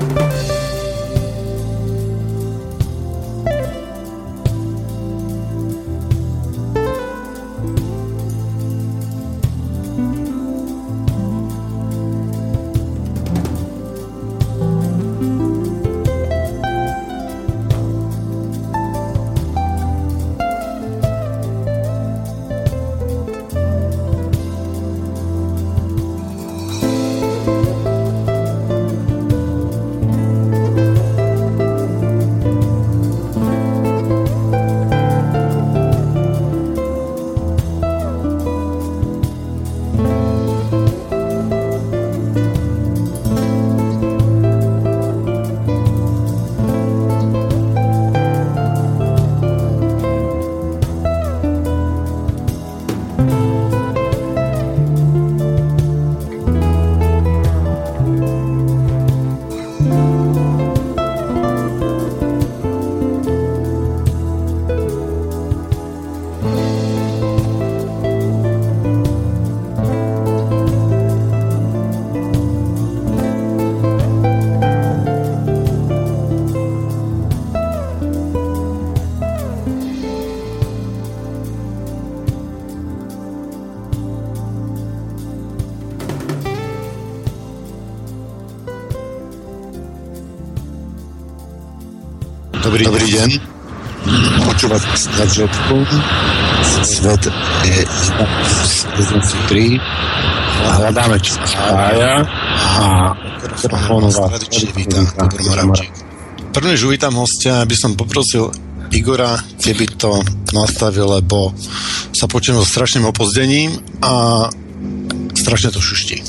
Dobrý, Dobrý deň. Počúvať svet žobku. Svet je 3 a hľadáme čo spája a Moravčík. Prvne, že uvítam hostia, aby som poprosil Igora, keby to nastavil, lebo sa počujem so strašným opozdením a strašne to šuští.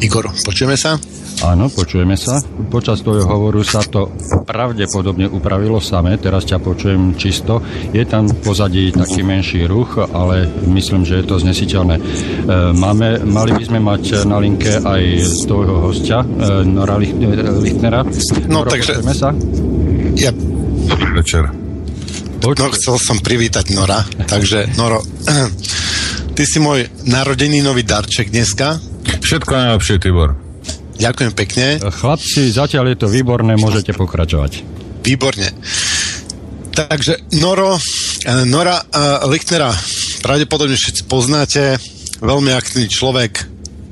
Igor, počujeme sa? Áno, počujeme sa. Počas tvojho hovoru sa to pravdepodobne upravilo samé, teraz ťa počujem čisto. Je tam v pozadí taký menší ruch, ale myslím, že je to znesiteľné. E, máme, mali by sme mať na linke aj z tvojho hostia, e, Nora e, Lichtnera. No, Noro, takže... sa? Ja... Večer. No, chcel som privítať Nora, takže Noro, ty si môj narodený nový darček dneska. Všetko najlepšie, Tibor. Ďakujem pekne. Chlapci, zatiaľ je to výborné, môžete pokračovať. Výborne. Takže Noro, eh, Nora uh, Lichtnera pravdepodobne všetci poznáte, veľmi aktívny človek,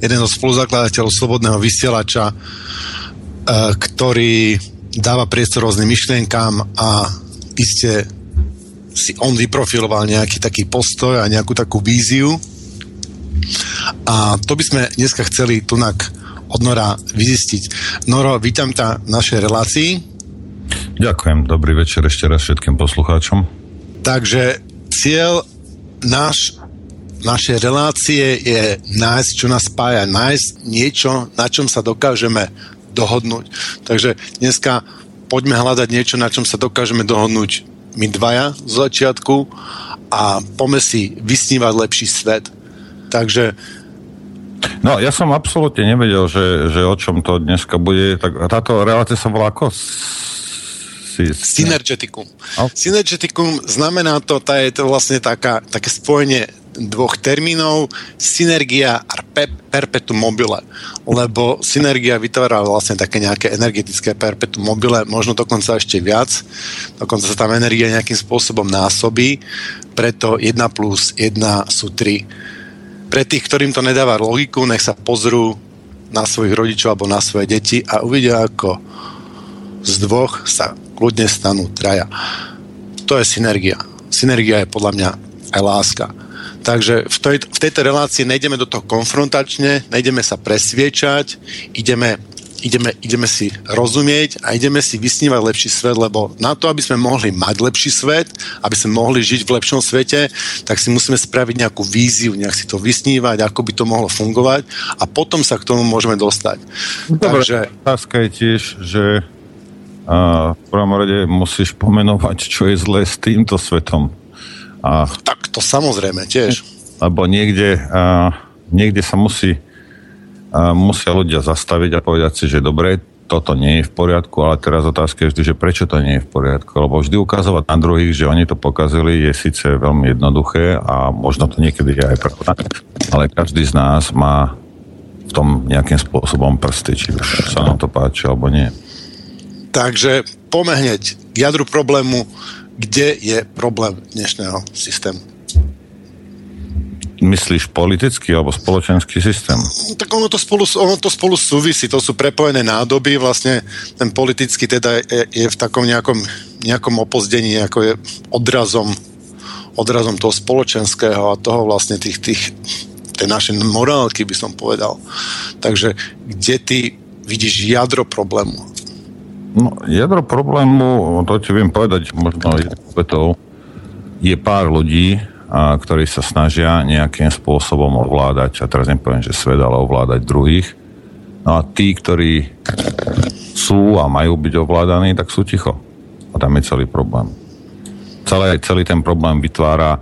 jeden zo spoluzakladateľov Slobodného vysielača, uh, ktorý dáva priestor rôznym myšlienkám a iste si on vyprofiloval nejaký taký postoj a nejakú takú víziu. A to by sme dneska chceli tunak od Nora vyzistiť. Noro, vítam ťa v našej relácii. Ďakujem, dobrý večer ešte raz všetkým poslucháčom. Takže cieľ náš, našej relácie je nájsť, čo nás spája, nájsť niečo, na čom sa dokážeme dohodnúť. Takže dneska poďme hľadať niečo, na čom sa dokážeme dohodnúť my dvaja z začiatku a poďme si vysnívať lepší svet. Takže No, ja som absolútne nevedel, že, že o čom to dneska bude. Tak táto relácia sa volá ako? Synergeticum. Oh. Synergeticum znamená to, tá je to vlastne taká, také spojenie dvoch termínov, synergia a pe- perpetuum mobile, lebo synergia vytvára vlastne také nejaké energetické perpetuum mobile, možno dokonca ešte viac, dokonca sa tam energia nejakým spôsobom násobí, preto 1 plus 1 sú 3 pre tých, ktorým to nedáva logiku, nech sa pozrú na svojich rodičov alebo na svoje deti a uvidia, ako z dvoch sa kľudne stanú traja. To je synergia. Synergia je podľa mňa aj láska. Takže v, tej, v tejto relácii nejdeme do toho konfrontačne, nejdeme sa presviečať, ideme ideme, ideme si rozumieť a ideme si vysnívať lepší svet, lebo na to, aby sme mohli mať lepší svet, aby sme mohli žiť v lepšom svete, tak si musíme spraviť nejakú víziu, nejak si to vysnívať, ako by to mohlo fungovať a potom sa k tomu môžeme dostať. Dobre, Takže... otázka je tiež, že a v prvom rade musíš pomenovať, čo je zlé s týmto svetom. A, tak to samozrejme tiež. Lebo niekde, a, niekde sa musí musia ľudia zastaviť a povedať si, že dobre, toto nie je v poriadku, ale teraz otázka je vždy, že prečo to nie je v poriadku. Lebo vždy ukazovať na druhých, že oni to pokazili, je síce veľmi jednoduché a možno to niekedy je aj pravda, ale každý z nás má v tom nejakým spôsobom prsty, či už sa nám to páči alebo nie. Takže poďme k jadru problému, kde je problém dnešného systému. Myslíš politický alebo spoločenský systém? Tak ono to, spolu, ono to spolu súvisí, to sú prepojené nádoby, vlastne ten politický teda je, je v takom nejakom, nejakom opozdení, ako je odrazom, odrazom toho spoločenského a toho vlastne tých, tých tej našej morálky by som povedal. Takže kde ty vidíš jadro problému? No, jadro problému, to ti viem povedať možno je pár ľudí, ktorí sa snažia nejakým spôsobom ovládať, a teraz nepoviem, že svet, ale ovládať druhých. No a tí, ktorí sú a majú byť ovládaní, tak sú ticho. A tam je celý problém. Celý, celý ten problém vytvára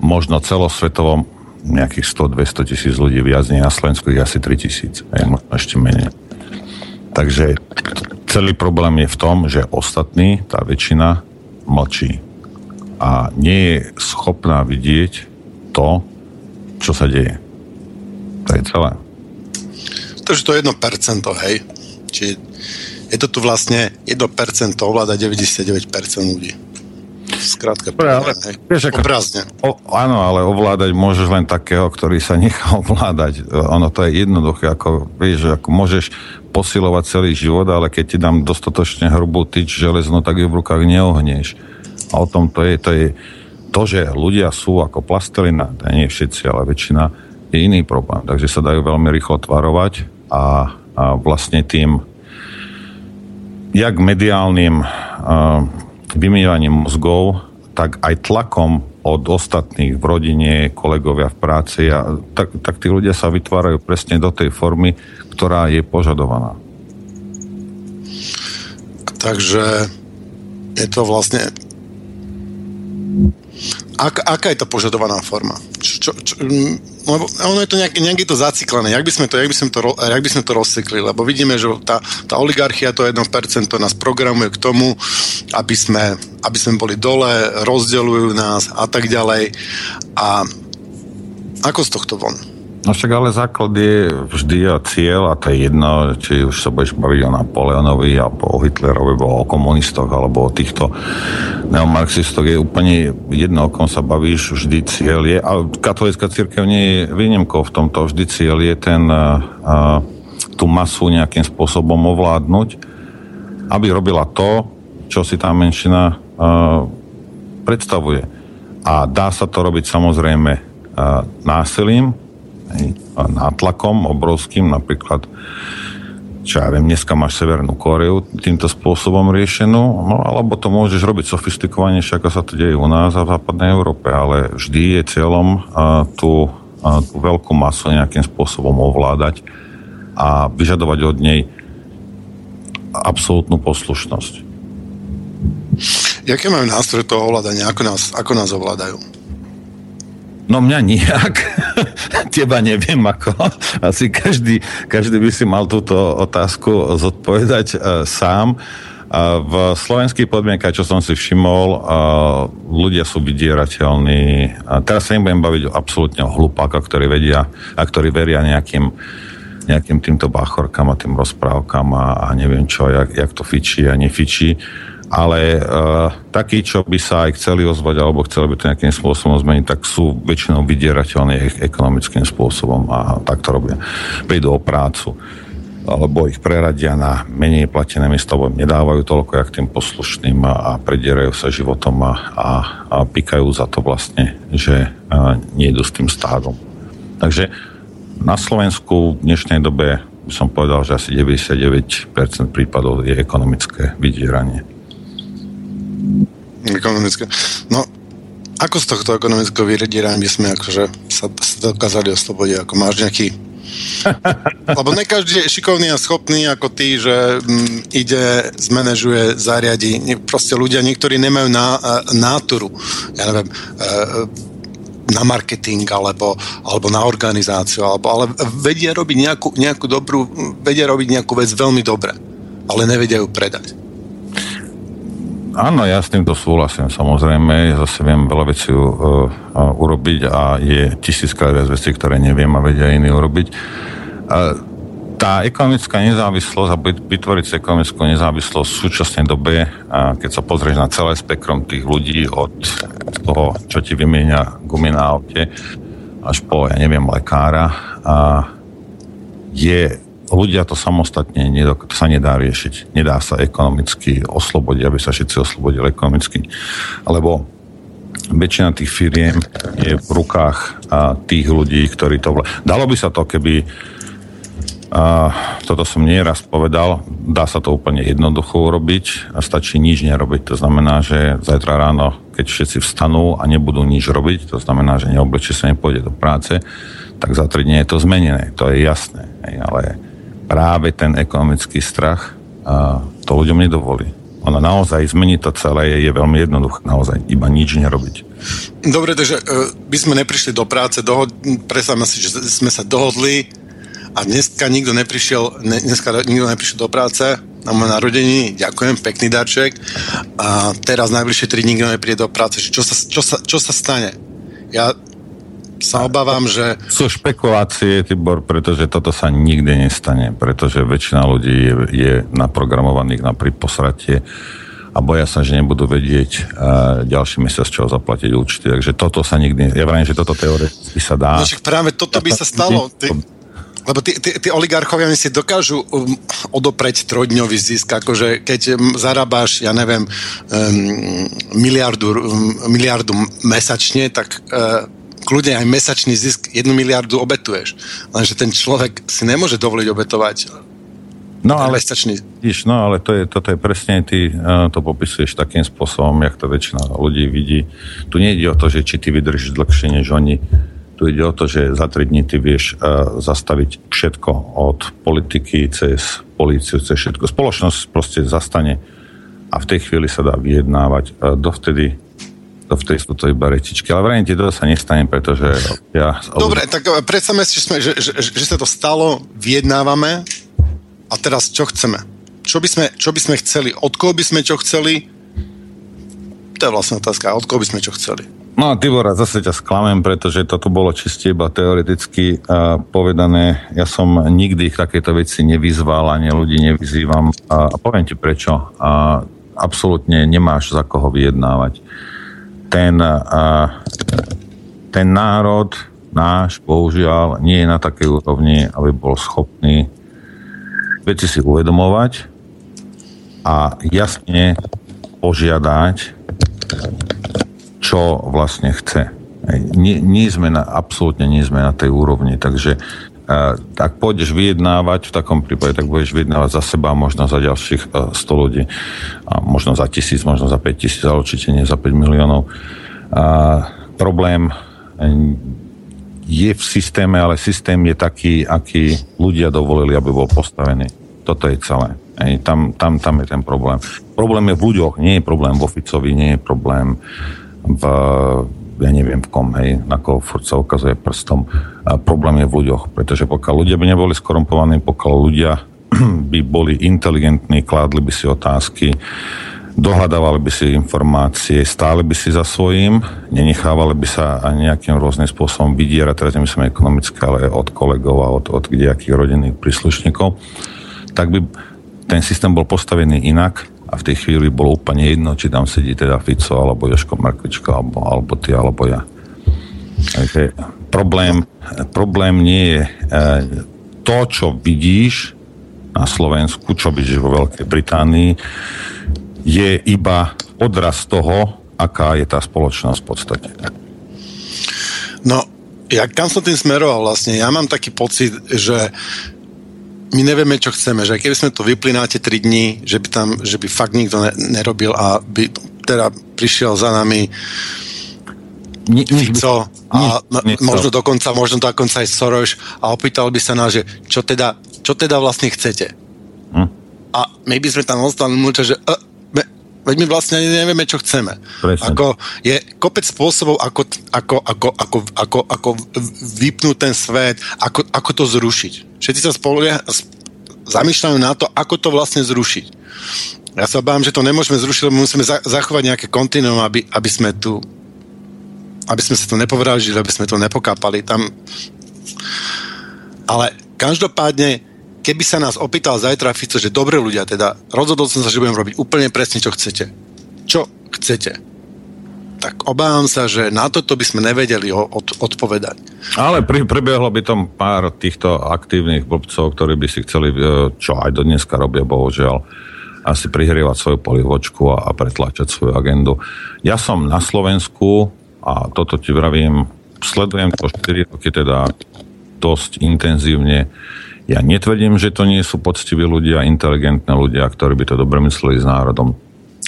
možno celosvetovo nejakých 100-200 tisíc ľudí viac, nie na Slovensku ich asi 3 tisíc, ešte menej. Takže celý problém je v tom, že ostatní, tá väčšina, mlčí a nie je schopná vidieť to, čo sa deje. To je celé. Takže to je 1%, hej? Čiže je to tu vlastne 1% ovláda 99% ľudí. Skrátka, ale, vieš, ako, obrazne. O, áno, ale ovládať môžeš len takého, ktorý sa nechá ovládať. Ono to je jednoduché, ako, vieš, ako môžeš posilovať celý život, ale keď ti dám dostatočne hrubú tyč železnú, tak ju v rukách neohnieš. A o tom to je, to je to, že ľudia sú ako plastelina, nie všetci, ale väčšina, je iný problém. Takže sa dajú veľmi rýchlo tvarovať a, a vlastne tým jak mediálnym uh, vymývaním mozgov, tak aj tlakom od ostatných v rodine, kolegovia v práci a tak, tak tí ľudia sa vytvárajú presne do tej formy, ktorá je požadovaná. Takže je to vlastne Ak, aká je tá požadovaná forma? Čo, čo, mm, lebo ono je to nejak, nejak je to zaciklené. Jak by sme to, jak by sme to, jak by sme to rozsekli? Lebo vidíme, že tá, tá oligarchia, to 1% nás programuje k tomu, aby sme, aby sme boli dole, rozdeľujú nás a tak ďalej. A ako z tohto von? No však ale základ je vždy a cieľ a to je jedno, či už sa budeš baviť o Napoleonovi, alebo o Hitlerovi, o komunistoch, alebo o týchto neomarxistoch, je úplne jedno, o kom sa bavíš, vždy cieľ je, a katolická církev nie je výnimkou v tomto, vždy cieľ je ten a, tú masu nejakým spôsobom ovládnuť, aby robila to, čo si tá menšina a, predstavuje. A dá sa to robiť samozrejme a, násilím, nátlakom obrovským, napríklad čo ja viem, dneska máš Severnú Kóreu týmto spôsobom riešenú, no alebo to môžeš robiť sofistikovanejšie, ako sa to deje u nás a v západnej Európe, ale vždy je cieľom a, tú, a, tú veľkú masu nejakým spôsobom ovládať a vyžadovať od nej absolútnu poslušnosť. Jaké majú nástroje toho ovládania? Ako nás, ako nás ovládajú? No mňa nijak. Teba neviem ako. Asi každý, každý by si mal túto otázku zodpovedať uh, sám. Uh, v slovenských podmienkach, čo som si všimol, uh, ľudia sú vydierateľní. Uh, teraz sa nebudem baviť absolútne o hlupákoch, ktorí vedia a ktorí veria nejakým nejakým týmto báchorkám a tým rozprávkam a, a neviem čo, jak, jak to fičí a nefičí ale uh, takí, čo by sa aj chceli ozvať alebo chceli by to nejakým spôsobom zmeniť, tak sú väčšinou vydierateľní ekonomickým spôsobom a tak to robia. Prídu o prácu alebo ich preradia na menej platené miesto, alebo nedávajú toľko, jak tým poslušným a, a predierajú sa životom a, a, a pikajú za to vlastne, že a, nejdu s tým stádom. Takže na Slovensku v dnešnej dobe by som povedal, že asi 99% prípadov je ekonomické vydieranie. Ekonomické. No, ako z tohto ekonomického vydierania by sme akože sa, sa dokázali oslobodiť? Ako máš nejaký lebo ne každý je šikovný a schopný ako ty, že m, ide, zmanéžuje, zariadi. Proste ľudia, niektorí nemajú ná, e, náturu, ja neviem, e, na marketing alebo, alebo na organizáciu, alebo, ale vedia robiť nejakú, nejakú dobrú, vedia robiť nejakú vec veľmi dobre, ale nevedia ju predať. Áno, ja s týmto súhlasím, samozrejme. Zase viem veľa vecí uh, uh, urobiť a je tisíckrát viac vecí, ktoré neviem a vedia iní urobiť. tá ekonomická nezávislosť a vytvoriť si ekonomickú nezávislosť v súčasnej dobe, keď sa pozrieš na celé spektrum tých ľudí od toho, čo ti vymienia gumy na aute, až po, ja neviem, lekára, a je ľudia to samostatne nedok- sa nedá riešiť. Nedá sa ekonomicky oslobodiť, aby sa všetci oslobodili ekonomicky. Lebo väčšina tých firiem je v rukách a, tých ľudí, ktorí to... Vl- Dalo by sa to, keby a toto som nieraz povedal, dá sa to úplne jednoducho urobiť a stačí nič nerobiť. To znamená, že zajtra ráno, keď všetci vstanú a nebudú nič robiť, to znamená, že neoblečie sa nepôjde do práce, tak za tri dní je to zmenené, to je jasné. Ale práve ten ekonomický strach a to ľuďom nedovolí. Ona naozaj zmení to celé, je, je veľmi jednoduché, naozaj iba nič nerobiť. Dobre, takže uh, by sme neprišli do práce, dohod- predstavme si, že sme sa dohodli, a dneska nikto neprišiel, ne, dneska nikto neprišiel do práce na moje narodení, ďakujem, pekný darček a teraz najbližšie 3 nikto nepríde do práce. Čo sa, čo, sa, čo sa stane? Ja sa obávam, že... Sú špekulácie, Tibor, pretože toto sa nikdy nestane, pretože väčšina ľudí je, je naprogramovaných na priposratie a boja sa, že nebudú vedieť uh, ďalší mesiac, čo zaplatiť účty. Takže toto sa nikdy... Ja vravím, že toto teoreticky sa dá. No však práve toto by sa stalo. Ty, lebo tí, tí, tí oligarchovia si dokážu um, odopreť trojdňový zisk, akože keď zarábáš, ja neviem, um, miliardu, um, miliardu mesačne, tak uh, kľudne aj mesačný zisk jednu miliardu obetuješ. Lenže ten človek si nemôže dovoliť obetovať No ale, víš, no ale to je, toto je presne, ty uh, to popisuješ takým spôsobom, jak to väčšina ľudí vidí. Tu nejde o to, že či ty vydržíš dlhšie než oni, tu ide o to, že za tri dní ty vieš uh, zastaviť všetko od politiky cez políciu, cez všetko. Spoločnosť proste zastane a v tej chvíli sa dá vyjednávať. Uh, dovtedy dovtedy sú to iba rečičky. Ale vrajím ti, to sa nestane, pretože ja... Dobre, tak e, predstavme si, že, sme, že, že, že sa to stalo, vyjednávame a teraz čo chceme? Čo by, sme, čo by sme chceli? Od koho by sme čo chceli? To je vlastne otázka. Od koho by sme čo chceli? No, Tibora, zase ťa sklamem, pretože toto bolo čiste iba teoreticky uh, povedané. Ja som nikdy ich takéto veci nevyzval, ani ľudí nevyzývam. A, a poviem ti prečo. A, absolútne nemáš za koho vyjednávať. Ten, ten národ náš, bohužiaľ, nie je na takej úrovni, aby bol schopný veci si uvedomovať a jasne požiadať čo vlastne chce. Nie, nie sme na, absolútne nie sme na tej úrovni, takže ak pôjdeš vyjednávať, v takom prípade, tak budeš vyjednávať za seba, možno za ďalších uh, 100 ľudí, a možno za tisíc, možno za 5 tisíc, ale určite nie za 5 miliónov. Uh, problém je v systéme, ale systém je taký, aký ľudia dovolili, aby bol postavený. Toto je celé. Tam, tam, tam je ten problém. Problém je v ľuďoch, nie je problém v Oficovi, nie je problém v, ja neviem v kom, hej, na koho furt sa ukazuje prstom. A problém je v ľuďoch, pretože pokiaľ ľudia by neboli skorumpovaní, pokiaľ ľudia by boli inteligentní, kládli by si otázky, dohľadávali by si informácie, stáli by si za svojím, nenechávali by sa ani nejakým rôznym spôsobom vydierať, teraz nemyslím ekonomicky, ale od kolegov a od, od kdejakých rodinných príslušníkov, tak by ten systém bol postavený inak a v tej chvíli bolo úplne jedno, či tam sedí teda Fico, alebo Joško Markvičko, alebo, alebo ty, alebo ja. Takže problém, problém nie je e, to, čo vidíš na Slovensku, čo vidíš vo Veľkej Británii, je iba odraz toho, aká je tá spoločnosť v podstate. No, ja kam som tým smeroval vlastne? Ja mám taký pocit, že my nevieme, čo chceme, že keby sme to vypli na tie 3 dní, že by tam, že by fakt nikto ne, nerobil a by teda prišiel za nami ni, Fico a ni, možno dokonca, možno dokonca aj Soros a opýtal by sa nás, že čo teda, čo teda vlastne chcete. Hm? A my by sme tam ostali mlčať, že uh, Veď my vlastne ani nevieme, čo chceme. Ako, je kopec spôsobov, ako, ako, ako, ako, ako, ako vypnúť ten svet, ako, ako to zrušiť. Všetci sa spolu zamýšľajú na to, ako to vlastne zrušiť. Ja sa obávam, že to nemôžeme zrušiť, lebo musíme za, zachovať nejaké kontinuum, aby, aby sme tu aby sme sa to nepovražili, aby sme to nepokápali tam. Ale každopádne, keby sa nás opýtal zajtra Fico, že dobre ľudia, teda rozhodol som sa, že budem robiť úplne presne, čo chcete. Čo chcete? tak obávam sa, že na toto by sme nevedeli od, odpovedať. Ale pri, prebiehlo by tam pár týchto aktívnych blbcov, ktorí by si chceli, e, čo aj do dneska robia, bohužiaľ, asi prihrievať svoju polivočku a, a pretlačať svoju agendu. Ja som na Slovensku, a toto ti vravím, sledujem to 4 roky teda dosť intenzívne. Ja netvrdím, že to nie sú poctiví ľudia, inteligentné ľudia, ktorí by to dobre mysleli s národom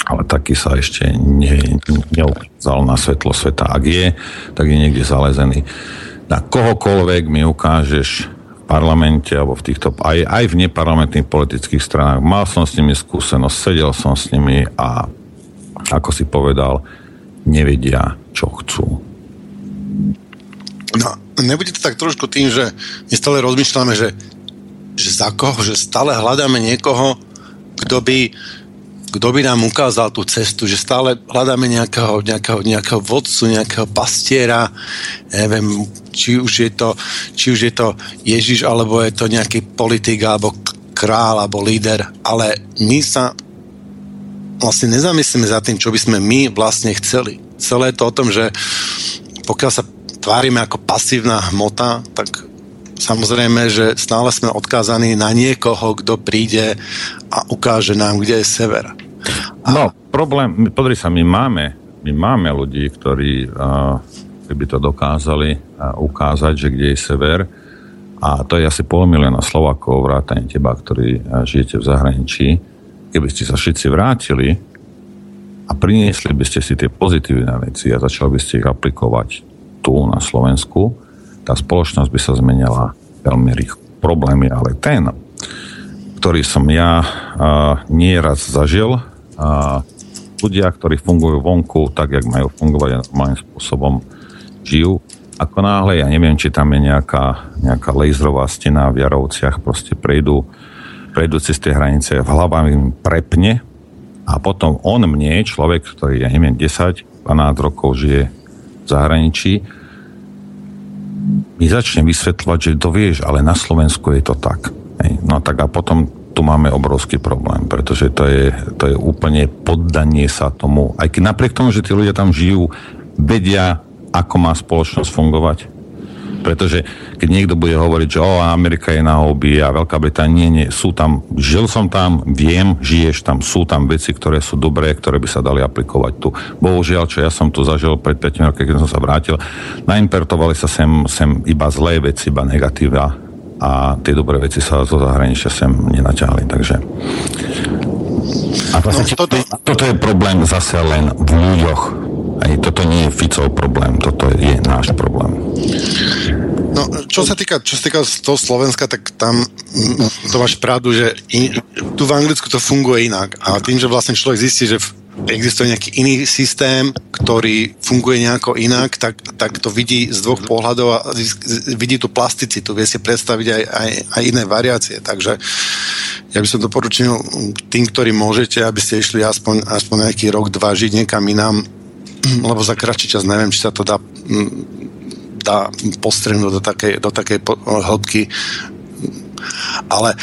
ale taký sa ešte ne, neukázal na svetlo sveta. Ak je, tak je niekde zalezený. Na kohokoľvek mi ukážeš v parlamente alebo v týchto, aj, aj v neparlamentných politických stranách. Mal som s nimi skúsenosť, sedel som s nimi a ako si povedal, nevedia, čo chcú. No, nebude to tak trošku tým, že my stále rozmýšľame, že, že za koho, že stále hľadáme niekoho, kto by kto by nám ukázal tú cestu, že stále hľadáme nejakého, nejakého, nejakého vodcu, nejakého pastiera, neviem, či už, je to, či už je to Ježiš, alebo je to nejaký politik, alebo král, alebo líder, ale my sa vlastne nezamyslíme za tým, čo by sme my vlastne chceli. Celé je to o tom, že pokiaľ sa tvárime ako pasívna hmota, tak samozrejme, že stále sme odkázaní na niekoho, kto príde a ukáže nám, kde je sever. A... No, problém, podri sa, my máme, my máme ľudí, ktorí uh, by to dokázali uh, ukázať, že kde je sever, a to je asi pol milióna Slovakov, vrátane teba, ktorí žijete v zahraničí. Keby ste sa všetci vrátili a priniesli by ste si tie pozitívne veci a začali by ste ich aplikovať tu na Slovensku, tá spoločnosť by sa zmenila veľmi rýchlo. Problém je ale ten, ktorý som ja uh, nieraz zažil. Uh, ľudia, ktorí fungujú vonku tak, jak majú fungovať a normálnym spôsobom žijú. Ako náhle, ja neviem, či tam je nejaká, nejaká laserová stena v Jarovciach, proste prejdú, prejdú cez tie hranice, v hlavách im prepne a potom on mne, človek, ktorý, ja neviem, 10, 12 rokov žije v zahraničí, mi začne vysvetľovať, že to vieš, ale na Slovensku je to tak. No tak a potom tu máme obrovský problém, pretože to je, to je úplne poddanie sa tomu. Aj keď napriek tomu, že tí ľudia tam žijú, vedia, ako má spoločnosť fungovať. Pretože keď niekto bude hovoriť, že o, Amerika je na hobby a Veľká Británia, nie, nie, sú tam, žil som tam, viem, žiješ tam, sú tam veci, ktoré sú dobré, ktoré by sa dali aplikovať tu. Bohužiaľ, čo ja som tu zažil pred 5 rokmi, keď som sa vrátil, naimpertovali sa sem, sem iba zlé veci, iba negatíva a tie dobré veci sa zo zahraničia sem nenaťahli, takže a vlastne no, toto... toto je problém zase len v ľuďoch. Aj toto nie je Ficov problém, toto je náš problém. No, čo sa týka, čo sa týka toho Slovenska, tak tam to máš pravdu, že in, tu v Anglicku to funguje inak. A tým, že vlastne človek zistí, že existuje nejaký iný systém, ktorý funguje nejako inak, tak, tak to vidí z dvoch pohľadov a vidí tú plasticitu, vie si predstaviť aj, aj, aj iné variácie. Takže ja by som doporučil tým, ktorí môžete, aby ste išli aspoň, aspoň nejaký rok, dva žiť niekam inám, lebo za kratší čas neviem, či sa to dá dá postrhnúť do takej, do takej hĺbky. Ale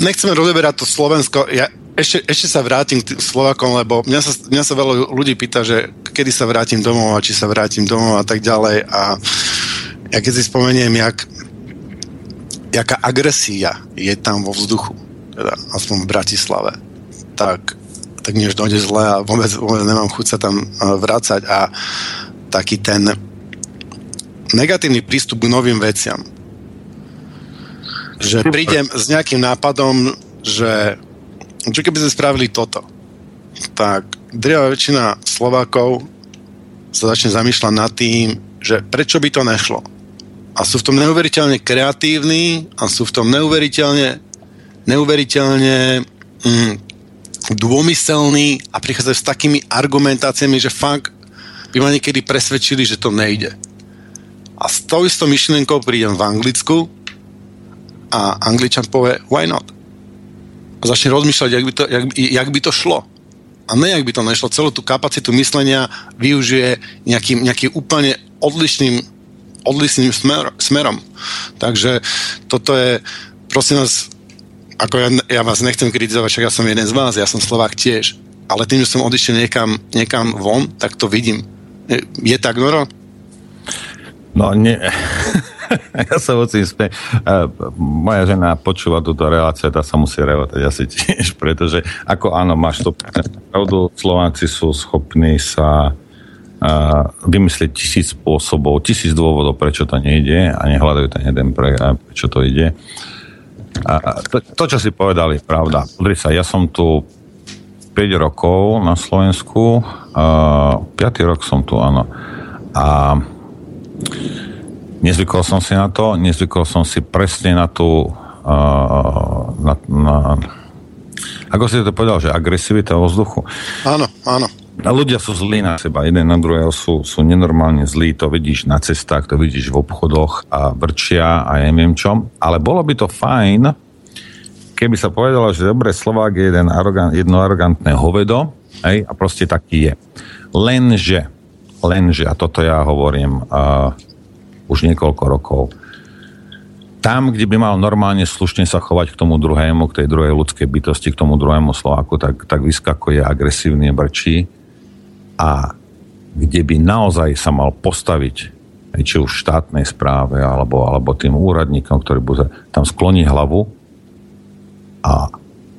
nechceme rozeberať to Slovensko. Ja ešte, ešte sa vrátim k Slovakom, lebo mňa sa, mňa sa veľa ľudí pýta, že kedy sa vrátim domov a či sa vrátim domov a tak ďalej. A ja keď si spomeniem, jak, jaká agresia je tam vo vzduchu, teda aspoň v Bratislave, tak, tak než dojde zle a vôbec, vôbec nemám chuť sa tam vrácať a taký ten negatívny prístup k novým veciam. Že prídem s nejakým nápadom, že čo keby sme spravili toto, tak drvá väčšina Slovákov sa začne zamýšľať nad tým, že prečo by to nešlo. A sú v tom neuveriteľne kreatívni a sú v tom neuveriteľne neuveriteľne mm, dômyselní a prichádzajú s takými argumentáciami, že fakt by ma niekedy presvedčili, že to nejde. A s tou istou myšlienkou prídem v Anglicku a Angličan povie, why not? A začne rozmýšľať, jak by to, jak, jak by to šlo. A ne, jak by to nešlo. Celú tú kapacitu myslenia využije nejakým, nejakým úplne odlišným, odlišným smer, smerom. Takže toto je, prosím vás, ako ja, ja vás nechcem kritizovať, však ja som jeden z vás, ja som Slovák tiež, ale tým, že som odišiel niekam, niekam von, tak to vidím. Je, je tak, Noro? No, nie. ja sa musím spe... Moja žena počúva túto reláciu, tá sa musí revatať asi tiež, pretože ako áno, máš to pravdu, Slováci sú schopní sa vymyslieť tisíc spôsobov, tisíc dôvodov, prečo to nejde a nehľadajú ten jeden pre, prečo to ide. A to, to, čo si povedali, pravda. Podri sa, ja som tu 5 rokov na Slovensku, uh, 5. rok som tu, áno. A Nezvykol som si na to, nezvykol som si presne na tú na, na, ako si to povedal, že agresivita vo vzduchu. Áno, áno. A ľudia sú zlí na seba, jeden na druhého sú, sú nenormálne zlí, to vidíš na cestách, to vidíš v obchodoch a vrčia a ja neviem čo. Ale bolo by to fajn, keby sa povedalo, že dobre, Slovák je jeden arogant, jedno arogantné hovedo, hej, a proste taký je. Lenže, lenže, a toto ja hovorím, uh, už niekoľko rokov. Tam, kde by mal normálne slušne sa chovať k tomu druhému, k tej druhej ľudskej bytosti, k tomu druhému Slováku, tak, tak vyskakuje agresívny brčí. A kde by naozaj sa mal postaviť či už štátnej správe alebo, alebo tým úradníkom, ktorí bude tam skloní hlavu a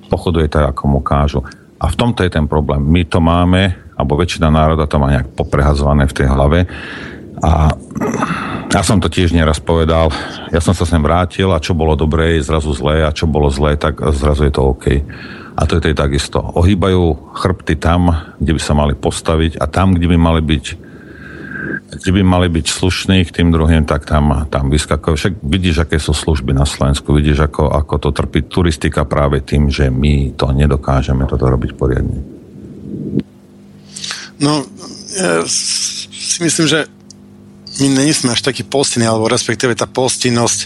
pochoduje tak, ako mu kážu. A v tomto je ten problém. My to máme, alebo väčšina národa to má nejak poprehazované v tej hlave a ja som to tiež nieraz povedal. Ja som sa sem vrátil a čo bolo dobré je zrazu zlé a čo bolo zlé, tak zrazu je to OK. A to je to takisto. Ohýbajú chrbty tam, kde by sa mali postaviť a tam, kde by mali byť kde by mali byť slušní k tým druhým, tak tam, tam vyskakujú. Však vidíš, aké sú služby na Slovensku, vidíš, ako, ako to trpí turistika práve tým, že my to nedokážeme toto robiť poriadne. No, ja si myslím, že my sme až takí postinní, alebo respektíve tá postinnosť,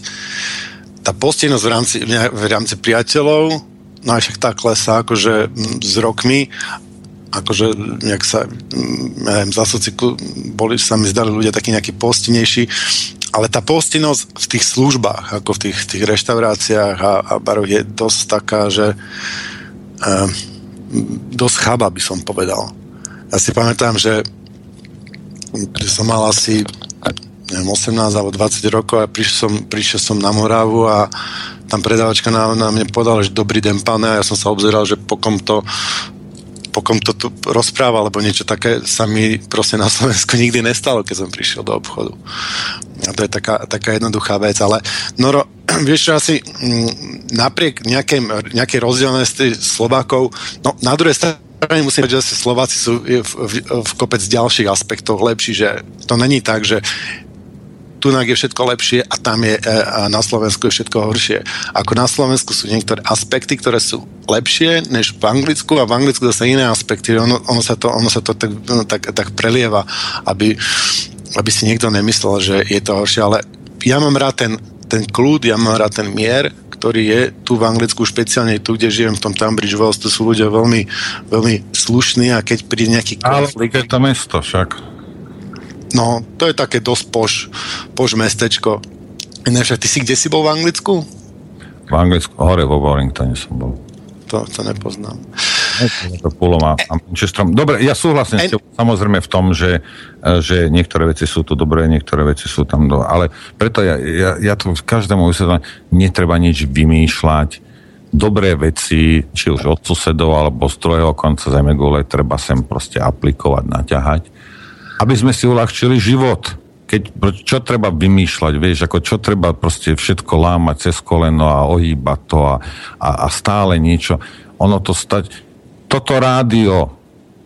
tá postinnosť v rámci, v rámci priateľov, no aj však tá klesá akože s rokmi, akože nejak sa, ja neviem, za sociku boli, sa mi zdali ľudia takí nejakí postinejší, ale tá postinnosť v tých službách, ako v tých, tých reštauráciách a, a baroch je dosť taká, že eh, dosť chaba by som povedal. Ja si pamätám, že, som mal asi neviem, 18 alebo 20 rokov a prišiel som, prišiel som na Moravu a tam predávačka na, na mne povedala, že dobrý den, pane, a ja som sa obzeral, že pokom to pokom to tu rozpráva, alebo niečo také sa mi proste na Slovensku nikdy nestalo, keď som prišiel do obchodu. A to je taká, taká jednoduchá vec, ale Noro, vieš asi mm, napriek nejakej, nejakej rozdielnosti Slovákov, no na druhej strane musím povedať, že Slováci sú v, v, v kopec ďalších aspektoch lepší, že to není tak, že tunak je všetko lepšie a tam je e, a na Slovensku je všetko horšie. Ako na Slovensku sú niektoré aspekty, ktoré sú lepšie než v Anglicku a v Anglicku zase iné aspekty. Ono, ono sa to, ono sa to tak, no, tak, tak prelieva, aby, aby si niekto nemyslel, že je to horšie, ale ja mám rád ten, ten kľud, ja mám rád ten mier, ktorý je tu v Anglicku, špeciálne tu, kde žijem, v tom Tunbridge Wells, to sú ľudia veľmi, veľmi slušní a keď príde nejaký konflikt... Ale je to mesto však. No, to je také dosť poš, poš mestečko. Ináč, ty si kde si bol v Anglicku? V Anglicku, hore vo Warringtone som bol. To, to nepoznám. To púlom a, a Dobre, ja súhlasím en... s tebou, samozrejme v tom, že, že niektoré veci sú tu dobré, niektoré veci sú tam do... Ale preto ja, ja, ja to každému vysvetľujem, netreba nič vymýšľať. Dobré veci, či už od susedov alebo z druhého konca zemegule, treba sem proste aplikovať, naťahať aby sme si uľahčili život. Keď, čo treba vymýšľať, vieš, ako čo treba proste všetko lámať cez koleno a ohýbať to a, a, a stále niečo. Ono to stať... Toto rádio,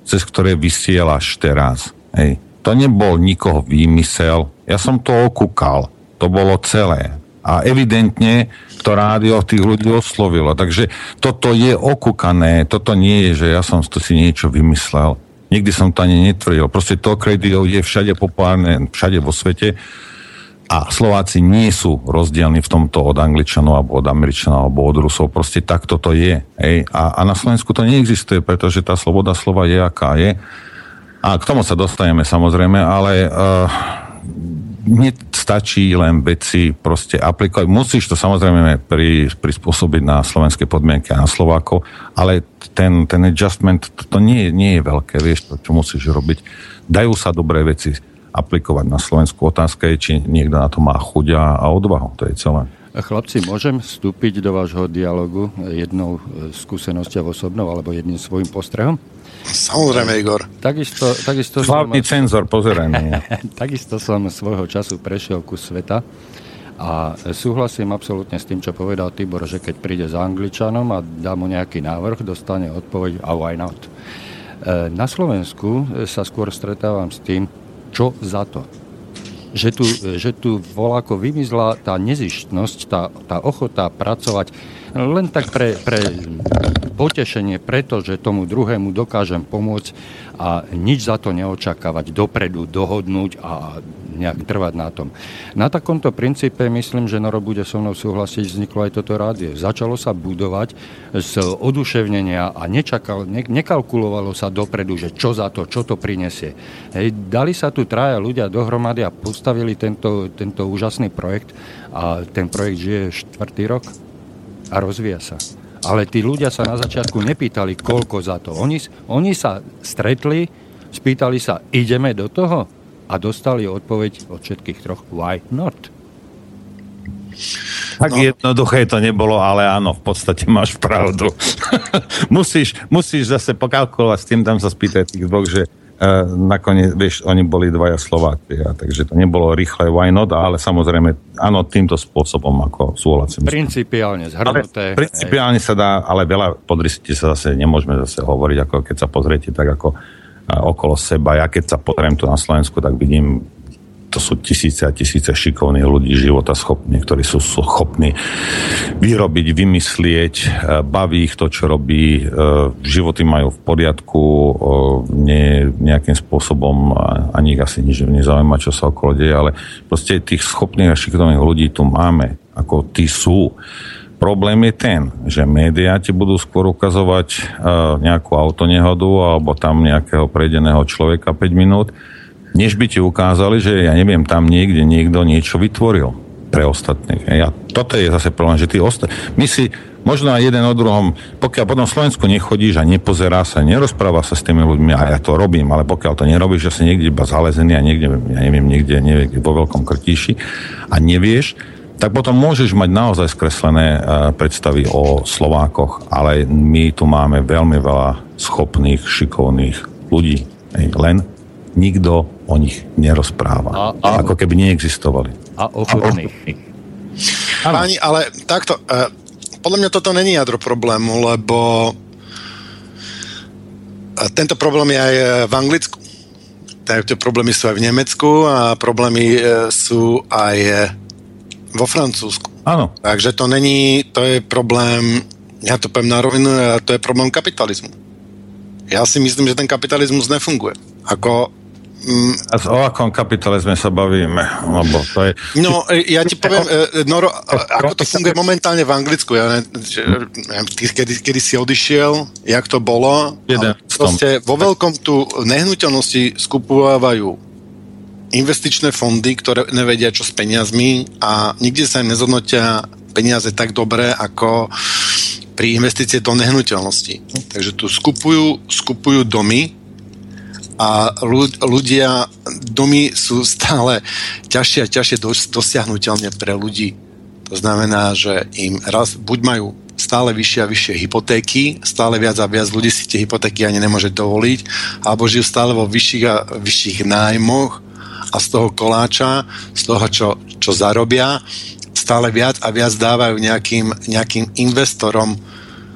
cez ktoré vysielaš teraz, hej, to nebol nikoho výmysel. Ja som to okúkal. To bolo celé. A evidentne to rádio tých ľudí oslovilo. Takže toto je okúkané. Toto nie je, že ja som to si niečo vymyslel. Nikdy som to ani netvrdil. Proste to radio je všade populárne, všade vo svete a Slováci nie sú rozdielni v tomto od Angličanov alebo od Američanov alebo od Rusov. Proste takto to je. Ej? A, a na Slovensku to neexistuje, pretože tá sloboda slova je, aká je. A k tomu sa dostaneme samozrejme, ale uh, nestačí len veci proste aplikovať. Musíš to samozrejme pri, prispôsobiť na slovenské podmienky a na Slováko, ale ten, ten adjustment, to nie, nie je veľké, vieš, to, čo musíš robiť. Dajú sa dobré veci aplikovať na Slovensku. Otázka je, či niekto na to má chuť a, odvahu. To je celé. Chlapci, môžem vstúpiť do vášho dialogu jednou skúsenosťou osobnou alebo jedným svojim postrehom? Samozrejme, Igor. Takisto, takisto Hlavný som... cenzor, pozeraj takisto som svojho času prešiel ku sveta a súhlasím absolútne s tým, čo povedal Tibor, že keď príde za Angličanom a dá mu nejaký návrh, dostane odpoveď a why not. E, na Slovensku sa skôr stretávam s tým, čo za to. Že tu, že tu voláko vymizla tá nezištnosť, tá, tá ochota pracovať len tak pre, pre potešenie, pretože tomu druhému dokážem pomôcť a nič za to neočakávať, dopredu dohodnúť a nejak trvať na tom. Na takomto princípe myslím, že Noro bude so mnou súhlasiť, vzniklo aj toto rádio. Začalo sa budovať z oduševnenia a nečakal, ne, nekalkulovalo sa dopredu, že čo za to, čo to prinesie. Hej, dali sa tu traja ľudia dohromady a postavili tento, tento úžasný projekt a ten projekt žije štvrtý rok a rozvíja sa. Ale tí ľudia sa na začiatku nepýtali, koľko za to. Oni, oni sa stretli, spýtali sa, ideme do toho? A dostali odpoveď od všetkých troch, why not? Tak no. jednoduché to nebolo, ale áno, v podstate máš pravdu. musíš, musíš zase pokalkulovať s tým, tam sa spýtať tých dvoch, že nakoniec, vieš, oni boli dvaja Slováci, a takže to nebolo rýchle why not, ale samozrejme, áno, týmto spôsobom, ako súhlasím. Principiálne zhrnuté. Ale principiálne sa dá, ale veľa podrisite sa zase nemôžeme zase hovoriť, ako keď sa pozriete tak ako okolo seba. Ja keď sa pozriem tu na Slovensku, tak vidím to sú tisíce a tisíce šikovných ľudí, života schopní, ktorí sú schopní vyrobiť, vymyslieť, e, baví ich to, čo robí, e, životy majú v poriadku, e, nie nejakým spôsobom ani ich asi nič nezaujíma, čo sa okolo deje, ale proste tých schopných a šikovných ľudí tu máme, ako tí sú. Problém je ten, že médiá ti budú skôr ukazovať nejakú autonehodu alebo tam nejakého prejdeného človeka 5 minút, než by ti ukázali, že ja neviem, tam niekde niekto niečo vytvoril pre ostatných. A toto je zase problém, že ty osta- my si možno aj jeden o druhom, pokiaľ potom Slovensku nechodíš a nepozerá sa, nerozpráva sa s tými ľuďmi, a ja to robím, ale pokiaľ to nerobíš, že si niekde iba zalezený a niekde, ja neviem, niekde, niekde vo veľkom krtíši a nevieš, tak potom môžeš mať naozaj skreslené uh, predstavy o Slovákoch, ale my tu máme veľmi veľa schopných, šikovných ľudí. Len nikto o nich nerozpráva. A, a, ako keby neexistovali. A ochotných. Páni, ale takto, uh, podľa mňa toto není jadro problému, lebo uh, tento problém je aj v Anglicku. Tie problémy sú aj v Nemecku a problémy uh, sú aj vo Francúzsku. Áno. Takže to není, to je problém, ja to poviem na rovinu, to je problém kapitalizmu. Ja si myslím, že ten kapitalizmus nefunguje. Ako. A o akom kapitalizme sa bavíme? Lebo to je... No, e, ja ti poviem, e, Noro, ako to funguje momentálne v Anglicku. Ja ne, kedy, kedy si odišiel, jak to bolo. Proste vo veľkom tu nehnuteľnosti skupovávajú investičné fondy, ktoré nevedia, čo s peniazmi a nikde sa im nezhodnotia peniaze tak dobre, ako pri investície do nehnuteľnosti. Takže tu skupujú, skupujú domy, a ľudia, domy sú stále ťažšie a ťažšie dosiahnutelne pre ľudí. To znamená, že im raz buď majú stále vyššie a vyššie hypotéky, stále viac a viac ľudí si tie hypotéky ani nemôže dovoliť, alebo žijú stále vo vyšších a vyšších nájmoch a z toho koláča, z toho, čo, čo zarobia, stále viac a viac dávajú nejakým, nejakým investorom,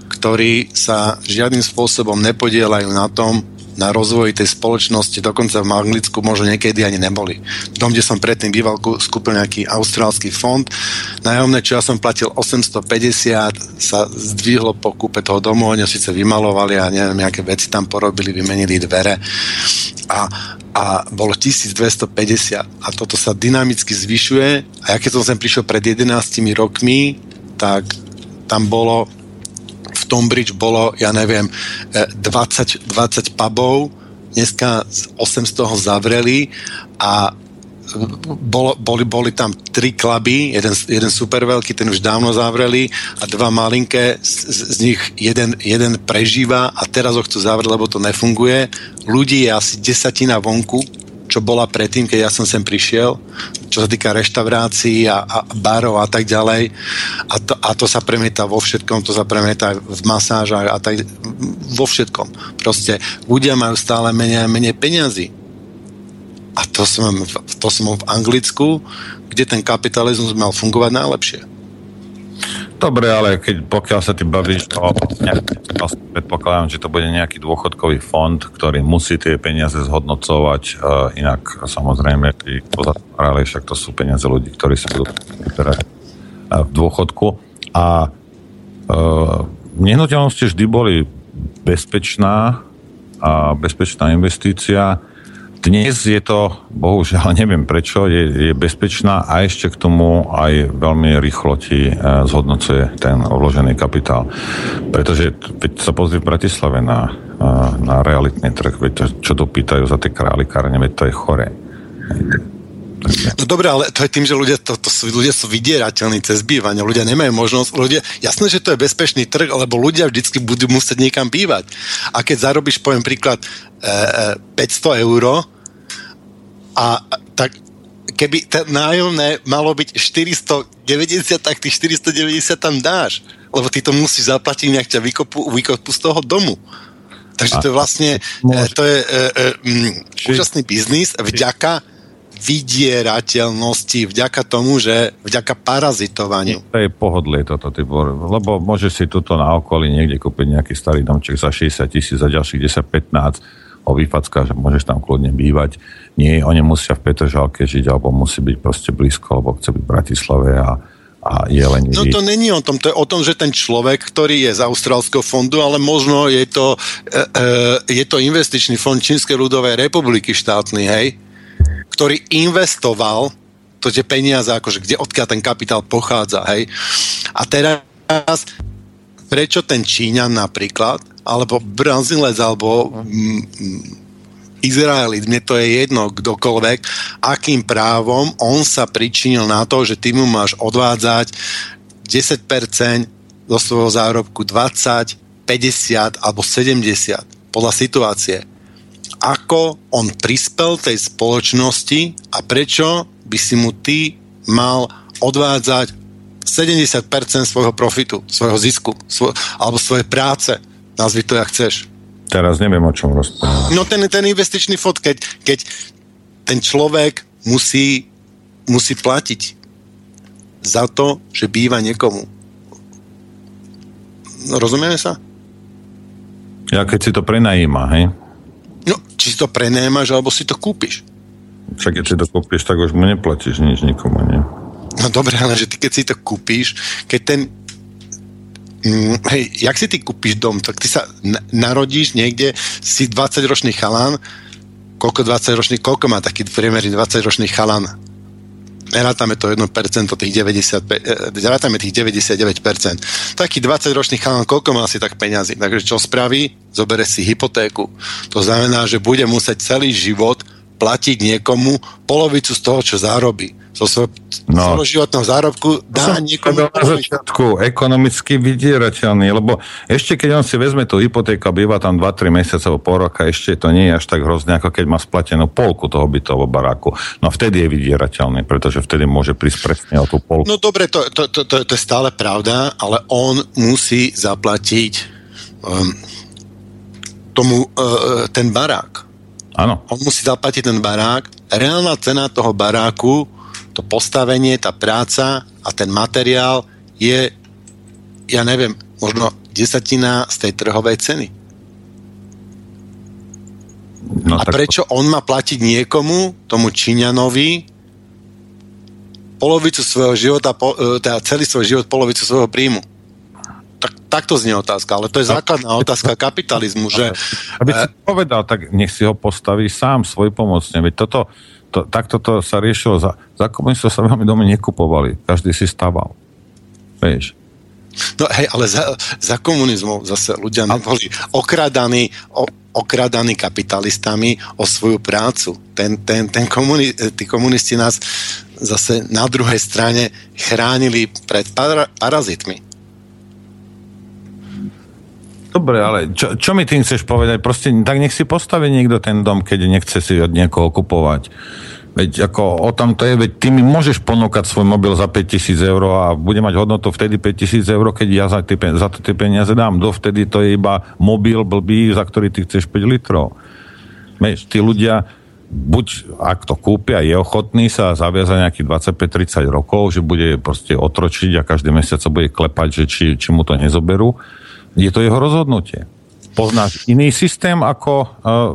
ktorí sa žiadnym spôsobom nepodielajú na tom, na rozvoji tej spoločnosti, dokonca v Anglicku možno niekedy ani neboli. V tom, kde som predtým býval, skúpil nejaký austrálsky fond. Nájomné, čo ja som platil 850, sa zdvihlo po kúpe toho domu, oni síce vymalovali a neviem, aké veci tam porobili, vymenili dvere a, a bolo 1250 a toto sa dynamicky zvyšuje a ja keď som sem prišiel pred 11 rokmi, tak tam bolo Stonebridge bolo, ja neviem, 20, e, 20 pubov, dneska 8 z toho zavreli a bol, boli, boli tam tri kluby, jeden, jeden super veľký, ten už dávno zavreli a dva malinké, z, z nich jeden, jeden prežíva a teraz ho chcú zavrieť, lebo to nefunguje. Ľudí je asi desatina vonku, čo bola predtým, keď ja som sem prišiel, čo sa týka reštaurácií a, a barov a tak ďalej. A to, a to sa premieta vo všetkom, to sa premieta v masážach a tak, vo všetkom. Proste ľudia majú stále menej a menej peňazí. A to som, to som v Anglicku, kde ten kapitalizmus mal fungovať najlepšie. Dobre, ale keď, pokiaľ sa ty bavíš o predpokladám, že to bude nejaký dôchodkový fond, ktorý musí tie peniaze zhodnocovať, uh, inak samozrejme tí pozatvárali, však to sú peniaze ľudí, ktorí sa budú vyberať uh, v dôchodku. A uh, nehnuteľnosti vždy boli bezpečná a bezpečná investícia dnes je to, bohužiaľ neviem prečo, je, je bezpečná a ešte k tomu aj veľmi rýchlo ti e, zhodnocuje ten vložený kapitál. Pretože veď sa pozri v Bratislave na, e, na realitný trh, veď to, čo tu pýtajú za tie králikárne, veď to je chore. No dobre, ale to je tým, že ľudia, to, to sú, ľudia sú vydierateľní cez bývanie, ľudia nemajú možnosť, ľudia, jasné, že to je bezpečný trh, lebo ľudia vždycky budú musieť niekam bývať. A keď zarobíš, poviem príklad, 500 e, eur a tak keby ten nájomné malo byť 490, tak tých 490 tam dáš. Lebo ty to musíš zaplatiť, nejak ťa vykopu, vykopu z toho domu. Takže to je vlastne, e, to je e, e, mm, úžasný biznis vďaka vydierateľnosti, vďaka tomu, že vďaka parazitovaniu. To je pohodlie toto, Tibor, lebo môžeš si tuto na okolí niekde kúpiť nejaký starý domček za 60 tisíc, za ďalších 10-15 ho vyfacká, že môžeš tam kľudne bývať. Nie, oni musia v Petržalke žiť, alebo musí byť proste blízko, alebo chce byť v Bratislave a, a je len... No to není o tom, to je o tom, že ten človek, ktorý je z Austrálskeho fondu, ale možno je to, e, e, je to investičný fond Čínskej ľudovej republiky štátny, hej, ktorý investoval to tie peniaze, akože kde odkiaľ ten kapitál pochádza, hej. A teraz prečo ten Číňan napríklad alebo Brazilec, alebo mm, mm, Izraelit, mne to je jedno, kdokoľvek, akým právom on sa pričinil na to, že ty mu máš odvádzať 10% zo svojho zárobku 20, 50 alebo 70 podľa situácie. Ako on prispel tej spoločnosti a prečo by si mu ty mal odvádzať 70% svojho profitu, svojho zisku, svoj, alebo svojej práce. Nazvi to, jak chceš. Teraz neviem, o čom rozprávať. No ten, ten investičný fond, keď, keď ten človek musí, musí platiť za to, že býva niekomu. No, rozumieme sa? Ja keď si to prenajíma, hej? No, či si to prenajímaš, alebo si to kúpiš. Však keď si to kúpiš, tak už mu neplatíš nič nikomu, nie? No dobre, ale že ty keď si to kúpiš, keď ten Mm, hej, jak si ty kúpiš dom, tak ty sa narodíš niekde, si 20-ročný chalán, koľko 20-ročný, koľko má taký priemerný 20-ročný chalán? Rátame to 1%, tých 95, e, rátame tých 99%. Taký 20-ročný chalán, koľko má asi tak peňazí? Takže čo spraví? Zobere si hypotéku. To znamená, že bude musieť celý život platiť niekomu polovicu z toho, čo zarobí zo svojho no. životného zárobku dá niekomu... Na začiatku ekonomicky vydierateľný, lebo ešte keď on si vezme tú hypotéku a býva tam 2-3 mesiace alebo pol roka, ešte to nie je až tak hrozné, ako keď má splatenú polku toho bytového baráku. No vtedy je vydierateľný, pretože vtedy môže prísť presne o tú polku. No dobre, to, to, to, to, to je stále pravda, ale on musí zaplatiť um, tomu uh, ten barák. Áno. On musí zaplatiť ten barák. Reálna cena toho baráku to postavenie, tá práca a ten materiál je, ja neviem, možno desatina z tej trhovej ceny. No, a prečo on má platiť niekomu, tomu Číňanovi, polovicu svojho života, e, teda celý svoj život, polovicu svojho príjmu? Tak, takto znie otázka, ale to je základná otázka kapitalizmu, že... Aby si povedal, tak nech si ho postaví sám svoj pomocne, veď toto, to, takto to sa riešilo. Za, za komunistov sa veľmi domy nekupovali. Každý si staval. Vieš. No hej, ale za, za komunizmu zase ľudia neboli okradaní o, okradaní kapitalistami o svoju prácu. Ten, ten, ten komuni- tí komunisti nás zase na druhej strane chránili pred para- parazitmi. Dobre, ale čo, čo mi tým chceš povedať? Proste tak nech si postaví niekto ten dom, keď nechce si od niekoho kupovať. Veď ako o tom to je, veď ty mi môžeš ponúkať svoj mobil za 5000 eur a bude mať hodnotu vtedy 5000 eur, keď ja za, tie, za to tie peniaze dám. Dovtedy to je iba mobil blbý, za ktorý ty chceš 5 litrov. Veď, tí ľudia, buď ak to kúpia, je ochotný sa zaviazať nejakých 25-30 rokov, že bude proste otročiť a každý mesiac sa bude klepať, že či, či mu to nezoberú, je to jeho rozhodnutie. Poznáš iný systém, ako uh,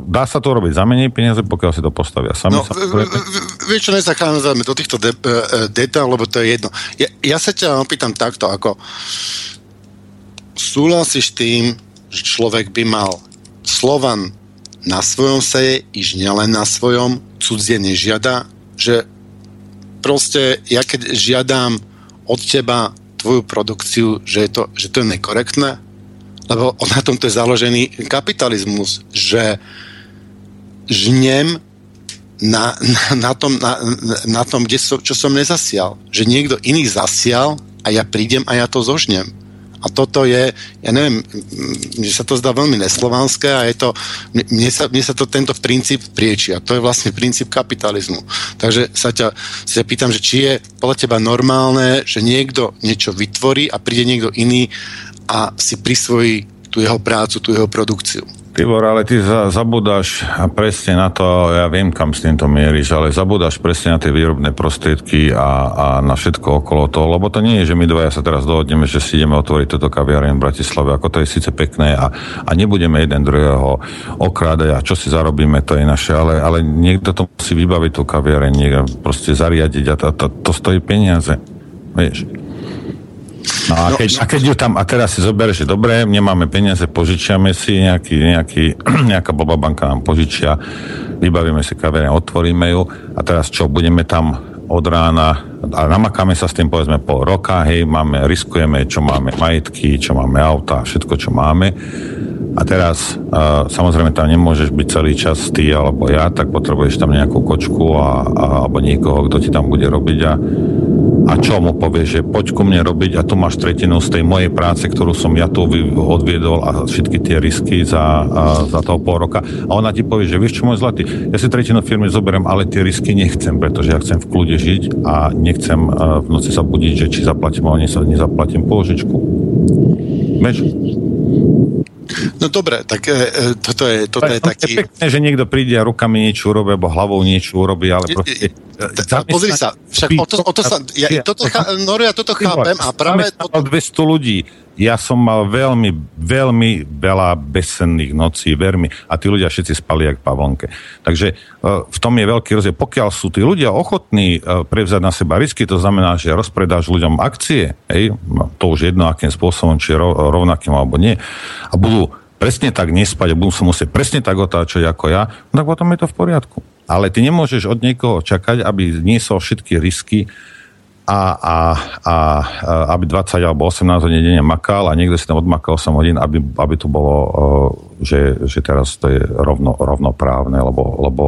dá sa to robiť za menej peniaze, pokiaľ si to postavia sami. No, vieš čo, nezachádzame do týchto de- uh, detailov, lebo to je jedno. Ja, ja sa ťa opýtam takto, ako súhlasíš tým, že človek by mal Slovan na svojom seje, iž nielen na svojom, cudzie nežiada, že proste ja keď žiadam od teba tvoju produkciu, že je to, že to je nekorektné, lebo na tomto je založený kapitalizmus, že žnem na, na, na, tom, na, na tom kde som, čo som nezasial. Že niekto iný zasial a ja prídem a ja to zožnem. A toto je, ja neviem, mne sa to zdá veľmi neslovanské a je to, mne sa, mne sa to tento princíp prieči a to je vlastne princíp kapitalizmu. Takže sa ťa, sa ťa pýtam, že či je podľa teba normálne, že niekto niečo vytvorí a príde niekto iný a si prisvojí tú jeho prácu, tú jeho produkciu. Tibor, ale ty za, zabudáš presne na to, ja viem, kam s týmto mieríš, ale zabudáš presne na tie výrobné prostriedky a, a na všetko okolo toho, lebo to nie je, že my dvaja sa teraz dohodneme, že si ideme otvoriť toto kaviareň v Bratislave, ako to je síce pekné a, a nebudeme jeden druhého okrádať a čo si zarobíme, to je naše, ale, ale niekto to musí vybaviť tú kaviareň, proste zariadiť a to, to, to stojí peniaze. Vieš. No a keď, a keď ju tam, a teraz si zober, že dobre, nemáme peniaze, požičiame si, nejaký, nejaký, nejaká boba banka nám požičia, vybavíme si kaviareň, otvoríme ju a teraz čo, budeme tam od rána a namakáme sa s tým povedzme pol roka, hej, máme, riskujeme, čo máme majetky, čo máme auta, všetko, čo máme. A teraz uh, samozrejme tam nemôžeš byť celý čas ty alebo ja, tak potrebuješ tam nejakú kočku a, a, alebo niekoho, kto ti tam bude robiť a, a čo mu povie, že poď ku mne robiť a tu máš tretinu z tej mojej práce, ktorú som ja tu odviedol a všetky tie risky za, za toho pol roka. A ona ti povie, že vieš čo môj zlatý, ja si tretinu firmy zoberiem, ale tie risky nechcem, pretože ja chcem v kľude žiť a nechcem v noci sa budiť, že či zaplatím alebo nezaplatím položičku. Vieš? No dobre, tak e, e toto je, toto je taký... Je pekné, že niekto príde a rukami niečo urobí, alebo hlavou niečo urobí, ale proste... E, pozri sa, však o to, o to sa... Ja, toto, no, ja toto chápem a práve... Toto... 200 ľudí ja som mal veľmi, veľmi veľa besenných nocí, vermi, a tí ľudia všetci spali jak pavonke. Takže e, v tom je veľký rozdiel. Pokiaľ sú tí ľudia ochotní e, prevzať na seba risky, to znamená, že rozpredáš ľuďom akcie, hej, no, to už jedno, akým spôsobom, či rovnakým alebo nie, a budú presne tak nespať a budú sa musieť presne tak otáčať ako ja, no tak potom je to v poriadku. Ale ty nemôžeš od niekoho čakať, aby niesol všetky risky, a, a, a, aby 20 alebo 18 hodín denne makal a niekto si tam odmakal 8 hodín, aby, aby to bolo, že, že teraz to je rovno, rovnoprávne, lebo, lebo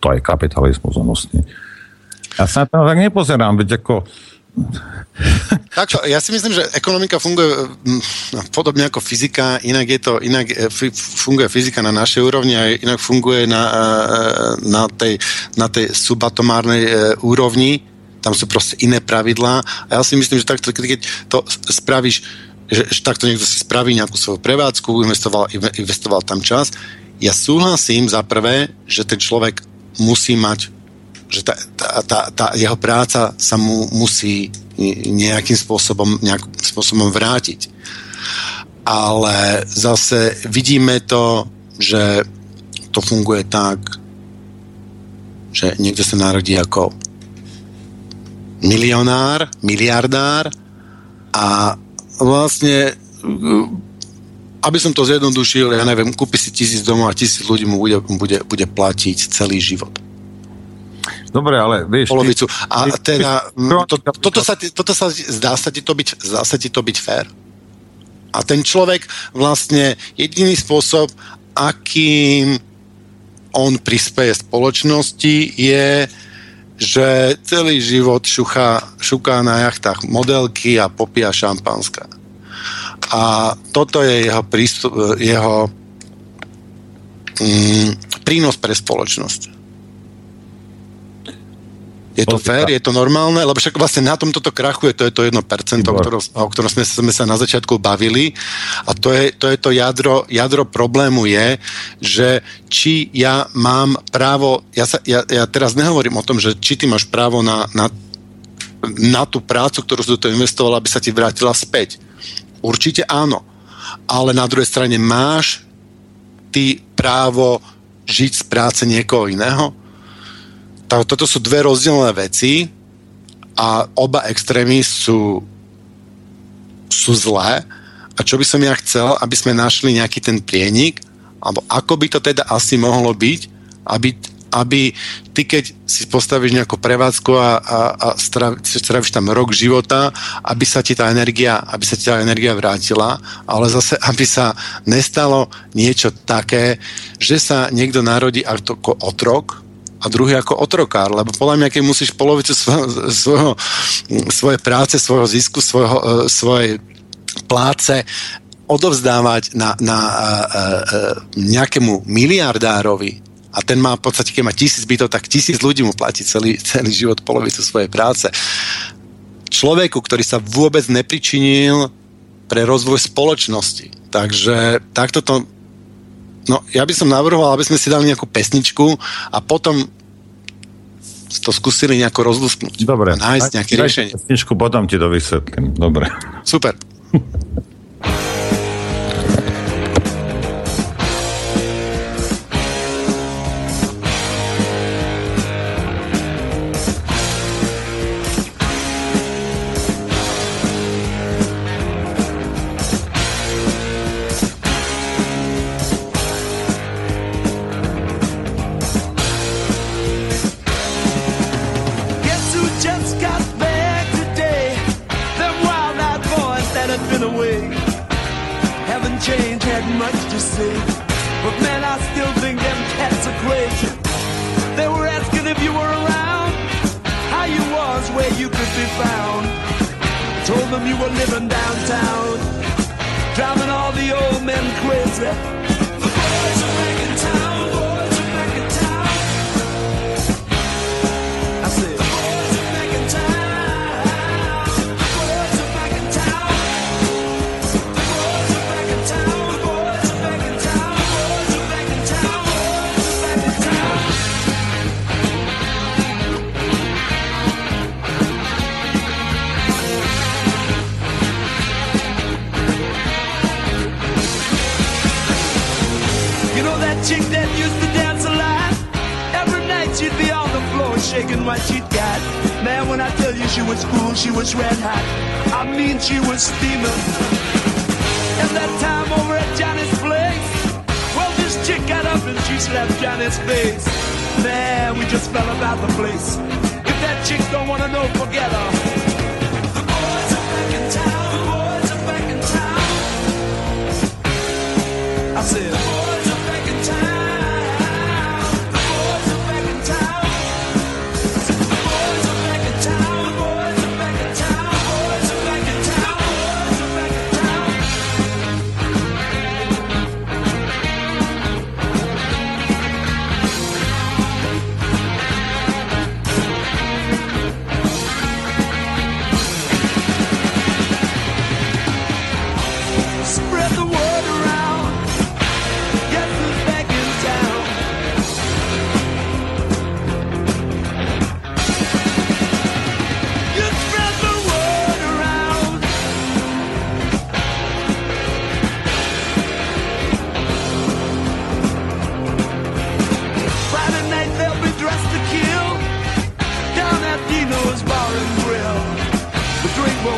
to je kapitalizmus onostný. Ja sa na to tak nepozerám, veď ako tak, ja si myslím, že ekonomika funguje podobne ako fyzika, inak je to, inak e, funguje fyzika na našej úrovni a inak funguje na, e, na, tej, na tej subatomárnej e, úrovni, tam sú proste iné pravidlá a ja si myslím, že takto, keď to spravíš, že, že takto niekto si spraví nejakú svoju prevádzku, investoval, investoval tam čas, ja súhlasím za prvé, že ten človek musí mať že tá, tá, tá, tá jeho práca sa mu musí nejakým spôsobom, nejakým spôsobom vrátiť. Ale zase vidíme to, že to funguje tak, že niekto sa narodí ako milionár, miliardár a vlastne aby som to zjednodušil, ja neviem, kúpi si tisíc domov a tisíc ľudí mu bude, bude, bude platiť celý život. Dobre, ale vieš... Polovicu. A teda, to, toto, sa, toto sa, zdá sa ti to byť, zdá sa ti to byť fér? A ten človek vlastne jediný spôsob, akým on prispieje spoločnosti, je, že celý život šuchá, šuká na jachtách modelky a popíja šampanska. A toto je jeho, prístup, jeho mm, prínos pre spoločnosť. Je to fér, je to normálne? Lebo však vlastne na tomto to krachuje, to je to 1%, o ktorom, o ktorom sme, sme sa na začiatku bavili. A to je to, je to jadro, jadro problému je, že či ja mám právo, ja, sa, ja, ja teraz nehovorím o tom, že či ty máš právo na, na, na tú prácu, ktorú si do toho investoval, aby sa ti vrátila späť. Určite áno. Ale na druhej strane máš ty právo žiť z práce niekoho iného? Toto sú dve rozdielne veci a oba extrémy sú, sú zlé. A čo by som ja chcel, aby sme našli nejaký ten prienik, alebo ako by to teda asi mohlo byť, aby, aby ty, keď si postavíš nejakú prevádzku a, a, a stravíš tam rok života, aby sa ti tá energia, aby sa ti tá energia vrátila, ale zase, aby sa nestalo niečo také, že sa niekto narodí ako otrok, a druhý ako otrokár, lebo podľa mňa, keď musíš polovicu svojho, svojho, svoje práce, svojho zisku, svojho, e, svojej pláce odovzdávať na, na a, a, nejakému miliardárovi a ten má v podstate, keď má tisíc bytov, tak tisíc ľudí mu platí celý, celý život polovicu svojej práce. Človeku, ktorý sa vôbec nepričinil pre rozvoj spoločnosti. Takže takto to No, ja by som navrhoval, aby sme si dali nejakú pesničku a potom to skúsili nejako rozlusknúť. Dobre. A nájsť nejaké riešenie. Pesničku, potom ti to vysvetlím. Dobre. Super.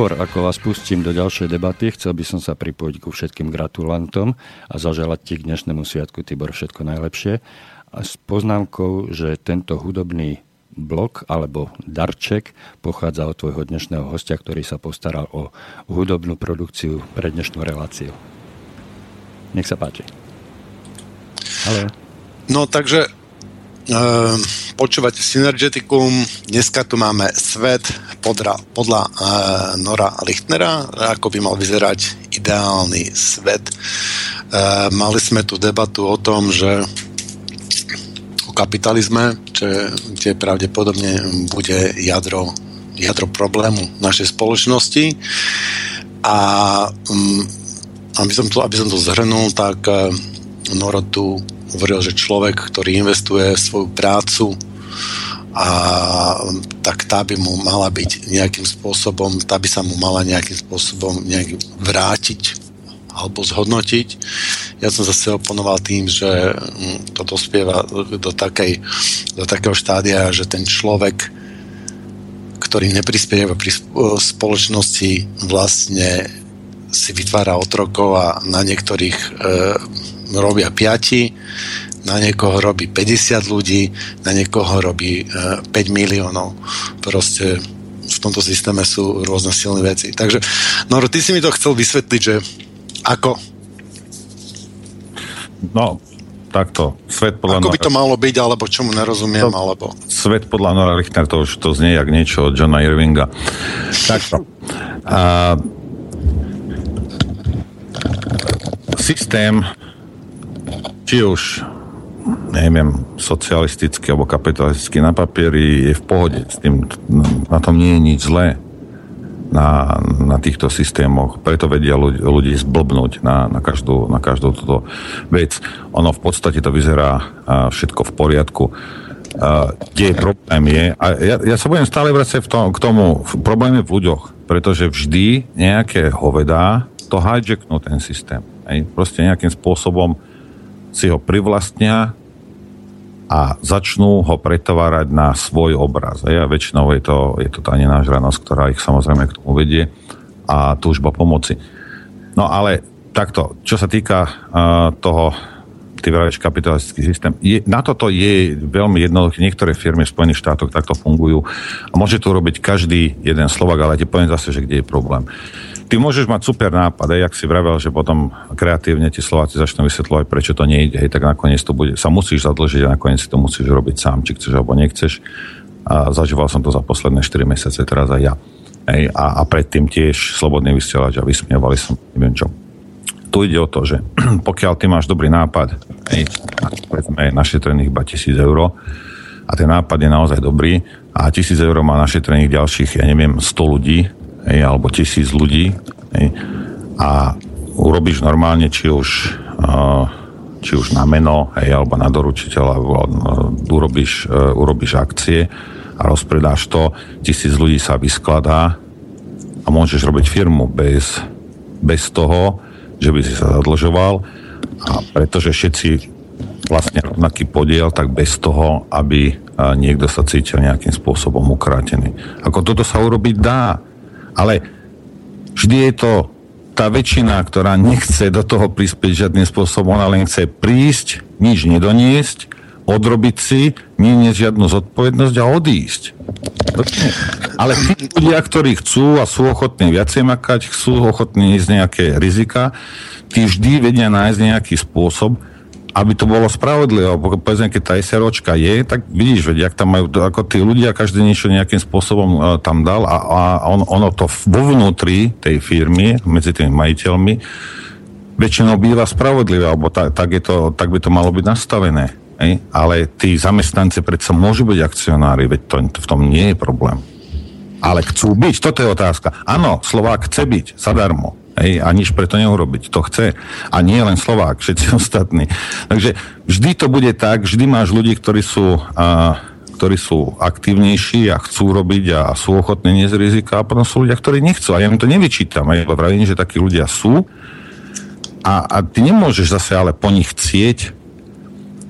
Skôr, ako vás pustím do ďalšej debaty, chcel by som sa pripojiť ku všetkým gratulantom a zaželať ti k dnešnému sviatku, Tibor, všetko najlepšie. A s poznámkou, že tento hudobný blok alebo darček pochádza od tvojho dnešného hostia, ktorý sa postaral o hudobnú produkciu pre dnešnú reláciu. Nech sa páči. Ale... No takže Ehm, počúvate Synergeticum. Dneska tu máme svet podľa, podľa uh, Nora Lichtnera, ako by mal vyzerať ideálny svet. Uh, mali sme tu debatu o tom, že o kapitalizme, čo, kde pravdepodobne bude jadro, jadro problému našej spoločnosti. A um, aby, som to, aby som to zhrnul, tak uh, Noro tu hovoril, že človek, ktorý investuje svoju prácu a tak tá by mu mala byť nejakým spôsobom, tá by sa mu mala nejakým spôsobom nejak vrátiť alebo zhodnotiť. Ja som zase oponoval tým, že mm, to dospieva do, takej, do takého štádia, že ten človek, ktorý neprispieva pri spoločnosti, vlastne si vytvára otrokov a na niektorých e, robia 5, na niekoho robí 50 ľudí, na niekoho robí 5 e, miliónov. Proste v tomto systéme sú rôzne silné veci. Takže, Noro, ty si mi to chcel vysvetliť, že ako? No, takto. Svet podľa Ako by to malo byť, alebo čomu nerozumiem, to, alebo... Svet podľa Nora Lichtner, to už to znie jak niečo od Johna Irvinga. Takto. A, systém či už neviem, socialistický alebo kapitalistický na papieri je v pohode. S tým, na tom nie je nič zlé na, na týchto systémoch. Preto vedia ľudí, ľudí zblbnúť na, na, každú, na každú túto vec. Ono v podstate to vyzerá všetko v poriadku. kde je problém je, a ja, ja sa budem stále vracať v tom, k tomu, problém je v ľuďoch, pretože vždy nejaké hovedá to hijacknú ten systém. Hej? Proste nejakým spôsobom si ho privlastnia a začnú ho pretovárať na svoj obraz. A väčšinou je to, je to tá nenážranosť, ktorá ich samozrejme k tomu vedie a túžba pomoci. No ale takto, čo sa týka uh, toho, ty vravíš kapitalistický systém, je, na toto je veľmi jednoduché. Niektoré firmy v Spojených štátoch takto fungujú a môže to robiť každý jeden Slovak, ale ti poviem zase, že kde je problém. Uh, ty môžeš mať super nápad, aj, jak si vravel, že potom kreatívne ti Slováci začnú vysvetľovať, prečo to nejde, hej, tak nakoniec to bude, sa musíš zadlžiť a nakoniec si to musíš robiť sám, či chceš alebo nechceš. A zažíval som to za posledné 4 mesiace, teraz aj ja. Hej, a, a predtým tiež slobodný vysielač a vysmievali som, neviem čo. Tu ide o to, že pokiaľ ty máš dobrý nápad, hej, povedzme našetrených iba 1000 eur, a ten nápad je naozaj dobrý a 1000 eur má našetrených ďalších, ja neviem, 100 ľudí, hej, alebo tisíc ľudí hej, a urobíš normálne, či už, či už na meno, hej, alebo na doručiteľa, urobíš, uh, urobíš akcie a rozpredáš to, tisíc ľudí sa vyskladá a môžeš robiť firmu bez, bez toho, že by si sa zadlžoval a pretože všetci vlastne rovnaký podiel, tak bez toho, aby niekto sa cítil nejakým spôsobom ukrátený. Ako toto sa urobiť dá, ale vždy je to tá väčšina, ktorá nechce do toho prispieť žiadnym spôsobom, ona len chce prísť, nič nedoniesť, odrobiť si, nie žiadnu zodpovednosť a odísť. Ale tí ľudia, ktorí chcú a sú ochotní viacej makať, chcú ochotní ísť nejaké rizika, tí vždy vedia nájsť nejaký spôsob, aby to bolo spravodlivé, povedzme, keď tá SROčka je, tak vidíš, veď, jak tam majú, ako tí ľudia, každý niečo nejakým spôsobom uh, tam dal a, a on, ono to vo vnútri tej firmy, medzi tými majiteľmi, väčšinou býva spravodlivé, alebo tak, tak, je to, tak by to malo byť nastavené. Hej? Ale tí zamestnanci predsa môžu byť akcionári, veď to, v tom nie je problém. Ale chcú byť, toto je otázka. Áno, Slovák chce byť zadarmo. Hej, a nič preto neurobiť. To chce. A nie len Slovák, všetci ostatní. Takže vždy to bude tak, vždy máš ľudí, ktorí sú, a, ktorí sú aktívnejší a chcú robiť a sú ochotní niesť rizika a potom sú ľudia, ktorí nechcú. A ja im to nevyčítam. Ja vravím, že takí ľudia sú. A, a ty nemôžeš zase ale po nich chcieť,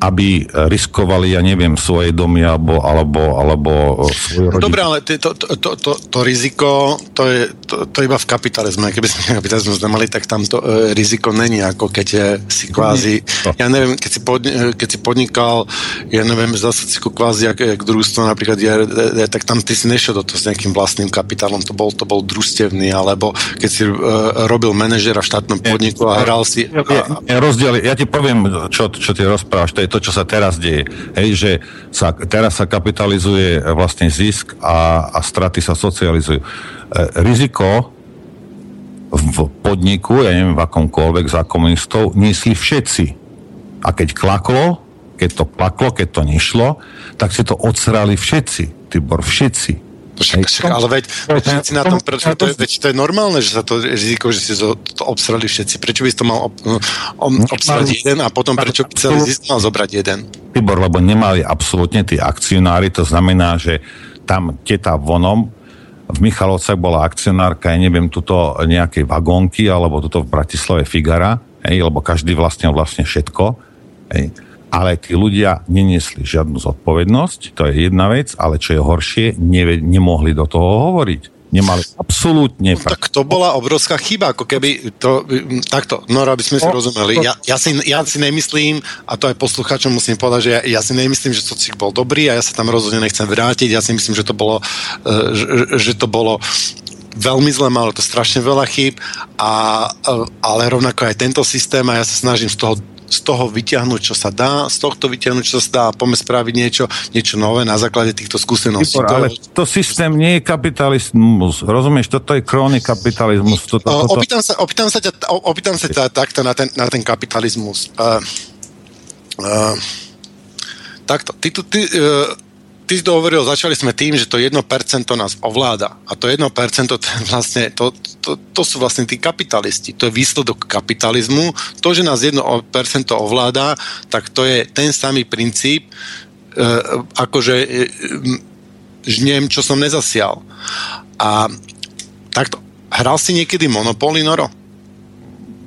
aby riskovali, ja neviem, svoje domy alebo, alebo, alebo svoje rodiny. Dobre, ale to, to, to, to, to riziko, to je, to, to iba v kapitalizme. Keby sme kapitalizmus nemali, tak tam to e, riziko není, ako keď je, si kvázi, ja neviem, keď si, pod, e, keď si podnikal, ja neviem, zase si kvázi, jak, jak družstvo napríklad, je, je, tak tam ty si nešiel do toho s nejakým vlastným kapitálom, to bol, to bol družstevný, alebo keď si e, robil manažera v štátnom podniku a hral si... A, a... Rozdiel, ja ti poviem, čo, čo ty rozprávaš, to je to, čo sa teraz deje. Hej, že sa, teraz sa kapitalizuje vlastne zisk a, a straty sa socializujú. E, riziko v podniku, ja neviem v akomkoľvek za komunistov, niesli všetci. A keď klaklo, keď to plaklo, keď to nešlo, tak si to odsrali všetci. Tybor, všetci. Však, však, ale veď, veď všetci na tom, prečo, to, je, veď to je normálne, že sa to riziko, že si to, obsrali všetci. Prečo by si to mal ob, ob, obsrať jeden a potom prečo by celý zisk mal zobrať jeden? Tybor, lebo nemali absolútne tí akcionári, to znamená, že tam teta vonom v Michalovcach bola akcionárka, ja neviem, tuto nejakej vagónky, alebo tuto v Bratislave Figara, hej, lebo každý vlastne vlastne všetko, hej. Ale tí ľudia neniesli žiadnu zodpovednosť, to je jedna vec, ale čo je horšie, ne, nemohli do toho hovoriť nemali absolútne... No, tak to bola obrovská chyba, ako keby to, takto, no aby sme si no, rozumeli. Ja, ja, si, ja si nemyslím, a to aj poslucháčom musím povedať, že ja, ja si nemyslím, že socik bol dobrý a ja sa tam rozhodne nechcem vrátiť. Ja si myslím, že to bolo, e, že, že to bolo veľmi zle, malo to strašne veľa chýb, a, e, ale rovnako aj tento systém a ja sa snažím z toho z toho vyťahnuť, čo sa dá, z tohto vyťahnuť, čo sa dá a poďme spraviť niečo, niečo nové na základe týchto skúseností. Výbor, ale to systém nie je kapitalizmus. Rozumieš, toto je króny kapitalizmus. Toto, toto... Opýtam, sa, opýtam sa ťa, opýtam sa ťa takto na ten, na ten kapitalizmus. Uh, uh, takto, ty, ty, ty uh, ty si to hovoril, začali sme tým, že to 1% nás ovláda. A to 1% to, vlastne, to, to, to sú vlastne tí kapitalisti. To je výsledok kapitalizmu. To, že nás 1% ovláda, tak to je ten samý princíp, e, akože e, žniem, čo som nezasial. A takto. Hral si niekedy Monopoly, Noro?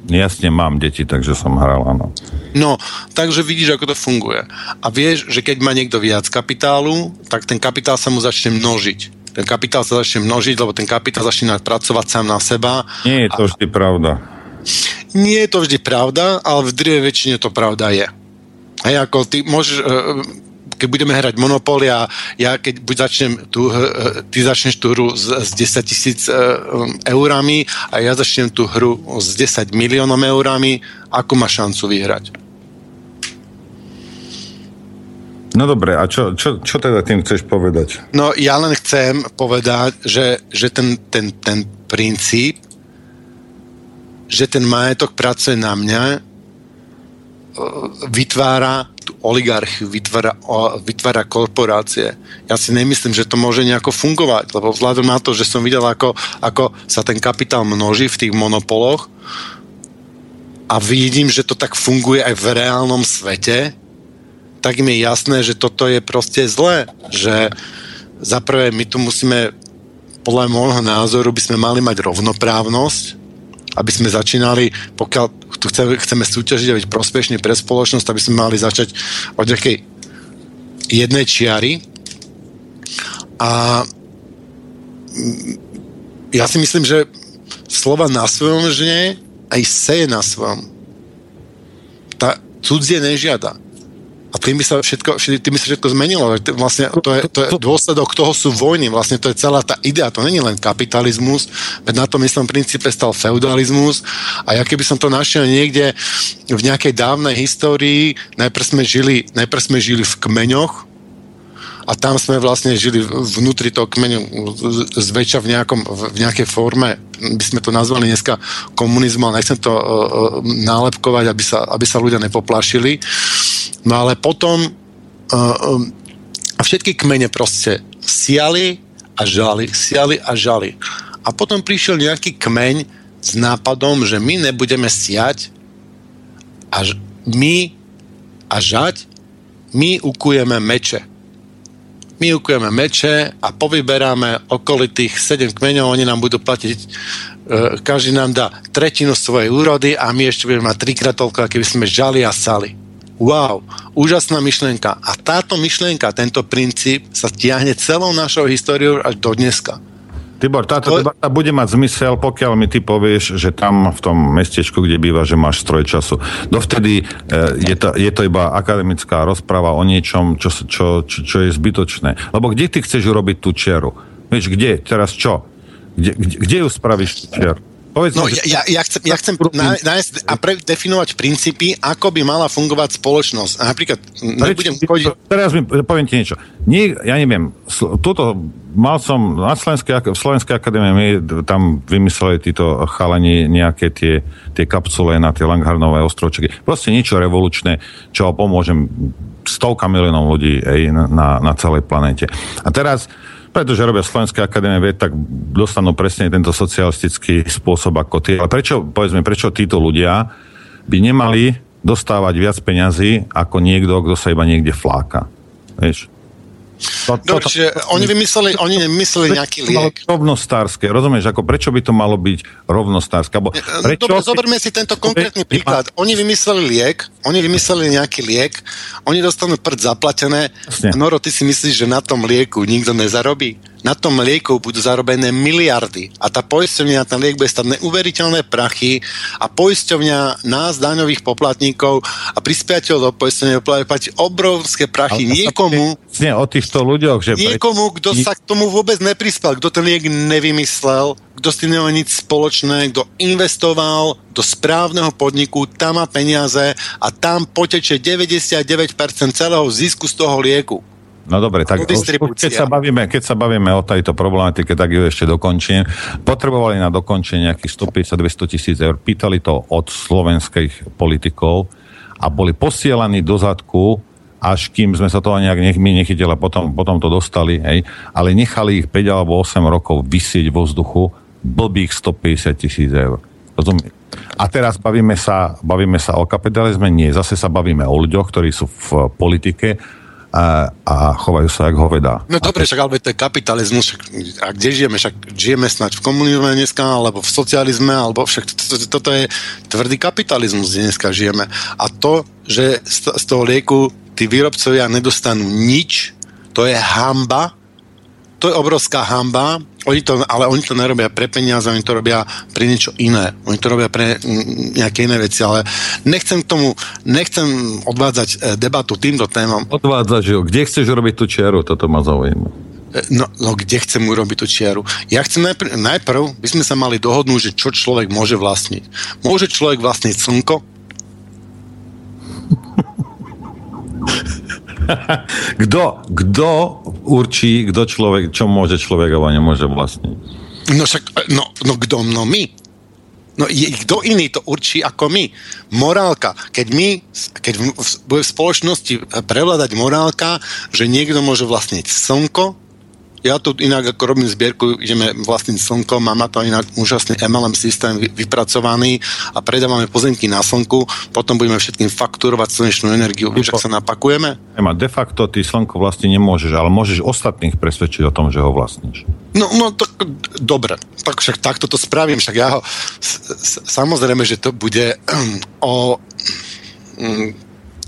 Jasne, mám deti, takže som hral, áno. No, takže vidíš, ako to funguje. A vieš, že keď má niekto viac kapitálu, tak ten kapitál sa mu začne množiť. Ten kapitál sa začne množiť, lebo ten kapitál začne pracovať sám na seba. Nie je to vždy pravda. Nie je to vždy pravda, ale v drve väčšine to pravda je. Hej, ako ty môžeš, e, keď budeme hrať Monopoly a ja keď buď začnem tú, eh, ty začneš tú hru s, s 10 tisíc eh, eurami a ja začnem tú hru s 10 miliónom eurami, ako má šancu vyhrať? No dobre, a čo, čo, čo teda tým chceš povedať? No ja len chcem povedať, že, že ten, ten, ten princíp, že ten majetok pracuje na mňa, eh, vytvára tú oligarchiu, vytvára, vytvára korporácie. Ja si nemyslím, že to môže nejako fungovať, lebo vzhľadom na to, že som videl, ako, ako sa ten kapitál množí v tých monopoloch a vidím, že to tak funguje aj v reálnom svete, tak mi je jasné, že toto je proste zlé. Že zaprvé my tu musíme, podľa môjho názoru, by sme mali mať rovnoprávnosť, aby sme začínali, pokiaľ tu chceme, súťažiť a byť prospešní pre spoločnosť, aby sme mali začať od nejakej jednej čiary a ja si myslím, že slova na svojom žne aj seje na svojom. Tá cudzie nežiada. A tým by sa všetko, tým by sa všetko zmenilo. Vlastne to je, to je dôsledok toho sú vojny. Vlastne to je celá tá idea. To není len kapitalizmus, veď na tom istom princípe stal feudalizmus. A ja keby som to našiel niekde v nejakej dávnej histórii, najprv sme žili, najprv sme žili v kmeňoch, a tam sme vlastne žili vnútri toho kmeňu zväčša v, nejakom, v nejakej forme, by sme to nazvali dneska komunizmu, ale nechcem to uh, nálepkovať, aby sa, aby sa ľudia nepoplašili. No ale potom uh, um, všetky kmene proste siali a žali, siali a žali. A potom prišiel nejaký kmeň s nápadom, že my nebudeme siať a ž- my a žať, my ukujeme meče my ukujeme meče a povyberáme okolitých 7 kmeňov, oni nám budú platiť, e, každý nám dá tretinu svojej úrody a my ešte budeme mať trikrát toľko, keby sme žali a sali. Wow, úžasná myšlienka. A táto myšlienka, tento princíp sa tiahne celou našou históriou až do dneska. Tibor, táto to... debata bude mať zmysel, pokiaľ mi ty povieš, že tam v tom mestečku, kde býva, že máš stroj času. Dovtedy e, je, to, je to iba akademická rozpráva o niečom, čo, čo, čo, čo je zbytočné. Lebo kde ty chceš urobiť tú čiaru? Vieš, kde? Teraz čo? Kde, kde, kde ju spravíš tú čiaru? Povedz no, ja, ja chcem, ja chcem nájsť a predefinovať princípy, ako by mala fungovať spoločnosť. A napríklad, nebudem chodiť... Teraz mi poviem ti niečo. Nie, ja neviem, toto mal som na Slovenskej, v Slovenskej akadémie, my tam vymysleli títo chalani nejaké tie, tie kapsule na tie Langharnové ostrovčeky. Proste niečo revolučné, čo pomôžem stovka miliónov ľudí ej, na, na celej planete. A teraz pretože robia Slovenské akadémie vied, tak dostanú presne tento socialistický spôsob ako tie. Ale prečo, povedzme, prečo títo ľudia by nemali dostávať viac peňazí ako niekto, kto sa iba niekde fláka? Vieš? To, to, Dobre, čiže oni vymysleli, oni nemysleli nejaký liek. Rovnostárske, rozumieš, ako prečo by to malo byť rovnostárske? Abo prečo Dobre, zoberme si tento konkrétny príklad. Oni vymysleli liek, oni vymysleli nejaký liek, oni dostanú prd zaplatené. Jasne. Noro, ty si myslíš, že na tom lieku nikto nezarobí? Na tom lieku budú zarobené miliardy a tá poisťovňa na ten liek bude stať neuveriteľné prachy a poisťovňa nás, daňových poplatníkov a prispiateľov do poisťovňa platí obrovské prachy Ale niekomu... Nie, o týchto ľuďoch, že... Niekomu, kto sa k tomu vôbec neprispel, kto ten liek nevymyslel, kto s tým nemá nič spoločné, kto investoval do správneho podniku, tam má peniaze a tam poteče 99% celého zisku z toho lieku. No dobre, tak už, keď, sa bavíme, keď sa bavíme o tejto problematike, tak ju ešte dokončím. Potrebovali na dokončenie nejakých 150-200 tisíc eur. Pýtali to od slovenských politikov a boli posielaní do zadku až kým sme sa toho nejak nech, my nechytili a potom, potom to dostali, hej, ale nechali ich 5 alebo 8 rokov vysieť vo vzduchu blbých 150 tisíc eur. Rozumie? A teraz bavíme sa, bavíme sa o kapitalizme? Nie, zase sa bavíme o ľuďoch, ktorí sú v politike a, a chovajú sa ako hoveda. No dobre, však ale to je kapitalizmus, však, a kde žijeme? Však žijeme snať v komunizme dneska, alebo v socializme, alebo však toto to, to, to je tvrdý kapitalizmus, kde dneska žijeme. A to, že z, z toho lieku tí výrobcovia nedostanú nič, to je hamba, to je obrovská hamba, oni to, ale oni to nerobia pre peniaze, oni to robia pre niečo iné. Oni to robia pre nejaké iné veci, ale nechcem k tomu, nechcem odvádzať e, debatu týmto témam. Odvádzaš ju. Kde chceš robiť tú čiaru? Toto ma zaujíma. E, no, no, kde chcem urobiť tú čiaru? Ja chcem najprv, najprv by sme sa mali dohodnúť, že čo človek môže vlastniť. Môže človek vlastniť slnko? kto, kto určí, kto človek, čo môže človek alebo nemôže vlastniť? No však, no, no kto? No my. No kto iný to určí ako my? Morálka. Keď my, keď bude v spoločnosti prevládať morálka, že niekto môže vlastniť slnko, ja tu inak ako robím zbierku, ideme vlastniť slnko, mám na to inak úžasný MLM systém vypracovaný a predávame pozemky na slnku, potom budeme všetkým fakturovať slnečnú energiu. Vieš, ak sa napakujeme? Ema, de facto ty slnko vlastne nemôžeš, ale môžeš ostatných presvedčiť o tom, že ho vlastníš. No, no to, dobre, tak však takto to spravím, však ja ho, samozrejme, že to bude o, mm,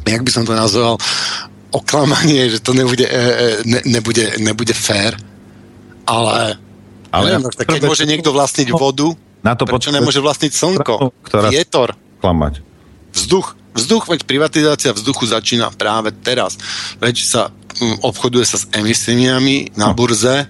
jak by som to nazval, oklamanie, že to nebude, e, e, ne, nebude, nebude fér, ale, ale neviem, ja, tak keď môže niekto vlastniť vodu, na to prečo nemôže vlastniť slnko, ktorá vietor, klamať. vzduch, vzduch, veď privatizácia vzduchu začína práve teraz. Veď sa um, obchoduje sa s emisiami na no. burze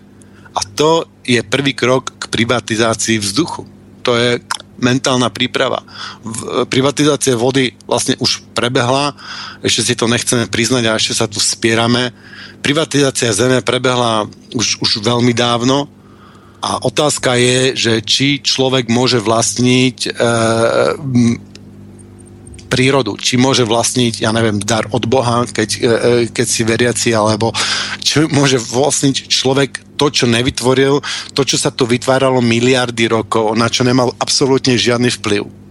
a to je prvý krok k privatizácii vzduchu. To je mentálna príprava. V, privatizácia vody vlastne už prebehla, ešte si to nechceme priznať a ešte sa tu spierame. Privatizácia zeme prebehla už, už veľmi dávno a otázka je, že či človek môže vlastniť e, prírodu, či môže vlastniť, ja neviem, dar od Boha, keď, e, e, keď si veriaci, alebo či môže vlastniť človek to, čo nevytvoril, to, čo sa tu vytváralo miliardy rokov, na čo nemal absolútne žiadny vplyv.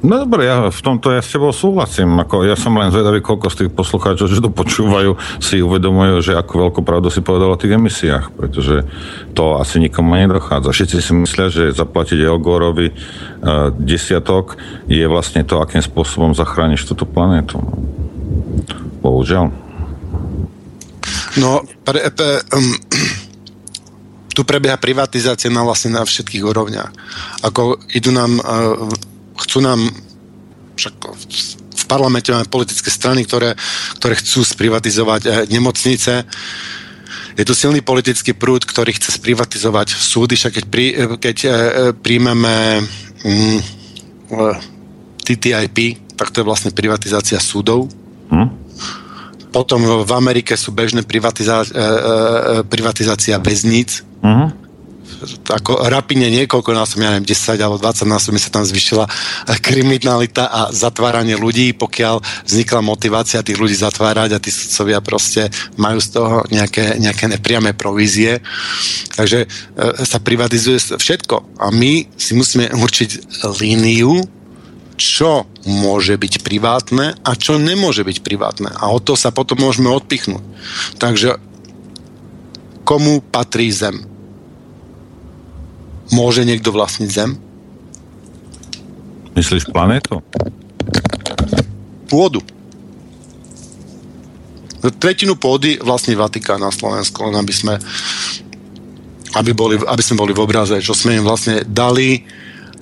No dobre, ja v tomto ja s tebou súhlasím. Ako, ja som len zvedavý, koľko z tých poslucháčov, že to počúvajú, si uvedomujú, že ako veľkú pravdu si povedal o tých emisiách, pretože to asi nikomu nedochádza. Všetci si myslia, že zaplatiť Elgorovi uh, desiatok je vlastne to, akým spôsobom zachrániš túto planétu. Bohužiaľ. No, pre, pre, um, tu prebieha privatizácia na vlastne na všetkých úrovniach. Ako idú nám, chcú nám, však v parlamente máme politické strany, ktoré, ktoré chcú sprivatizovať nemocnice, je tu silný politický prúd, ktorý chce sprivatizovať súdy, však keď, pri, keď e, príjmeme mm, TTIP, tak to je vlastne privatizácia súdov. Hm? Potom v Amerike sú bežné privatizá, privatizácia väzníc. Hm? Ako rapine niekoľko násobne, ja neviem, 10 alebo 20 násobne sa tam zvyšila kriminalita a zatváranie ľudí, pokiaľ vznikla motivácia tých ľudí zatvárať a tí sudcovia proste majú z toho nejaké, nejaké nepriame provízie. Takže e, sa privatizuje všetko a my si musíme určiť líniu, čo môže byť privátne a čo nemôže byť privátne. A o to sa potom môžeme odpichnúť. Takže komu patrí zem? Môže niekto vlastniť Zem? Myslíš planétu? Pôdu. Tretinu pôdy vlastní Vatikán na Slovensku, len aby sme aby, boli, aby sme boli v obraze, čo sme im vlastne dali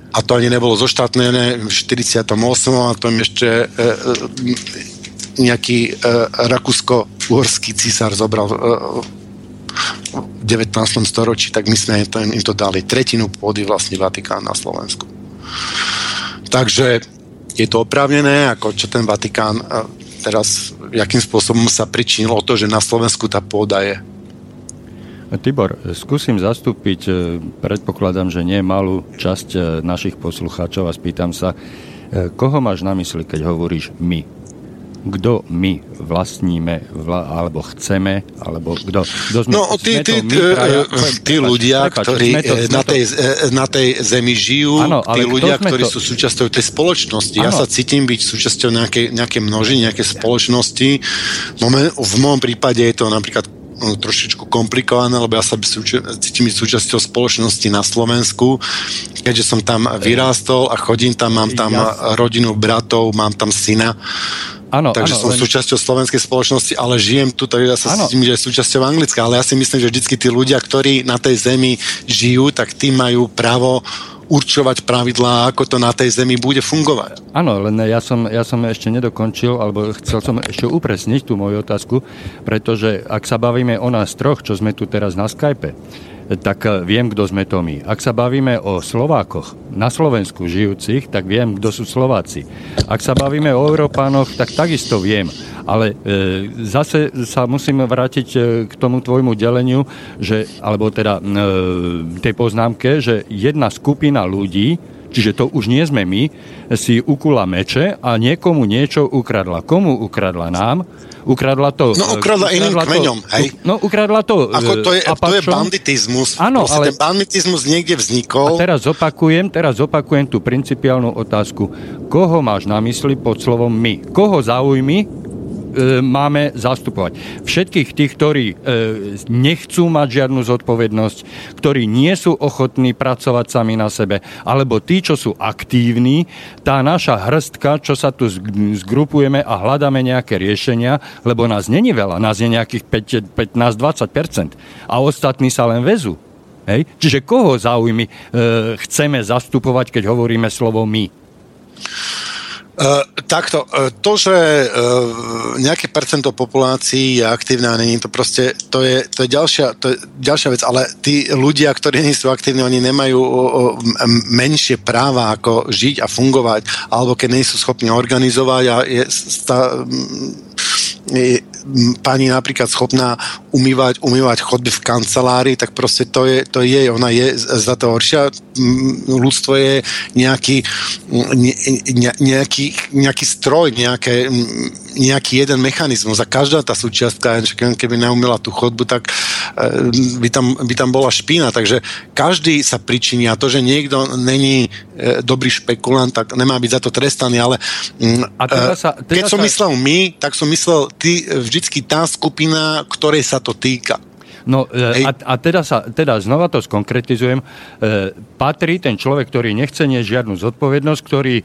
a to ani nebolo zoštátnené v 48. a to im ešte e, e, nejaký e, rakúsko-uhorský císar zobral e, v 19. storočí, tak my sme im to dali. Tretinu pôdy vlastní Vatikán na Slovensku. Takže je to oprávnené, ako čo ten Vatikán teraz, jakým spôsobom sa pričinil o to, že na Slovensku tá pôda je. Tibor, skúsim zastúpiť, e, predpokladám, že nie malú časť e, našich poslucháčov a spýtam sa, e, koho máš na mysli, keď hovoríš my? Kto my vlastníme, vla, alebo chceme, alebo kto, kto sme, no, tí, sme tí, my, praja, tí ľudia, prepač, ktorí to, na, tej, to... na tej zemi žijú, ano, tí ľudia, ktorí to... sú súčasťou tej spoločnosti. Ano. Ja sa cítim byť súčasťou nejakej, nejakej množiny, nejakej spoločnosti. V môjom prípade je to napríklad no, trošičku komplikované, lebo ja sa cítim byť súčasťou spoločnosti na Slovensku, keďže som tam vyrástol a chodím tam, mám tam rodinu bratov, mám tam syna Áno, Takže áno, som len... súčasťou slovenskej spoločnosti, ale žijem tu, tak ja sa áno. cítim, že je súčasťou anglická. Ale ja si myslím, že vždycky tí ľudia, ktorí na tej zemi žijú, tak tí majú právo určovať pravidlá, ako to na tej zemi bude fungovať. Áno, len ja som, ja som ešte nedokončil, alebo chcel som ešte upresniť tú moju otázku, pretože ak sa bavíme o nás troch, čo sme tu teraz na Skype, tak eh, viem, kto sme to my. Ak sa bavíme o Slovákoch na Slovensku žijúcich, tak viem, kto sú Slováci. Ak sa bavíme o Európánoch, tak takisto viem. Ale e, zase sa musím vrátiť e, k tomu tvojmu deleniu, že, alebo teda e, tej poznámke, že jedna skupina ľudí, čiže to už nie sme my, si ukula meče a niekomu niečo ukradla. Komu ukradla? Nám? Ukradla to... No ukradla, ukradla iným to, kmeňom, hej? No ukradla to... Ako to je, to je banditizmus. Áno, ale... ten banditizmus niekde vznikol. A teraz opakujem, teraz opakujem tú principiálnu otázku. Koho máš na mysli pod slovom my? Koho zaujmi e, máme zastupovať. Všetkých tých, ktorí e, nechcú mať žiadnu zodpovednosť, ktorí nie sú ochotní pracovať sami na sebe, alebo tí, čo sú aktívni, tá naša hrstka, čo sa tu zgrupujeme a hľadáme nejaké riešenia, lebo nás není veľa, nás je nejakých 15-20% a ostatní sa len vezú. Hej? Čiže koho záujmy e, chceme zastupovať, keď hovoríme slovo my? Uh, takto, uh, to, že uh, nejaké percento populácií je aktívne a není to proste, to je, to je, ďalšia, to je ďalšia vec, ale tí ľudia, ktorí nie sú aktívni, oni nemajú uh, menšie práva ako žiť a fungovať, alebo keď nie sú schopní organizovať a je, stá, je pani napríklad schopná umývať, umývať chodby v kancelárii, tak proste to je, to je ona je za to horšia. Ľudstvo je nejaký, ne, ne, nejaký, nejaký stroj, nejaké, nejaký jeden mechanizmus. A každá tá súčiastka, keby neumila tú chodbu, tak e, by tam, by tam bola špína, takže každý sa pričiní a to, že niekto není e, dobrý špekulant, tak nemá byť za to trestaný, ale a teraz sa, teraz keď som sa... myslel my, tak som myslel ty vždycky tá skupina, ktorej sa to týka. No e, a, a teda, sa, teda znova to skonkretizujem. E, patrí ten človek, ktorý nechce nie žiadnu zodpovednosť, ktorý e,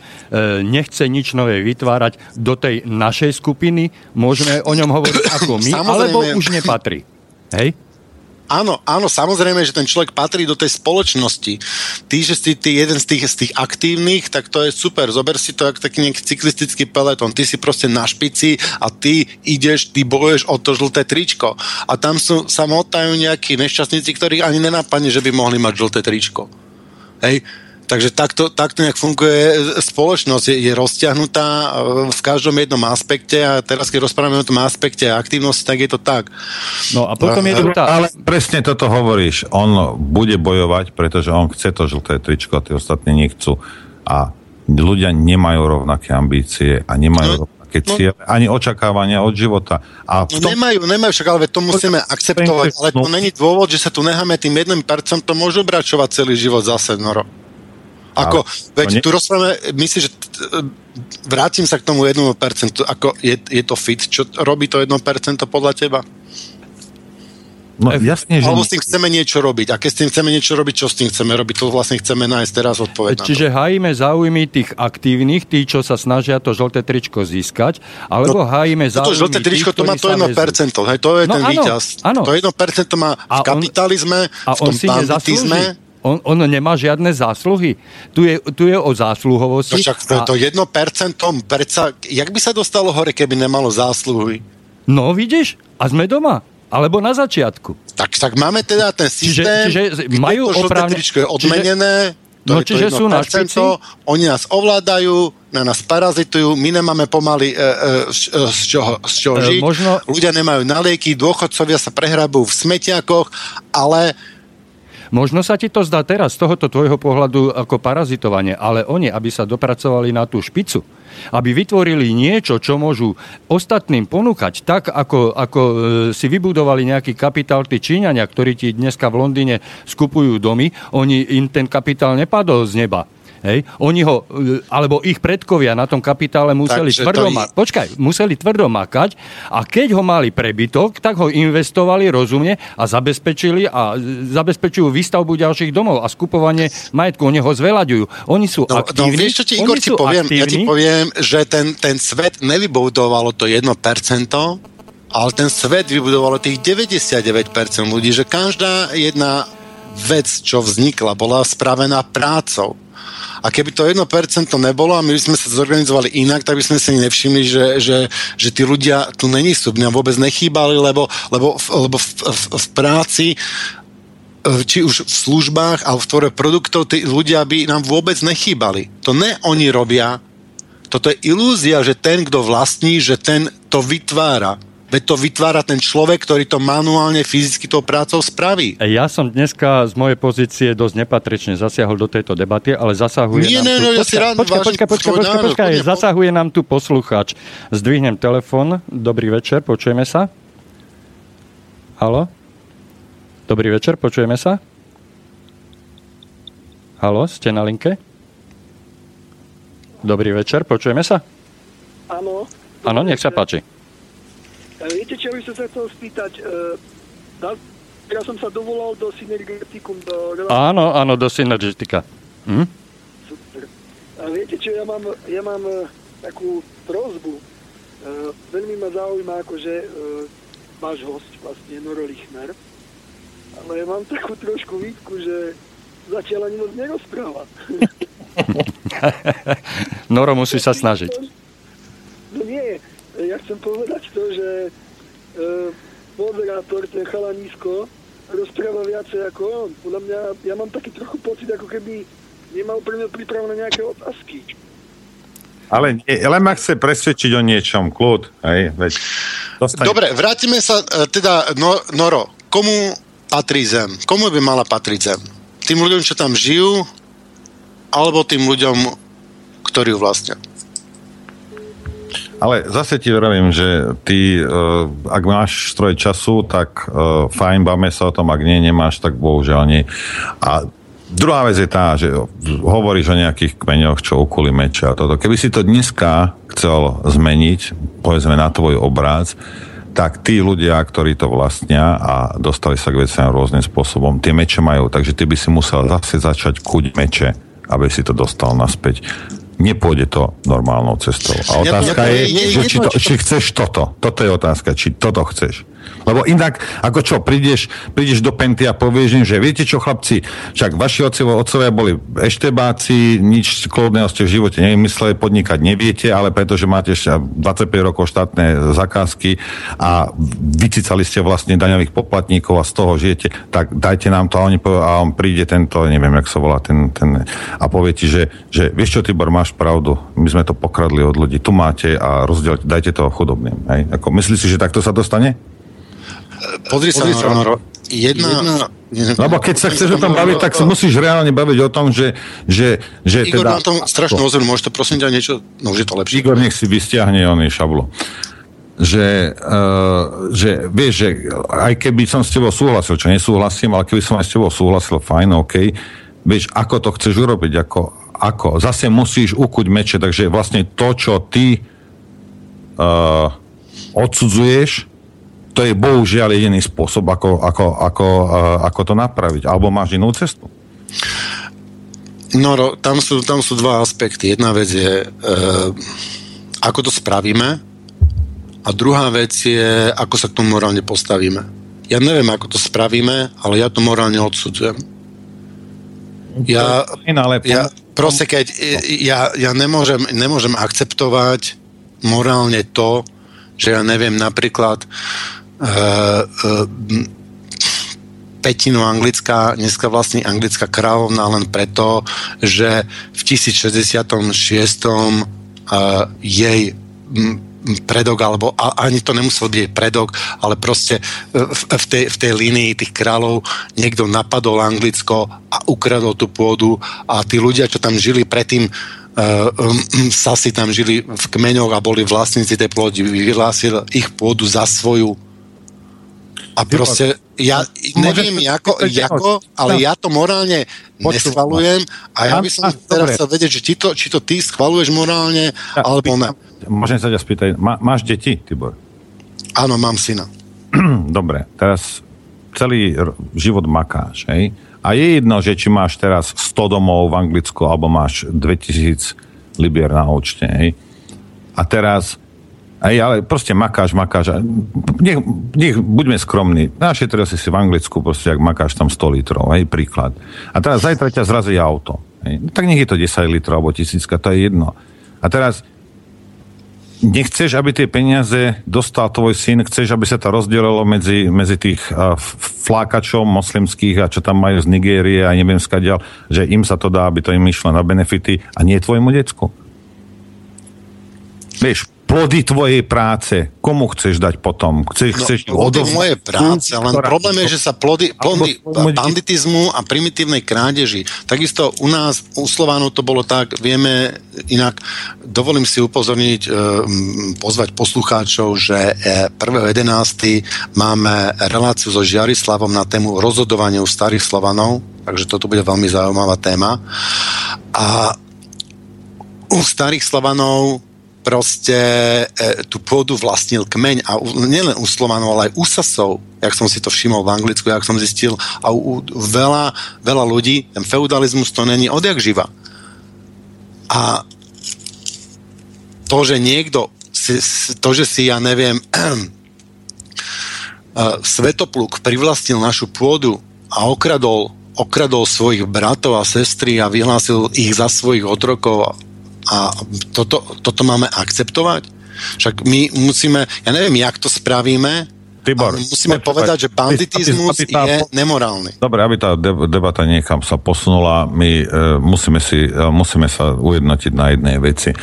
nechce nič nové vytvárať do tej našej skupiny. Môžeme o ňom hovoriť ako my, Samozrejme. alebo už nepatrí. Hej? Áno, áno, samozrejme, že ten človek patrí do tej spoločnosti. Ty, že si ty jeden z tých, z tých aktívnych, tak to je super. Zober si to ako taký nejaký cyklistický peleton. Ty si proste na špici a ty ideš, ty bojuješ o to žlté tričko. A tam sú, sa motajú nejakí nešťastníci, ktorých ani nenápadne, že by mohli mať žlté tričko. Hej, Takže takto, takto nejak funguje spoločnosť, je, je rozťahnutá e, v každom jednom aspekte a teraz, keď rozprávame o tom aspekte aktívnosti, tak je to tak. No a potom je to tá... Ale presne toto hovoríš. On bude bojovať, pretože on chce to žlté tričko a tí ostatní nechcú. A ľudia nemajú rovnaké ambície a nemajú no, rovnaké no, cieľe, ani očakávania od života. A no tom... nemajú, nemajú, však ale to musíme akceptovať, ale to no. není dôvod, že sa tu necháme tým 1% môžu obračovať celý život zase, Noro. Ako, ale, veď ne... tu rozprávame, myslím, že vrátim sa k tomu 1%, ako je, je to fit, čo robí to 1% podľa teba? No, jasne, že... Alebo s tým chceme niečo robiť. A keď s tým chceme niečo robiť, čo s tým chceme robiť? To vlastne chceme nájsť teraz odpoveď Čiže hájime záujmy tých aktívnych, tí, čo sa snažia to žlté tričko získať, alebo no, hájime záujmy To žlté tričko, tých, to má to 1%, hej, to je no, ten áno, víťaz. Áno. To 1% to má v kapitalizme, a on, v tom a on si on, on nemá žiadne zásluhy. Tu je, tu je o zásluhovosti. No však to, to 1% predsa, jak by sa dostalo hore, keby nemalo zásluhy? No vidíš, a sme doma. Alebo na začiatku. Tak, tak máme teda ten systém, čiže, čiže majú to oprávne... je odmenené, čiže, to no, je čiže to sú na špici? Oni nás ovládajú, na nás parazitujú, my nemáme pomaly e, e, e z čoho, z čoho e, žiť, možno... ľudia nemajú na lieky, dôchodcovia sa prehrabujú v smetiakoch, ale Možno sa ti to zdá teraz z tohoto tvojho pohľadu ako parazitovanie, ale oni, aby sa dopracovali na tú špicu, aby vytvorili niečo, čo môžu ostatným ponúkať, tak ako, ako e, si vybudovali nejaký kapitál tí Číňania, ktorí ti dneska v Londýne skupujú domy, oni im ten kapitál nepadol z neba Hej? Oni ho, e, alebo ich predkovia na tom kapitále museli Takže tvrdo, ma- počkaj, museli tvrdo makať a keď ho mali prebytok, tak ho investovali rozumne a zabezpečili a zabezpečujú výstavbu ďalších domov a skupovanie majetku. Oni ho zveľaďujú. Oni sú no aktívni. No, vieš, čo ti, Igor, ti poviem? Aktívni. Ja ti poviem, že ten, ten svet nevybudovalo to 1%, ale ten svet vybudovalo tých 99% ľudí, že každá jedna vec, čo vznikla, bola spravená prácou. A keby to 1% nebolo a my by sme sa zorganizovali inak, tak by sme si nevšimli, že, že, že tí ľudia tu není sú, mňa vôbec nechýbali, lebo, lebo, lebo v, v, v práci či už v službách alebo v tvore produktov, tí ľudia by nám vôbec nechýbali. To ne oni robia. Toto je ilúzia, že ten, kto vlastní, že ten to vytvára. Veď to vytvára ten človek, ktorý to manuálne, fyzicky tou prácou spraví. Ja som dneska z mojej pozície dosť nepatrične zasiahol do tejto debaty, ale zasahuje Nie, nám ne, tu... no, ja si rád počkaj, počkaj, počkaj, počkaj, počkaj, zasahuje nám tu posluchač. Zdvihnem telefon. Dobrý večer, počujeme sa? Halo? Dobrý večer, počujeme sa? Halo, ste na linke? Dobrý večer, počujeme sa? Áno. Áno, nech sa páči. Viete, čo by som sa chcel spýtať? Uh, ja som sa dovolal do Synergetikum. Do... Áno, áno, do Synergetika. Hm? Super. A viete čo, ja mám, ja mám uh, takú prozbu. Veľmi ma zaujíma, akože váš host, vlastne Noro Lichner. Ale ja mám takú trošku výtku, že zatiaľ ani moc nerozpráva. Noro musí sa snažiť. No nie, ja chcem povedať to, že e, moderátor, ten chalanísko, rozpráva viacej ako on. Podľa mňa, ja mám taký trochu pocit, ako keby nemal pre mňa pripravené nejaké otázky. Ale len ma chce presvedčiť o niečom, kľud. Hej, veď dostane... Dobre, vrátime sa e, teda, no, Noro, komu patrí zem? Komu by mala patriť zem? Tým ľuďom, čo tam žijú, alebo tým ľuďom, ktorí ju vlastnia? Ale zase ti vravím, že ty, uh, ak máš stroj času, tak uh, fajn, báme sa o tom, ak nie, nemáš, tak bohužiaľ nie. A druhá vec je tá, že hovoríš o nejakých kmeňoch, čo ukuli meče a toto. Keby si to dneska chcel zmeniť, povedzme na tvoj obraz, tak tí ľudia, ktorí to vlastnia a dostali sa k veciam rôznym spôsobom, tie meče majú, takže ty by si musel zase začať kuť meče, aby si to dostal naspäť nepôjde to normálnou cestou. A otázka je, že či, to, či chceš toto. Toto je otázka, či toto chceš. Lebo inak, ako čo, prídeš, prídeš do Penty a povieš im, že viete čo, chlapci, však vaši otcovia, otcovia boli eštebáci, nič kľudného ste v živote nevymysleli, podnikať neviete, ale pretože máte 25 rokov štátne zakázky a vycicali ste vlastne daňových poplatníkov a z toho žijete, tak dajte nám to a, oni povie, a on príde tento, neviem, jak sa volá, ten, ten a povie ti, že, že vieš čo, Tibor, máš pravdu, my sme to pokradli od ľudí, tu máte a rozdielte, dajte to chudobným. Hej? Ako, myslíš si, že takto sa dostane? Pozri sa, Pozri sa Noro, jedna, jedna... Lebo keď sa chceš o tom baviť, tak sa musíš reálne baviť o tom, že, že, že Igor teda... tom strašne ozor, môžete prosím ťa niečo, no už je to lepšie. Igor nech si vystiahne oný šablo. Že, uh, že vieš, že aj keby som s tebou súhlasil, čo nesúhlasím, ale keby som aj s tebou súhlasil, fajn, OK, vieš, ako to chceš urobiť, ako, ako. Zase musíš ukuť meče, takže vlastne to, čo ty uh, odsudzuješ, to je bohužiaľ jediný spôsob, ako, ako, ako, uh, ako to napraviť. Alebo máš inú cestu? No, tam sú, tam sú dva aspekty. Jedna vec je, uh, ako to spravíme a druhá vec je, ako sa k tomu morálne postavíme. Ja neviem, ako to spravíme, ale ja to morálne odsudzujem. Ja, ja proste keď ja, ja nemôžem, nemôžem akceptovať morálne to, že ja neviem, napríklad petinu anglická, dneska vlastne anglická kráľovná len preto, že v 1066. Uh, jej predok, alebo ani to nemusel byť predok, ale proste v, tej, v tej línii tých kráľov niekto napadol Anglicko a ukradol tú pôdu a tí ľudia, čo tam žili predtým, Sasi tam žili v kmeňoch a boli vlastníci tej pôdy, vyhlásil ich pôdu za svoju a proste, ja neviem ako, ako, ale ja to morálne neschvalujem a ja by som teraz chcel vedieť, že či to, či to ty schvaluješ morálne, alebo ne. Môžem sa ťa spýtať, má, máš deti, Tibor? Áno, mám syna. Dobre, teraz celý život makáš, hej? A je jedno, že či máš teraz 100 domov v Anglicku, alebo máš 2000 libier na účte, hej? A teraz aj, ale proste makáš, makáš. Nech, nech buďme skromní. Našetril si si v Anglicku, proste, ak makáš tam 100 litrov, hej, príklad. A teraz zajtra ťa zrazí auto. Hej. No, tak nech je to 10 litrov alebo tisícka, to je jedno. A teraz nechceš, aby tie peniaze dostal tvoj syn, chceš, aby sa to rozdelilo medzi, medzi tých flákačov moslimských a čo tam majú z Nigérie a neviem skadiaľ, že im sa to dá, aby to im išlo na benefity a nie tvojmu decku. Vieš, plody tvojej práce, komu chceš dať potom? Chceš, no, chceš plody moje práce, len ktorá... problém je, že sa plody, plody banditizmu a primitívnej krádeži. Takisto u nás, u Slovánov to bolo tak, vieme inak, dovolím si upozorniť, e, pozvať poslucháčov, že 1.11. E, máme reláciu so Žiarislavom na tému rozhodovania u starých Slovanov, takže toto bude veľmi zaujímavá téma. A u starých Slovanov proste e, tú pôdu vlastnil kmeň a u, nielen u Slovanov, ale aj u Sasov, jak som si to všimol v Anglicku, jak som zistil, a u, u veľa, veľa ľudí, ten feudalizmus to není odjak živa. A to, že niekto, si, to, že si, ja neviem, Svetopluk privlastnil našu pôdu a okradol, okradol svojich bratov a sestry a vyhlásil ich za svojich otrokov a toto, toto máme akceptovať? Však my musíme, ja neviem, jak to spravíme, Tibor, musíme počúvať, povedať, že banditizmus aby, aby tá, je nemorálny. Dobre, aby tá debata niekam sa posunula, my e, musíme, si, e, musíme sa ujednotiť na jednej veci.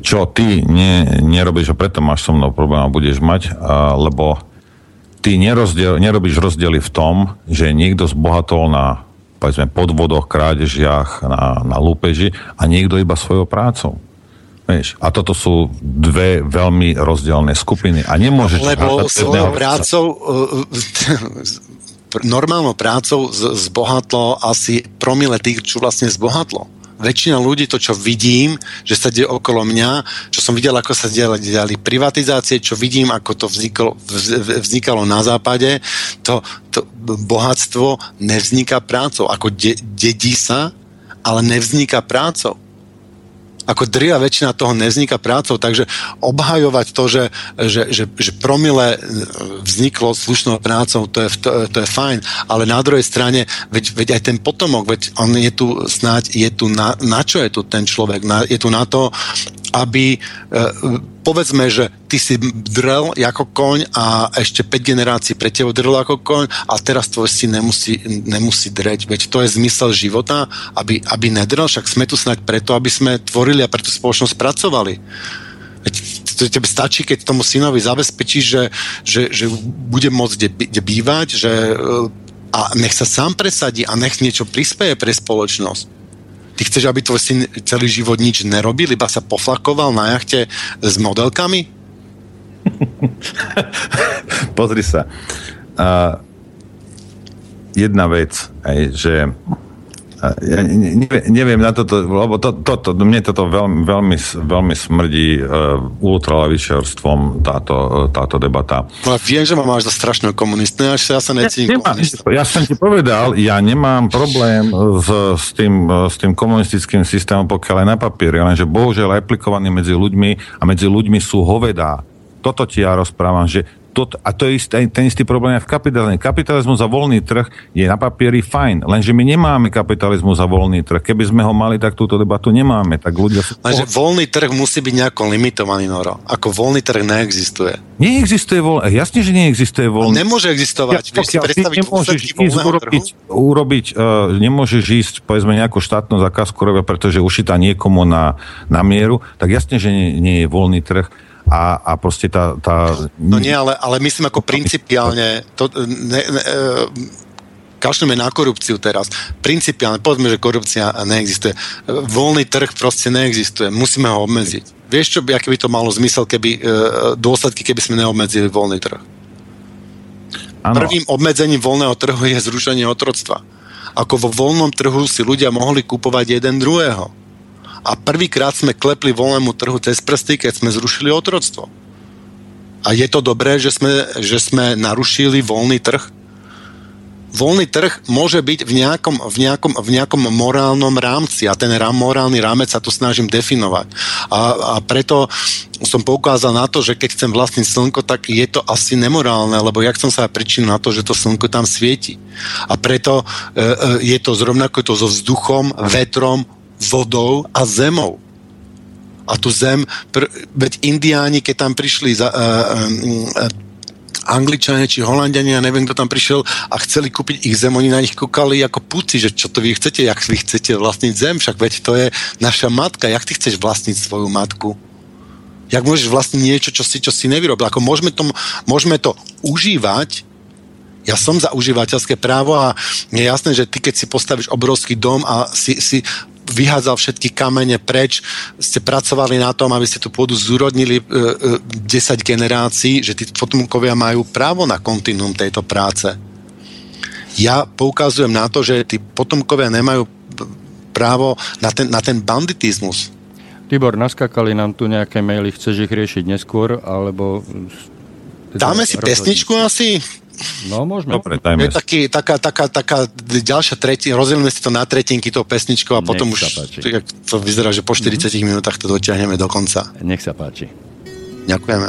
Čo ty nie, nerobíš, a preto máš so mnou problém a budeš mať, a, lebo ty nerozdiel, nerobíš rozdiely v tom, že niekto zbohatol na povedzme, podvodoch, krádežiach, na, na lúpeži a niekto iba svojou prácou. Vieš, a toto sú dve veľmi rozdielne skupiny. A nemôžeš... Lebo svojou prácou, normálnou prácou zbohatlo asi promile tých, čo vlastne zbohatlo väčšina ľudí, to čo vidím, že sa deje okolo mňa, čo som videl, ako sa diali privatizácie, čo vidím, ako to vzniklo, vznikalo na západe, to, to bohatstvo nevzniká prácou. Ako de, dedí sa, ale nevzniká prácou. Ako drvia väčšina toho nevzniká prácou, takže obhajovať to, že, že, že, že promile vzniklo slušnou prácou, to je, to, to je fajn, ale na druhej strane, veď, veď aj ten potomok, veď on je tu snáď, je tu na, na čo je tu ten človek? Na, je tu na to, aby, e, povedzme, že ty si drel ako koň a ešte 5 generácií pre teba drel ako koň a teraz tvoj syn nemusí, nemusí dreť. Veď to je zmysel života, aby, aby nedrel, však sme tu snať preto, aby sme tvorili a preto spoločnosť pracovali. Veď to tebe stačí, keď tomu synovi zabezpečíš, že, že, že bude môcť kde bývať, že, e, a nech sa sám presadí a nech niečo prispieje pre spoločnosť. Ty chceš, aby tvoj syn celý život nič nerobil, iba sa poflakoval na jachte s modelkami? Pozri sa. Uh, jedna vec, aj, že ja neviem, neviem na toto, lebo to, to, to, mne toto veľmi, veľmi, veľmi smrdí uh, ultralavičiarstvom táto, táto debata. No viem, že ma máš za strašného komunistu, až ja sa necítim ja, ja som ti povedal, ja nemám problém s, s, tým, s tým komunistickým systémom, pokiaľ aj na papieri, lenže bohužiaľ aplikovaný medzi ľuďmi a medzi ľuďmi sú hovedá. Toto ti ja rozprávam, že to, a to je istý, ten istý problém aj v kapitalizme. Kapitalizmus za voľný trh je na papieri fajn, lenže my nemáme kapitalizmus za voľný trh. Keby sme ho mali, tak túto debatu nemáme. Tak ľudia sú... Lenže voľný trh musí byť nejako limitovaný, Noro. Ako voľný trh neexistuje. Neexistuje voľný, jasne, že neexistuje voľný. A nemôže existovať. Ja, Vieš si predstaviť nemôžeš ísť urobiť, urobiť uh, nemôžeš ísť, povedzme, nejakú štátnu zakázku robia, pretože ušitá niekomu na, na mieru, tak jasne, že nie, nie je voľný trh a, a proste tá, tá... No nie, ale, ale myslím ako principiálne, to, ne, ne, e, kašleme na korupciu teraz. Principiálne, povedzme, že korupcia neexistuje. Voľný trh proste neexistuje. Musíme ho obmedziť. Vieš, čo by, aké by to malo zmysel, keby e, dôsledky, keby sme neobmedzili voľný trh? Ano. Prvým obmedzením voľného trhu je zrušenie otroctva. Ako vo voľnom trhu si ľudia mohli kupovať jeden druhého a prvýkrát sme klepli voľnému trhu cez prsty, keď sme zrušili otroctvo. A je to dobré, že sme, že sme narušili voľný trh? Voľný trh môže byť v nejakom, v nejakom, v nejakom morálnom rámci a ten rám, morálny rámec sa tu snažím definovať. A, a preto som poukázal na to, že keď chcem vlastniť slnko, tak je to asi nemorálne, lebo jak som sa pričinil na to, že to slnko tam svieti. A preto e, e, je to zrovnako to so vzduchom, vetrom, vodou a zemou. A tu zem, pr- veď indiáni, keď tam prišli za, uh, uh, Angličania či Holandiania, neviem, kto tam prišiel a chceli kúpiť ich zem, oni na nich kúkali ako puci, že čo to vy chcete, jak vy chcete vlastniť zem, však veď to je naša matka, jak ty chceš vlastniť svoju matku? Jak môžeš vlastniť niečo, čo si, čo si nevyrobil? Ako môžeme, to, môžeme to užívať, ja som za užívateľské právo a je jasné, že ty keď si postavíš obrovský dom a si, si vyhádzal všetky kamene preč, ste pracovali na tom, aby ste tú pôdu zúrodnili e, e, 10 generácií, že tí potomkovia majú právo na kontinuum tejto práce. Ja poukazujem na to, že tí potomkovia nemajú právo na ten, na ten banditizmus. Tibor, naskakali nám tu nejaké maily, chceš ich riešiť neskôr, alebo... Dáme si pesničku asi? No, môžeme. Dobre, dajme. Je taký, taká, taká, taká ďalšia tretina, rozdielme si to na tretinky tou pesničkou a Nech potom už páči. to vyzerá, že po 40 mm-hmm. minútach to dotiahneme do konca. Nech sa páči. Ďakujeme.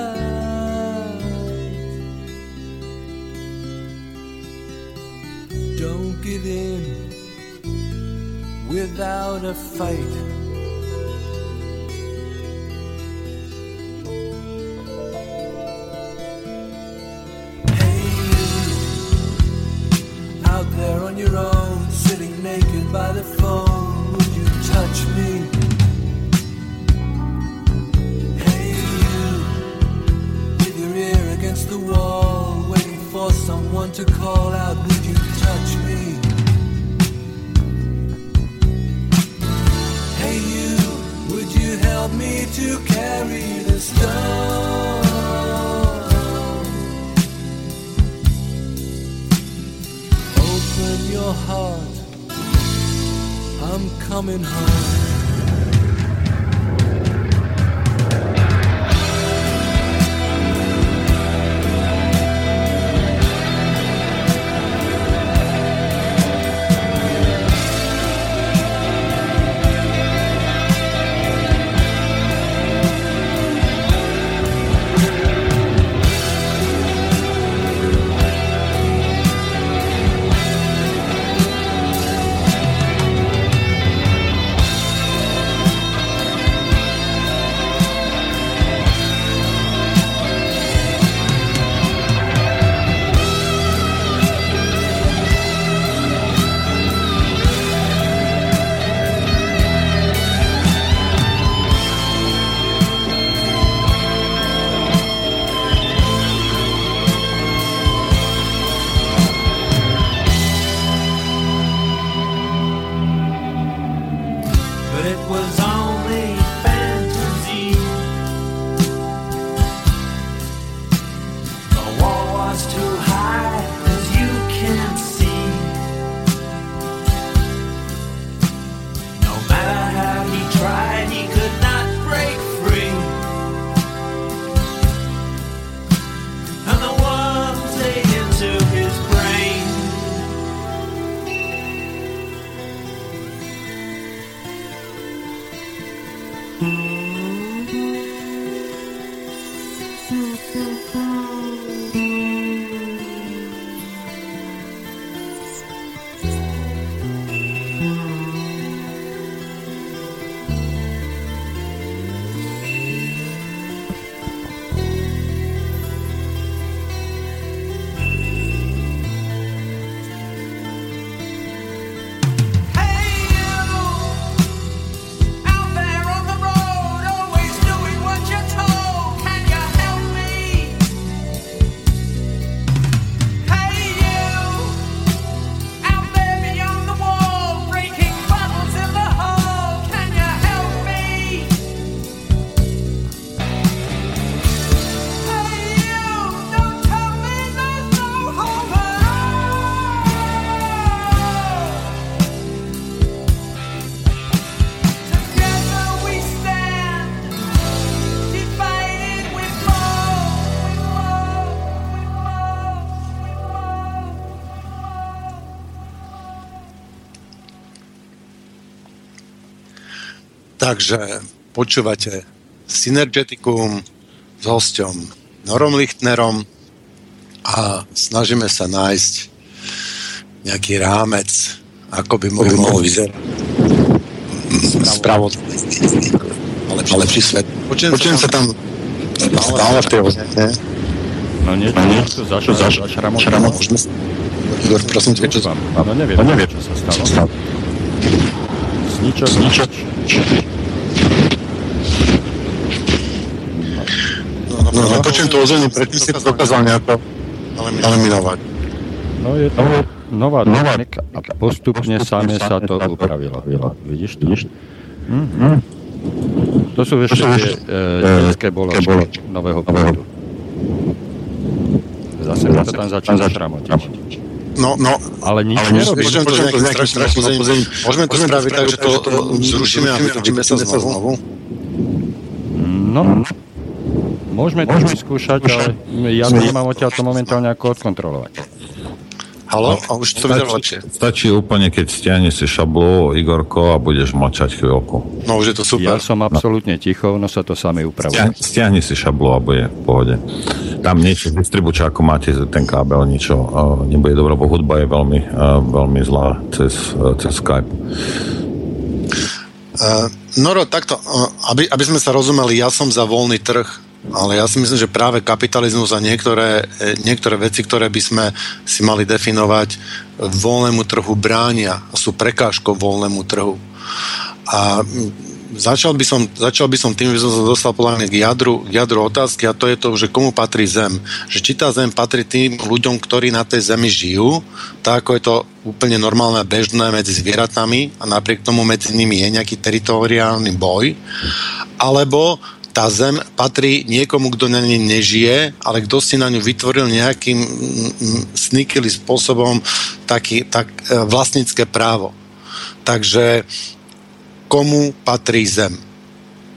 Give in without a fight. Hey, you out there on your own, sitting naked by the phone, would you touch me? Hey, you with your ear against the wall, waiting for someone to call out, would you touch me? Help me to carry the stone? Open your heart. I'm coming home. Takže počúvate Synergeticum s hosťom Norom Lichtnerom a snažíme sa nájsť nejaký rámec, ako by mohol, mohol vyzerať spravodlivý, ale, ale lepší svet. Počujem, Počujem sa tam stále v tej ozne. No nie, no, nie, začal, šramo, Šramo, môžeme. Igor, prosím ťa, čo sa... No neviem, no, neviem, čo sa stalo. Zničo, zničo. No, no, počujem to ozvenie, predtým si to dokázal nejako eliminovať. No je to nová technika a postupne same sa to upravilo. Vidíš to? Mhm. To sú ešte tie e, detské boložky nového kódu. Zase mi to tam začalo šramotiť. No, no, Ale nič ale nerobí. počujem to nejakým strašným pozemím. Môžeme to spraviť tak, že to zrušíme a vytočíme sa znovu. No, môžeme to vyskúšať, ale ja to nemám odtiaľ to momentálne ako odkontrolovať. Halo? A už to vyzerá lepšie. Stačí úplne, keď stiahne si šablu, Igorko, a budeš mlčať chvíľku. No už je to super. Ja som absolútne ticho, no sa to sami upravuje. Stiahni, stiahni si šablu a bude v pohode. Tam niečo, distribuča, ako máte ten kábel, niečo uh, nebude dobré, lebo hudba je veľmi, uh, veľmi zlá cez, uh, cez Skype. Uh, Noro, takto, uh, aby, aby sme sa rozumeli, ja som za voľný trh, Ale ja si myslím, že práve kapitalizmus a niektoré, e, niektoré veci, ktoré by sme si mali definovať voľnému trhu bránia a sú prekážkou voľnému trhu. A začal by som, začal by som tým, že som sa dostal podľa mňa k jadru, k jadru otázky a to je to, že komu patrí zem. Že či tá zem patrí tým ľuďom, ktorí na tej zemi žijú, tak ako je to úplne normálne a bežné medzi zvieratami a napriek tomu medzi nimi je nejaký teritoriálny boj, alebo tá zem patrí niekomu, kto na nej nežije, ale kto si na ňu vytvoril nejakým snikylý spôsobom taký, tak, e, vlastnícke právo. Takže komu patrí zem.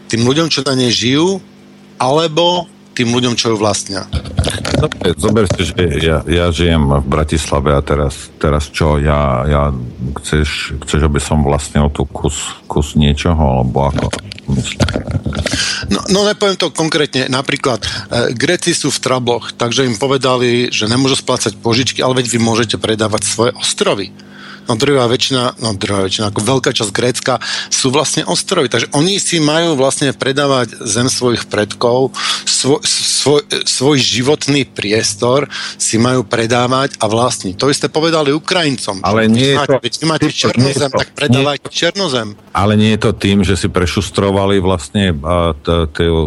Tým ľuďom, čo na nej žijú, alebo tým ľuďom, čo ju vlastnia. Zober si, že ja, ja žijem v Bratislave a teraz, teraz čo, ja, ja chceš, chceš, aby som vlastnil tu kus, kus niečoho, alebo ako No, no nepoviem to konkrétne. Napríklad e, Gréci sú v trabloch, takže im povedali, že nemôžu splácať požičky, ale veď vy môžete predávať svoje ostrovy no druhá väčšina, no druhá väčšina, ako veľká časť Grécka sú vlastne ostrovy. Takže oni si majú vlastne predávať zem svojich predkov, svoj, svoj, svoj životný priestor si majú predávať a vlastniť. To isté povedali Ukrajincom. Ale nie je to... Vy máte černozem, tak predávajte černozem. Ale nie je to tým, že si prešustrovali vlastne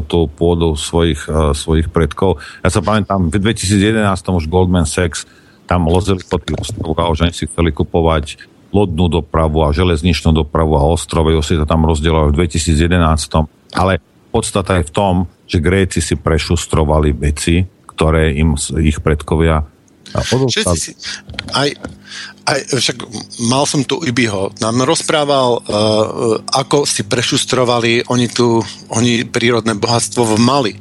tú pôdu svojich, svojich predkov. Ja sa pamätám, v 2011 už Goldman Sachs tam lozili po tých ostrovoch, že oni si chceli kupovať lodnú dopravu a železničnú dopravu a ostrove, si to tam rozdielali v 2011. Ale podstata je v tom, že Gréci si prešustrovali veci, ktoré im ich predkovia si, aj, aj, však mal som tu Ibiho, nám rozprával, uh, ako si prešustrovali oni tu, oni prírodné bohatstvo v Mali.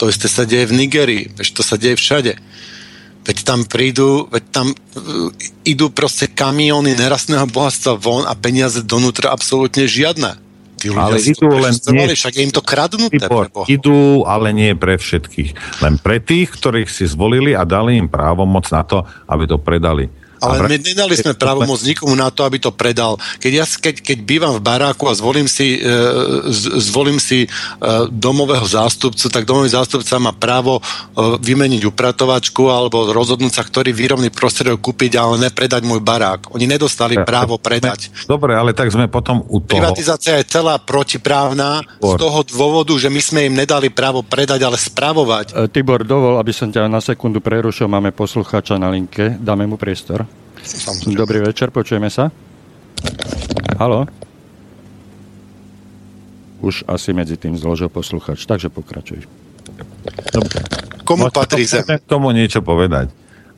To isté sa deje v Nigerii, to sa deje všade. Veď tam prídu, veď tam uh, idú proste kamióny nerastného bohatstva von a peniaze donútra absolútne žiadne. Tí ale idú len nie, však je im to kradnuté. Tibor, idú, ale nie pre všetkých. Len pre tých, ktorých si zvolili a dali im právomoc na to, aby to predali. Ale my nedali sme právomoc nikomu na to, aby to predal. Keď, ja, keď, keď bývam v baráku a zvolím si, e, zvolím si e, domového zástupcu, tak domový zástupca má právo e, vymeniť upratovačku alebo rozhodnúť sa, ktorý výrobný prostriedok kúpiť, ale nepredať môj barák. Oni nedostali ja, právo predať. Dobre, ale tak sme potom u toho. Privatizácia je celá protiprávna Tibor. z toho dôvodu, že my sme im nedali právo predať, ale spravovať. E, Tibor, dovol, aby som ťa na sekundu prerušil, máme poslucháča na linke, dáme mu priestor. Samozrejme. Dobrý večer, počujeme sa. Halo? Už asi medzi tým zložil posluchač, takže pokračuj. Dobre. Komu patrí zem? K tomu niečo povedať.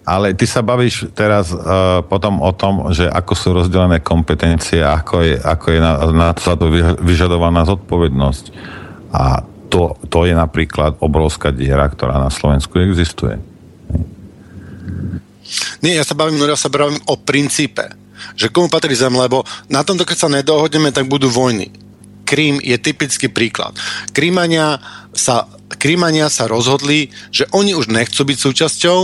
Ale ty sa bavíš teraz uh, potom o tom, že ako sú rozdelené kompetencie, ako je, ako je na, na to vyžadovaná zodpovednosť. A to, to je napríklad obrovská diera, ktorá na Slovensku existuje. Nie, ja sa bavím, ja sa bavím o princípe. Že komu patrí zem, lebo na tomto, keď sa nedohodneme, tak budú vojny. Krím je typický príklad. Krímania sa, Krímania sa rozhodli, že oni už nechcú byť súčasťou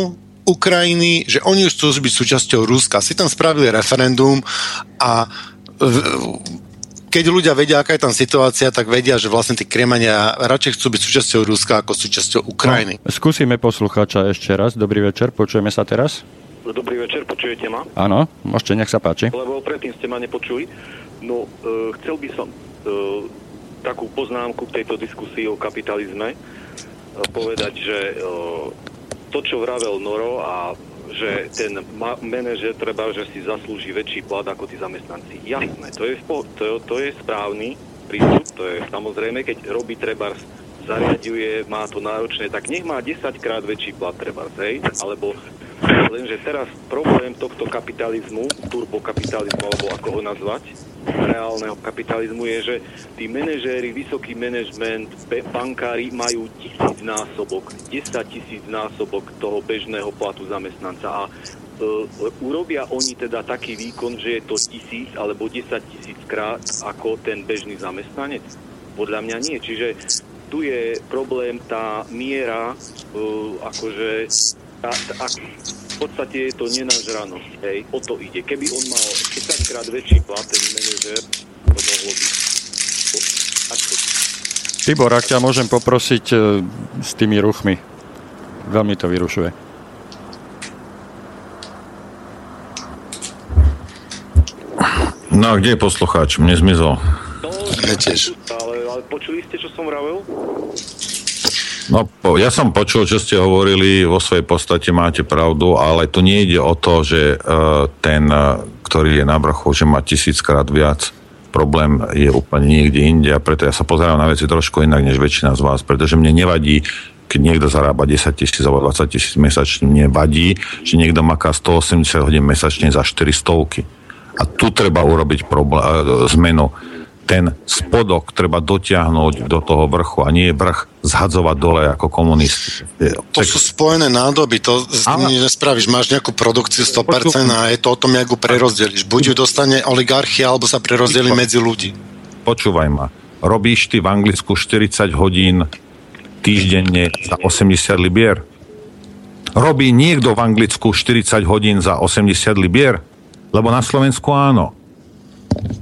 Ukrajiny, že oni už chcú byť súčasťou Ruska. Si tam spravili referendum a keď ľudia vedia, aká je tam situácia, tak vedia, že vlastne tí Krémania radšej chcú byť súčasťou Ruska ako súčasťou Ukrajiny. No, skúsime poslucháča ešte raz. Dobrý večer, počujeme sa teraz? Dobrý večer, počujete ma? Áno, môžete, nech sa páči. Lebo predtým ste ma nepočuli. No, e, chcel by som e, takú poznámku k tejto diskusii o kapitalizme e, povedať, že e, to, čo vravel Noro a že ten ma- manažer treba, že si zaslúži väčší plat ako tí zamestnanci. Jasné, to je, spo- to, to je správny prístup, to je samozrejme, keď robí treba zariaduje, má to náročné, tak nech má 10 krát väčší plat treba, hej, alebo Lenže teraz problém tohto kapitalizmu, turbokapitalizmu, alebo ako ho nazvať, reálneho kapitalizmu je, že tí manažéri, vysoký manažment, bankári majú tisíc násobok, 10 tisíc násobok toho bežného platu zamestnanca a e, urobia oni teda taký výkon, že je to tisíc alebo 10 tisíc krát ako ten bežný zamestnanec? Podľa mňa nie. Čiže tu je problém tá miera, uh, akože a, a v podstate je to nenažranosť, hej, o to ide. Keby on mal 10 krát väčší plat, ten manažer, to mohlo byť. Tibor, ak ťa môžem poprosiť e, s tými ruchmi. Veľmi to vyrušuje. No a kde je poslucháč? Mne zmizol. No, tiež. Ale počuli ste, čo som vravel? No, po, ja som počul, čo ste hovorili, vo svojej podstate máte pravdu, ale tu nie ide o to, že uh, ten, uh, ktorý je na vrchu, že má tisíckrát viac. Problém je úplne niekde inde a preto ja sa pozerám na veci trošku inak, než väčšina z vás, pretože mne nevadí, keď niekto zarába 10 tisíc alebo 20 tisíc mesačne, mne vadí, že niekto maká 180 hodín mesačne za 400. A tu treba urobiť problém, zmenu ten spodok treba dotiahnuť do toho vrchu a nie vrch zhadzovať dole ako komunisti. To sú spojené nádoby, to Ale- nespravíš. Máš nejakú produkciu 100% a je to o tom, jak ju prerozdeliš. Buď ju dostane oligarchia, alebo sa prerozdeli medzi ľudí. Počúvaj ma. Robíš ty v Anglicku 40 hodín týždenne za 80 libier? Robí niekto v Anglicku 40 hodín za 80 libier? Lebo na Slovensku áno.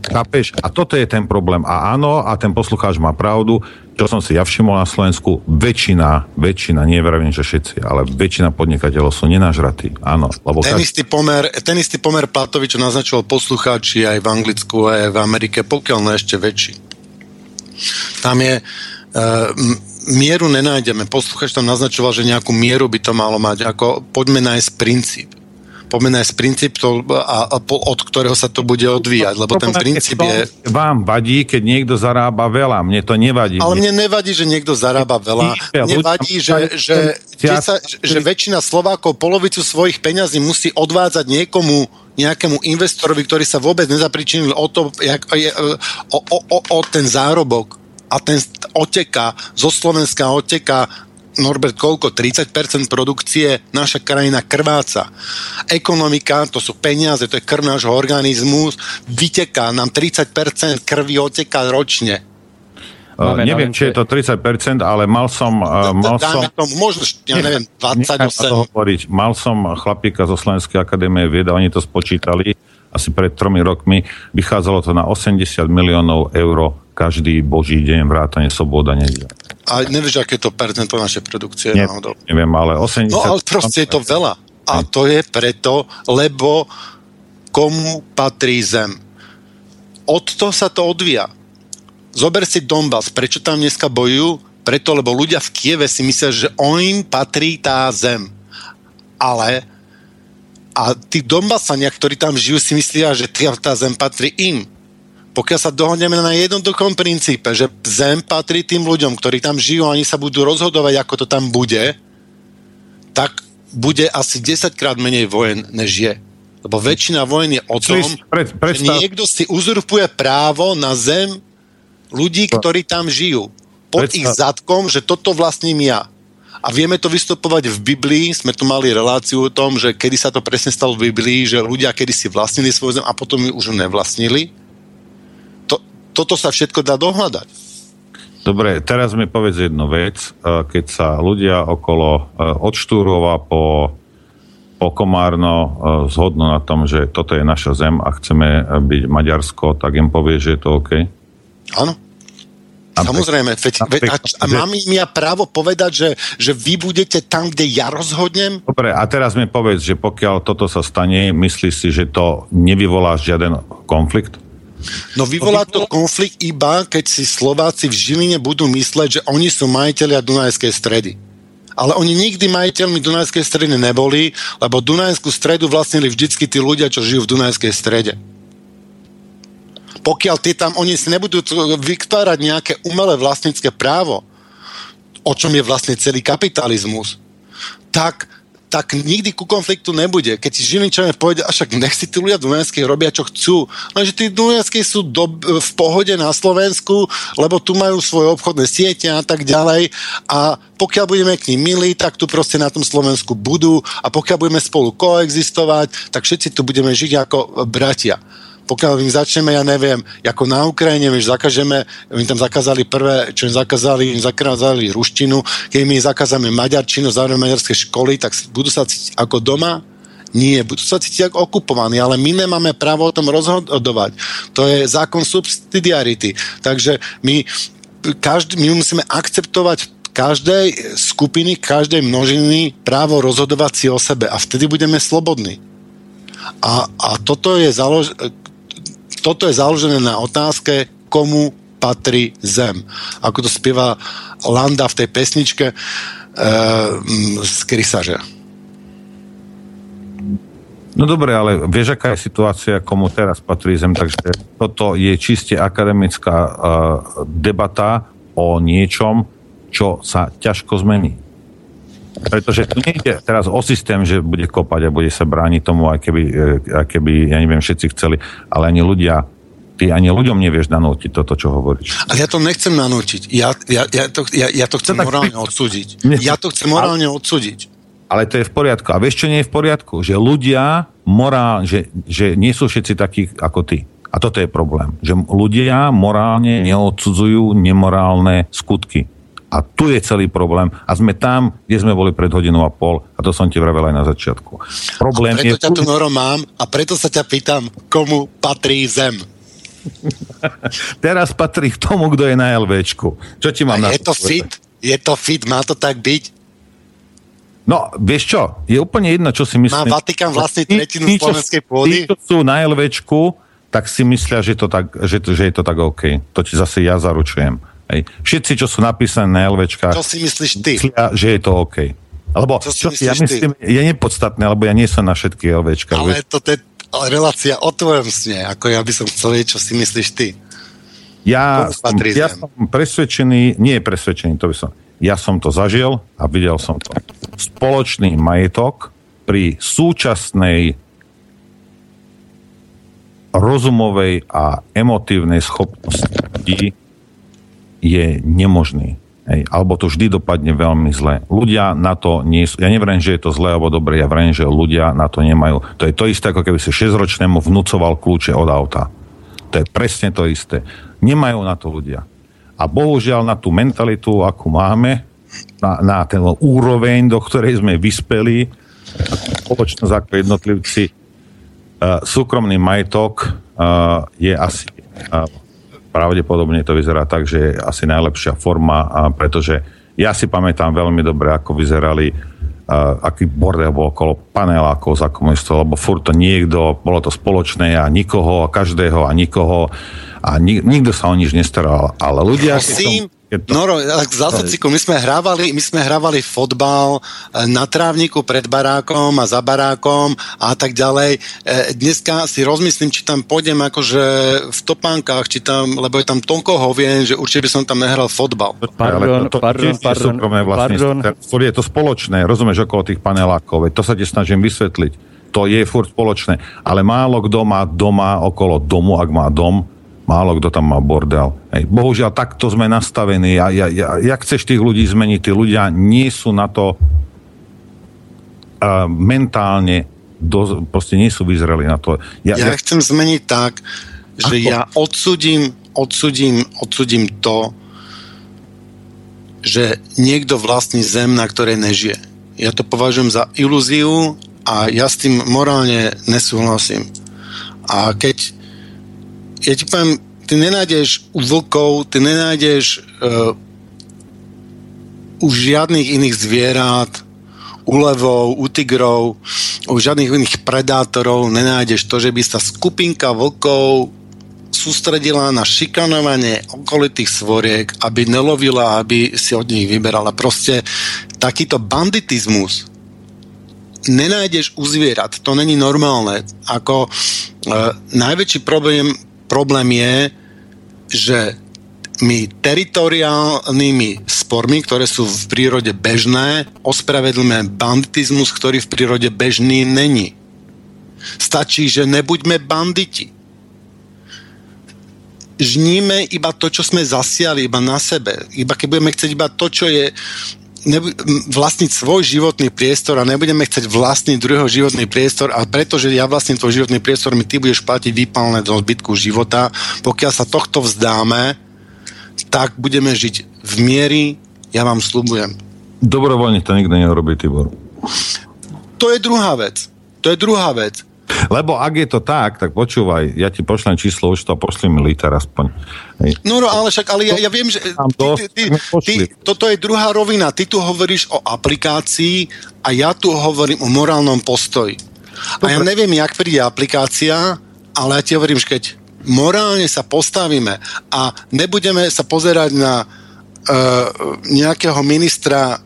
Chápeš? A toto je ten problém. A áno, a ten poslucháč má pravdu, čo som si ja všimol na Slovensku, väčšina, väčšina, nie vravím, že všetci, ale väčšina podnikateľov sú nenažratí. Áno, lebo Ten istý, pomer, ten istý pomer platovi, čo naznačoval poslucháči aj v Anglicku, aj v Amerike, pokiaľ ne ešte väčší. Tam je... Uh, mieru nenájdeme. Poslucháč tam naznačoval, že nejakú mieru by to malo mať. Ako, poďme nájsť princíp. Poďme nájsť princíp, to, a, a, po- od ktorého sa to bude odvíjať. Lebo ten princíp je... Vám vadí, keď niekto zarába veľa. Mne to nevadí. Ale mne nevadí, že niekto zarába veľa. Mne vadí, že, že, že, že väčšina Slovákov polovicu svojich peňazí musí odvádzať niekomu, nejakému investorovi, ktorý sa vôbec nezapričinil o, to, jak, je, o, o, o, o ten zárobok. A ten oteká, zo Slovenska oteká Norbert, koľko? 30% produkcie naša krajina krváca. Ekonomika, to sú peniaze, to je krv nášho organizmu, vyteká, nám 30% krvi oteká ročne. Uh, Máme neviem, či je to 30%, ale mal som... Uh, mal som tomu možno, ja neviem, Nechám sa to 28. hovoriť. Mal som chlapíka zo Slovenskej akadémie vied a oni to spočítali asi pred tromi rokmi. Vychádzalo to na 80 miliónov eur každý boží deň vrátane soboda nedeľa. A nevieš, aké to percento našej produkcie Ne, náhodou. neviem, ale 80... No ale proste je to veľa. A to je preto, lebo komu patrí zem. Od toho sa to odvíja. Zober si Donbass. Prečo tam dneska bojujú? Preto, lebo ľudia v Kieve si myslia, že im patrí tá zem. Ale a tí Donbasania, ktorí tam žijú, si myslia, že tá zem patrí im. Pokiaľ sa dohodneme na jednoduchom princípe, že zem patrí tým ľuďom, ktorí tam žijú a oni sa budú rozhodovať, ako to tam bude, tak bude asi 10 krát menej vojen, než je. Lebo väčšina vojen je o tom, pred, že niekto si uzurpuje právo na zem ľudí, ktorí tam žijú. Pod Predstav- ich zadkom, že toto vlastním ja. A vieme to vystupovať v Biblii, sme tu mali reláciu o tom, že kedy sa to presne stalo v Biblii, že ľudia kedy si vlastnili svoju zem a potom ju už nevlastnili. To, toto sa všetko dá dohľadať. Dobre, teraz mi povedz jednu vec. Eh, Keď sa ľudia okolo eh, od Štúrova po, po Komárno eh, zhodnú na tom, že toto je naša zem a chceme byť Maďarsko, tak im povie, že je to OK? Áno. Samozrejme, veď, veď, a, a mám im ja právo povedať, že, že vy budete tam, kde ja rozhodnem? Dobre, a teraz mi povedz, že pokiaľ toto sa stane, myslíš si, že to nevyvolá žiaden konflikt? No vyvolá to konflikt iba, keď si Slováci v Žiline budú mysleť, že oni sú majiteľia Dunajskej stredy. Ale oni nikdy majiteľmi Dunajskej stredy neboli, lebo Dunajskú stredu vlastnili vždycky tí ľudia, čo žijú v Dunajskej strede. Pokiaľ tí tam, oni si nebudú vytvárať nejaké umelé vlastnícke právo, o čom je vlastne celý kapitalizmus, tak tak nikdy ku konfliktu nebude. Keď si Žilinčania povedia, a však nech si tí ľudia Dunajskej robia, čo chcú. Lenže tí Dunajskej sú do, v pohode na Slovensku, lebo tu majú svoje obchodné siete a tak ďalej. A pokiaľ budeme k ním milí, tak tu proste na tom Slovensku budú a pokiaľ budeme spolu koexistovať, tak všetci tu budeme žiť ako bratia pokiaľ im začneme, ja neviem, ako na Ukrajine, my zakažeme, my tam zakázali prvé, čo im zakázali, im zakázali ruštinu, keď my im zakážeme maďarčinu, zároveň maďarské školy, tak budú sa cítiť ako doma? Nie, budú sa cítiť ako okupovaní, ale my nemáme právo o tom rozhodovať. To je zákon subsidiarity. Takže my každý, my musíme akceptovať každej skupiny, každej množiny právo rozhodovať si o sebe a vtedy budeme slobodní. A, a toto, je založ, toto je založené na otázke, komu patrí zem. Ako to spieva Landa v tej pesničke e, z Krysaže. No dobre, ale vieš, aká je situácia, komu teraz patrí zem, takže toto je čiste akademická uh, debata o niečom, čo sa ťažko zmení. Pretože tu nejde teraz o systém, že bude kopať a bude sa brániť tomu, aj keby, aj keby ja neviem, všetci chceli, ale ani ľudia ty ani ľuďom nevieš nanútiť toto, čo hovoríš. Ale ja to nechcem nanútiť. Ja, ja, ja, to, ja, ja to chcem No morálne odsúdiť. Ja to chcem morálne odsúdiť. Ale to je v poriadku. A vieš, čo nie je v poriadku? Že ľudia morál, že, že nie sú všetci takí ako ty. A toto je problém. Že ľudia morálne neodsudzujú nemorálne skutky. A tu je celý problém. A sme tam, kde sme boli pred hodinou a pol. A to som ti vravel aj na začiatku. Problém Preto je... ťa tu Noro mám a preto sa ťa pýtam, komu patrí zem. Teraz patrí k tomu, kto je na LVčku. Čo ti mám na Je to fit? Je to fit? Má to tak byť? No, vieš čo? Je úplne jedno, čo si Má myslím. Vatikán vlastní Tí- tretinu tí, čo- slovenskej pôdy? Tí, čo sú na LVčku, tak si myslia, že, to tak, že, že je to tak OK. To ti zase ja zaručujem. Hej. Všetci, čo sú napísané na LVčkách, Čo si myslíš ty? myslia, že je to OK. Alebo Čo si čo, ja myslíš ty? myslím, je nepodstatné, lebo ja nie som na všetky LVčka. Ale to je relácia o tvojom sne. Ako ja by som chcel vedieť, čo si myslíš ty. Ja, som, ja som presvedčený, nie je presvedčený, to by som, ja som to zažil a videl som to. Spoločný majetok pri súčasnej rozumovej a emotívnej schopnosti ľudí je nemožný. Hej, alebo to vždy dopadne veľmi zle. Ľudia na to nie sú, ja nevriem, že je to zlé alebo dobre, ja vriem, že ľudia na to nemajú. To je to isté, ako keby si 6-ročnému vnúcoval kľúče od auta. To je presne to isté. Nemajú na to ľudia. A bohužiaľ na tú mentalitu, akú máme, na, na ten úroveň, do ktorej sme vyspeli, spoločnosť ako jednotlivci, uh, súkromný majetok uh, je asi uh, pravdepodobne to vyzerá tak, že je asi najlepšia forma, a pretože ja si pamätám veľmi dobre, ako vyzerali uh, aký bordel bol okolo panelákov za komunistov, lebo furt to niekto, bolo to spoločné a nikoho, a každého a nikoho a ni- nikto sa o nič nestaral. Ale ľudia... Prosím, som- to- Noro, tak za sociku, my sme hrávali, my sme hrávali fotbal e, na trávniku pred barákom a za barákom a tak ďalej. E, Dneska si rozmyslím, či tam pôjdem akože v topánkach, či tam, lebo je tam toľko hovien, že určite by som tam nehral fotbal. Pardon, Ale to, to pardon, pardon, súkromné vlastníctvo. pardon. Je to spoločné, rozumieš, okolo tých panelákov, to sa ti snažím vysvetliť. To je furt spoločné, ale málo kto má doma okolo domu, ak má dom, málo kto tam má bordel. Hej. Bohužiaľ, takto sme nastavení. A ja, ja, jak chceš tých ľudí zmeniť? Tí ľudia nie sú na to uh, mentálne, do, proste nie sú vyzreli na to. Ja, Ja ja, chcem zmeniť tak, že Ako? ja odsudím, odsudím, odsudím to, že niekto vlastní zem, na ktorej nežije. Ja to považujem za ilúziu a ja s tým morálne nesúhlasím. A keď ja ti poviem, ty nenájdeš u vlkov, ty nenájdeš uh, u žiadnych iných zvierat, u levov, u tigrov, u žiadnych iných predátorov nenájdeš to, že by sa skupinka vlkov sústredila na šikanovanie okolitých svoriek, aby nelovila, aby si od nich vyberala. Proste takýto banditizmus nenájdeš u zvierat. To není normálne. Ako e, najväčší problém, problém je, že my teritoriálnymi spormi, ktoré sú v prírode bežné, ospravedlíme banditizmus, ktorý v prírode bežný není. Stačí, že nebuďme banditi. Žníme iba to, čo sme zasiali, iba na sebe. Iba keď budeme chcieť iba to, čo je nebu- vlastniť svoj životný priestor a nebudeme chcieť vlastniť druhého životný priestor a pretože ja vlastním tvoj životný priestor, mi ty budeš platiť výpalné do zbytku života. Pokiaľ sa tohto vzdáme, tak budeme žiť v miery, ja vám slúbujem. dobrovoľne to nikto neurobí, Tibor. To je druhá vec. To je druhá vec. Lebo ak je to tak, tak počúvaj, ja ti pošlem číslo už to pošli mi liter aspoň. Hej. No, no, ale však, ale ja, ja viem, že ty, ty, ty, ty, toto je druhá rovina. Ty tu hovoríš o aplikácii a ja tu hovorím o morálnom postoji. A ja neviem, jak príde aplikácia, ale ja ti hovorím, že keď morálne sa postavíme a nebudeme sa pozerať na uh, nejakého ministra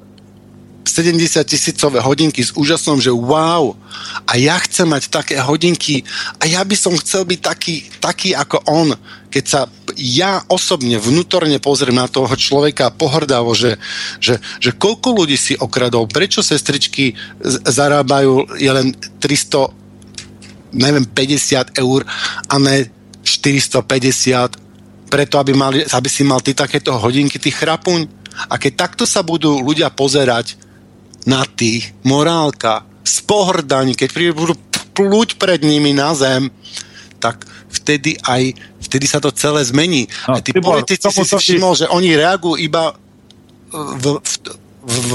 70 tisícové hodinky s úžasom, že wow, a ja chcem mať také hodinky a ja by som chcel byť taký, taký ako on. Keď sa ja osobne vnútorne pozriem na toho človeka pohrdavo, že, že, že koľko ľudí si okradol, prečo sestričky zarábajú je len 300, neviem, 50 eur a ne 450 preto, aby, mali, aby si mal ty takéto hodinky, ty chrapuň. A keď takto sa budú ľudia pozerať na tých, morálka, z pohrdaní, keď príde, budú plúť pred nimi na zem, tak vtedy aj, vtedy sa to celé zmení. No, a tí Tibor, politici si si všimol, že oni reagujú iba v, v, v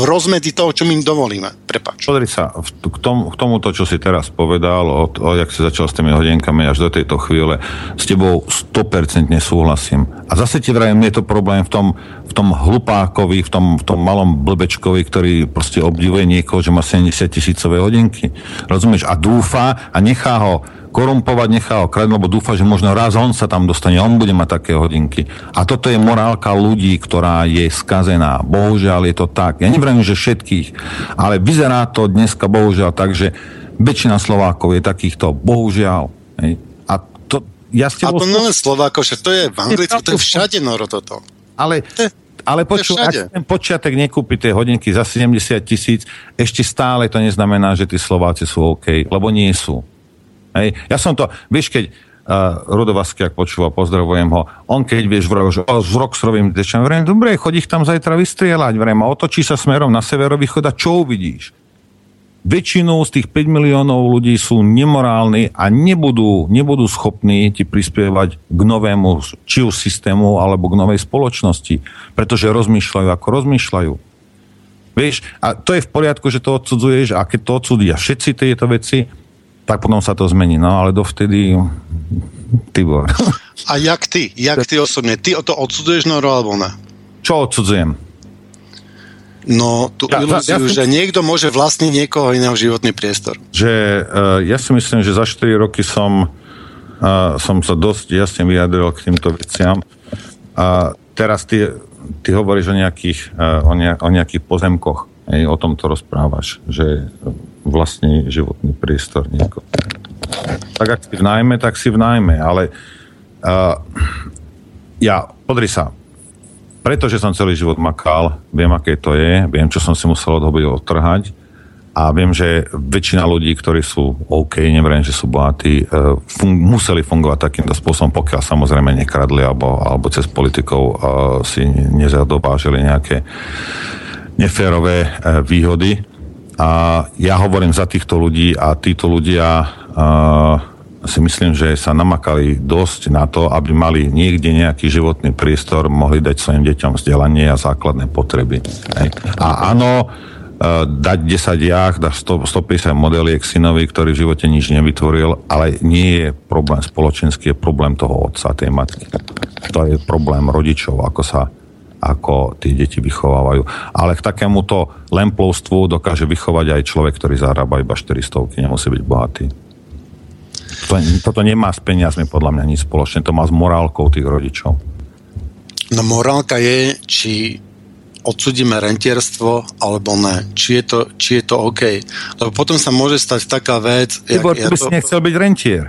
rozmedzi toho, čo my im dovolíme. Prepač. Pozri sa, v- k, tomu, k tomuto, čo si teraz povedal, od, od, jak si začal s tými hodinkami až do tejto chvíle, s tebou 100% súhlasím. A zase ti vrajím, je to problém v tom, v tom hlupákovi, v tom, v tom malom blbečkovi, ktorý proste obdivuje niekoho, že má 70 tisícové hodinky. Rozumieš? A dúfa a nechá ho korumpovať, nechá ho kradnúť, lebo dúfa, že možno raz on sa tam dostane, on bude mať také hodinky. A toto je morálka ľudí, ktorá je skazená. Bohužiaľ je to tak. Ja neviem, že všetkých, ale vyzerá to dneska bohužiaľ tak, že väčšina Slovákov je takýchto, bohužiaľ. Hej. A to, ja s A to nie len Slováko, že to je v Anglicku, to je všade noro toto. ale, ale všade. ak ten počiatek nekúpi tie hodinky za 70 tisíc, ešte stále to neznamená, že tí Slováci sú OK, lebo nie sú. Hej. Ja som to, vieš, keď uh, Rudovasky, ak počúva, pozdravujem ho, on keď, vieš, vravel, že s Roxrovým dečom, vrem, dobre, chodí ich tam zajtra vystrieľať, vrem, a otočí sa smerom na severovýchod a čo uvidíš? Väčšinou z tých 5 miliónov ľudí sú nemorálni a nebudú, nebudú schopní ti prispievať k novému či už systému alebo k novej spoločnosti, pretože rozmýšľajú ako rozmýšľajú. Vieš, a to je v poriadku, že to odsudzuješ a keď to odsuddia všetci tieto veci, tak potom sa to zmení. No ale dovtedy... Tibor. A jak ty? Jak ty osobne? Ty o to odsudzuješ Noro alebo ne? Čo odsudzujem? No, tú Ja- ilúziu, ja- ja- že niekto môže vlastniť niekoho iného životný priestor. Že uh, ja si myslím, že za 4 roky som, uh, som sa dosť jasne vyjadril k týmto veciam. A teraz ty, ty hovoríš o nejakých, uh, o, ne, o nejakých pozemkoch. Hej, o tom to rozprávaš, že vlastní životný priestor niekoho. Tak ak si v nájme, tak si v nájme, ale uh, ja, podri sa, pretože som celý život makal, viem, aké to je, viem, čo som si musel od hobby odtrhať a viem, že väčšina ľudí, ktorí sú OK, neviem, že sú bohatí, eh, fun- museli fungovať takýmto spôsobom, pokiaľ samozrejme nekradli alebo, alebo cez politikov uh, si nezadobážili nejaké neférové eh, výhody. A ja hovorím za týchto ľudí a títo ľudia uh, si myslím, že sa namakali dosť na to, aby mali niekde nejaký životný priestor, mohli dať svojim deťom vzdelanie a základné potreby. Hej. A áno, uh, dať 10 jach, dať 100, 150 modeliek synovi, ktorý v živote nič nevytvoril, ale nie je problém spoločenský, je problém toho otca, tej matky. To je problém rodičov, ako sa ako tie deti vychovávajú. Ale k takémuto lemplovstvu dokáže vychovať aj človek, ktorý zarába iba 400, nemusí byť bohatý. To, toto nemá s peniazmi podľa mňa nič spoločné, to má s morálkou tých rodičov. No morálka je, či odsudíme rentierstvo alebo ne. Či je to, či je to OK. Lebo potom sa môže stať taká vec... Tibor, ty by si nechcel byť rentier.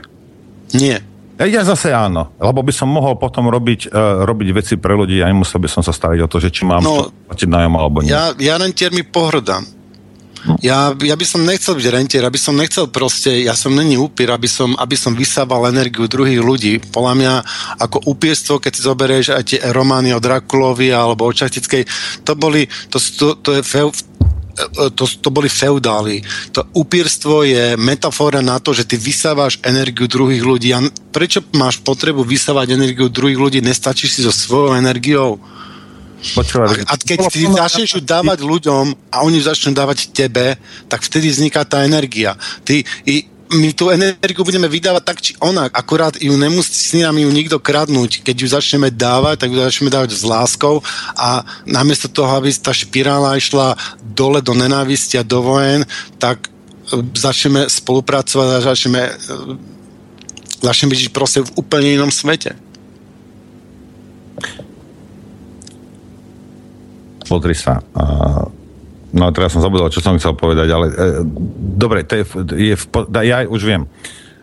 Nie. Ja, zase áno, lebo by som mohol potom robiť, uh, robiť veci pre ľudí a nemusel by som sa starať o to, že či mám No, platiť nájom alebo nie. Ja, ja rentiermi pohrdám. Ja, ja by som nechcel byť rentier, aby som nechcel proste, ja som není upír, aby som, aby som vysával energiu druhých ľudí. Podľa mňa ako upierstvo, keď si zoberieš aj tie romány o Drakulovi alebo o Čachtickej, to boli, to, to, to je to, to boli feudáli. To upírstvo je metafora na to, že ty vysávaš energiu druhých ľudí. A prečo máš potrebu vysávať energiu druhých ľudí? Nestačíš si so svojou energiou? Počúvaj, A keď ty začneš ju dávať ľuďom a oni začnú dávať tebe, tak vtedy vzniká tá energia. Ty, i, my tú energiu budeme vydávať tak či onak, akurát ju nemusí nám ju nikto kradnúť. Keď ju začneme dávať, tak ju začneme dávať s láskou a namiesto toho, aby tá špirála išla dole do nenávisti a do vojen, tak e, začneme spolupracovať a začneme, e, začneme žiť proste v úplne inom svete. Pozri sa. Uh, no teraz som zabudol, čo som chcel povedať, ale uh, dobre, to je, je v, ja už viem.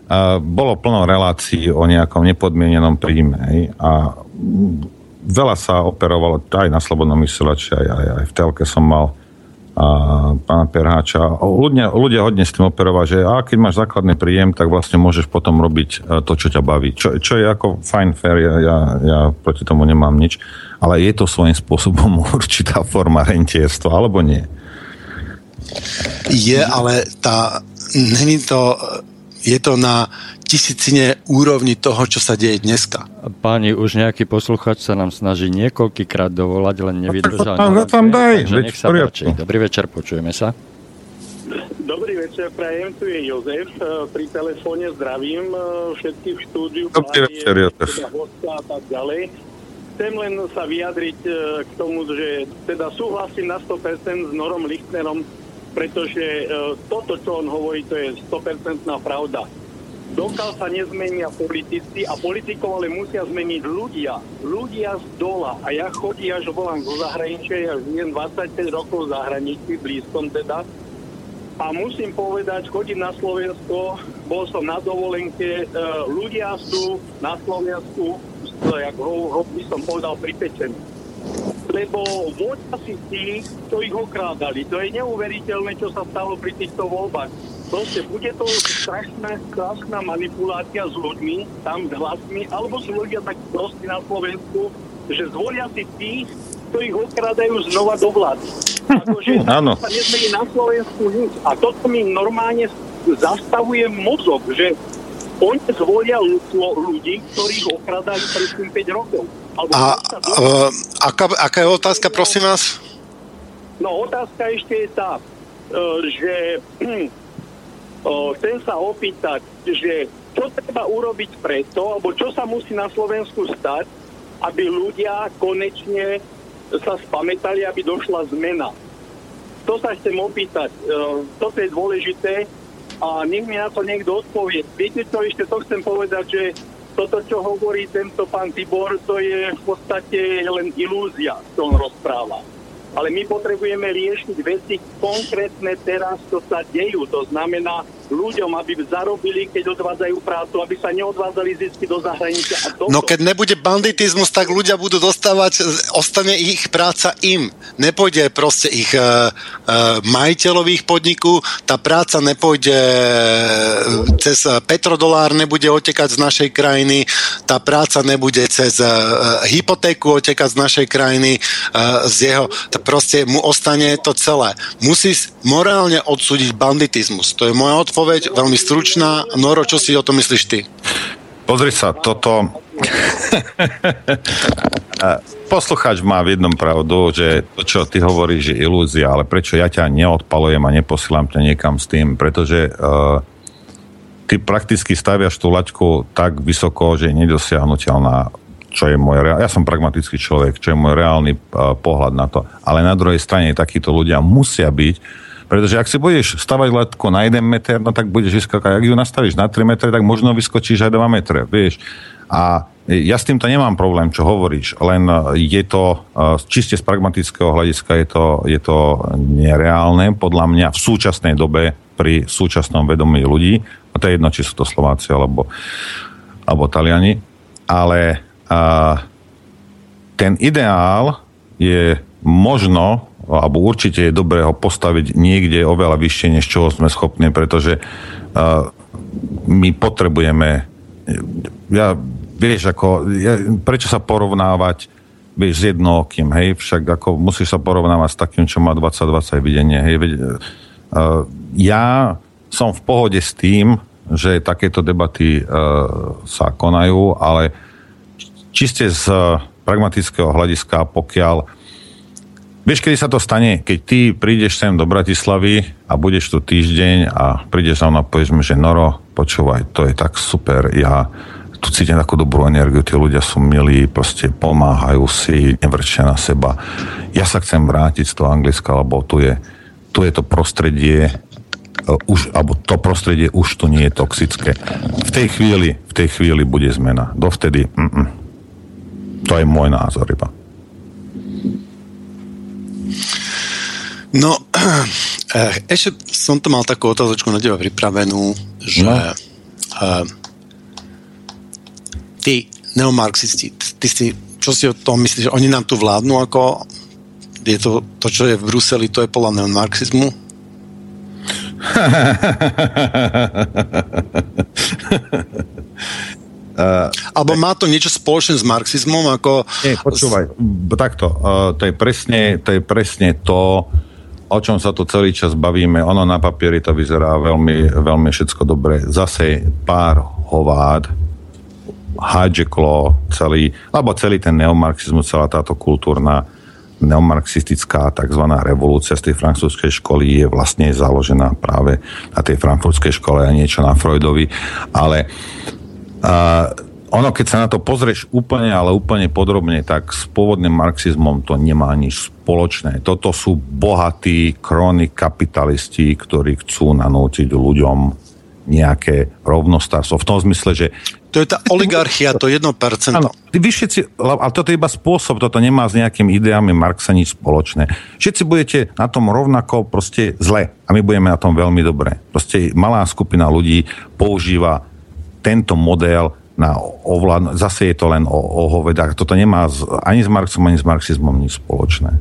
Uh, bolo plno relácií o nejakom nepodmienenom príjme hej, a veľa sa operovalo aj na Slobodnom vysielači, aj, aj, aj v telke som mal a pána Perháča. Ľudia, ľudia hodne s tým operovali, že a keď máš základný príjem, tak vlastne môžeš potom robiť to, čo ťa baví. Čo, čo je ako fajn, fair, ja, ja, ja proti tomu nemám nič ale je to svojím spôsobom určitá forma rentierstva, alebo nie? Je, ale tá, není to, je to na tisícine úrovni toho, čo sa deje dneska. Páni, už nejaký posluchač sa nám snaží niekoľkýkrát dovolať, len nevydržal. Tam, tam daj, takže nech sa páči. Dobrý večer, počujeme sa. Dobrý večer, prajem, tu je Jozef. E, pri telefóne zdravím e, všetkých v štúdiu. Dobrý večer, Jozef. A tak ďalej chcem len sa vyjadriť e, k tomu, že teda súhlasím na 100% s Norom Lichtnerom, pretože e, toto, čo on hovorí, to je 100% pravda. Dokiaľ sa nezmenia politici a politikov ale musia zmeniť ľudia. Ľudia z dola. A ja chodím, až volám zo zahraničia, ja žijem 25 rokov v zahraničí, blízkom teda. A musím povedať, chodím na Slovensko, bol som na dovolenke, e, ľudia sú na Slovensku jak ho, ho by som povedal, pripečený. Lebo voľa si tí, čo ich okrádali. To je neuveriteľné, čo sa stalo pri týchto voľbách. Proste bude to strašná, strašná manipulácia s ľuďmi, tam s hlasmi, alebo sú ľudia tak proste na Slovensku, že zvolia si tých, čo ich okrádajú znova do vlády. Akože Áno. sa nezmení na Slovensku nič. A toto mi normálne zastavuje mozog, že oni zvolia ľudí, ktorých okradajú predtým 5 rokov. A uh, aká, aká je otázka, prosím vás? No otázka ešte je tá, že chcem sa opýtať, že čo treba urobiť preto, alebo čo sa musí na Slovensku stať, aby ľudia konečne sa spamätali, aby došla zmena. To sa chcem opýtať. Toto je dôležité, a nech mi na to niekto odpovie. Viete čo, ešte to chcem povedať, že toto, čo hovorí tento pán Tibor, to je v podstate len ilúzia, čo on rozpráva ale my potrebujeme riešiť veci konkrétne teraz, čo sa dejú. To znamená ľuďom, aby zarobili, keď odvádzajú prácu, aby sa neodvádzali zisky do zahraničia. A no keď nebude banditizmus, tak ľudia budú dostávať, ostane ich práca im. Nepôjde proste ich uh, uh, majiteľových podniku, tá práca nepôjde uh, cez petrodolár, nebude otekať z našej krajiny, tá práca nebude cez uh, hypotéku otekať z našej krajiny, uh, z jeho, tá proste mu ostane to celé. Musí morálne odsúdiť banditizmus. To je moja odpoveď, veľmi stručná. Noro, čo si o tom myslíš ty? Pozri sa, toto... Poslucháč má v jednom pravdu, že to, čo ty hovoríš, je ilúzia, ale prečo ja ťa neodpalujem a neposílam ťa niekam s tým? Pretože uh, ty prakticky staviaš tú laťku tak vysoko, že je nedosiahnutelná čo je môj, ja som pragmatický človek, čo je môj reálny uh, pohľad na to. Ale na druhej strane takíto ľudia musia byť, pretože ak si budeš stavať letko na 1 meter, no tak budeš vyskakať. Ak ju nastavíš na 3 metre, tak možno vyskočíš aj 2 metre, vieš. A ja s týmto nemám problém, čo hovoríš, len je to čiste z pragmatického hľadiska je to, je to nereálne podľa mňa v súčasnej dobe pri súčasnom vedomí ľudí, a to je jedno, či sú to Slováci alebo, alebo Taliani, ale a ten ideál je možno, alebo určite je dobré ho postaviť niekde oveľa vyššie, než čoho sme schopní, pretože uh, my potrebujeme ja, vieš, ako, ja, prečo sa porovnávať vieš, s jednokým, hej, však ako musíš sa porovnávať s takým, čo má 20-20 videnie, hej, veď, uh, ja som v pohode s tým, že takéto debaty uh, sa konajú, ale čiste z eh, pragmatického hľadiska, pokiaľ Vieš, kedy sa to stane? Keď ty prídeš sem do Bratislavy a budeš tu týždeň a prídeš za mnou a povieš mi, že Noro, počúvaj, to je tak super, ja tu cítim takú dobrú energiu, tí ľudia sú milí, proste pomáhajú si, nevrčia na seba. Ja sa chcem vrátiť z toho Anglicka, lebo tu je, tu je to prostredie, uh, už, alebo to prostredie už tu nie je toxické. V tej chvíli, v tej chvíli bude zmena. Dovtedy, mm-mm. to je môj názor iba. No, eh, ešte som to mal takú otázočku na teba pripravenú, že No. no. tí neomarxisti, ty si, čo si o tom myslíš, že oni nám tu vládnu ako je to, to, čo je v Bruseli, to je podľa neomarxizmu? Alebo má to niečo spoločné s marxizmom, ako... Nie, počúvaj, takto, uh, to je presne to, je presne to o čom sa tu celý čas bavíme. Ono na papieri to vyzerá veľmi, veľmi všetko dobre. Zase pár hovád hijacklo celý, alebo celý ten neomarxizmus, celá táto kultúrna neomarxistická tzv. revolúcia z tej francúzskej školy je vlastne založená práve na tej frankfurtskej škole a niečo na Freudovi. Ale a ono, keď sa na to pozrieš úplne, ale úplne podrobne, tak s pôvodným marxizmom to nemá nič spoločné. Toto sú bohatí króny kapitalisti, ktorí chcú nanútiť ľuďom nejaké rovnostárstvo. V tom zmysle, že To je tá oligarchia, to 1%. Áno, vy všetci, ale toto je iba spôsob, toto nemá s nejakými ideami Marxa nič spoločné. Všetci budete na tom rovnako proste zle a my budeme na tom veľmi dobre. Proste malá skupina ľudí používa tento model na ovládnu, zase je to len o, o hovedách. Toto nemá z, ani s Marxom, ani s marxizmom nič spoločné.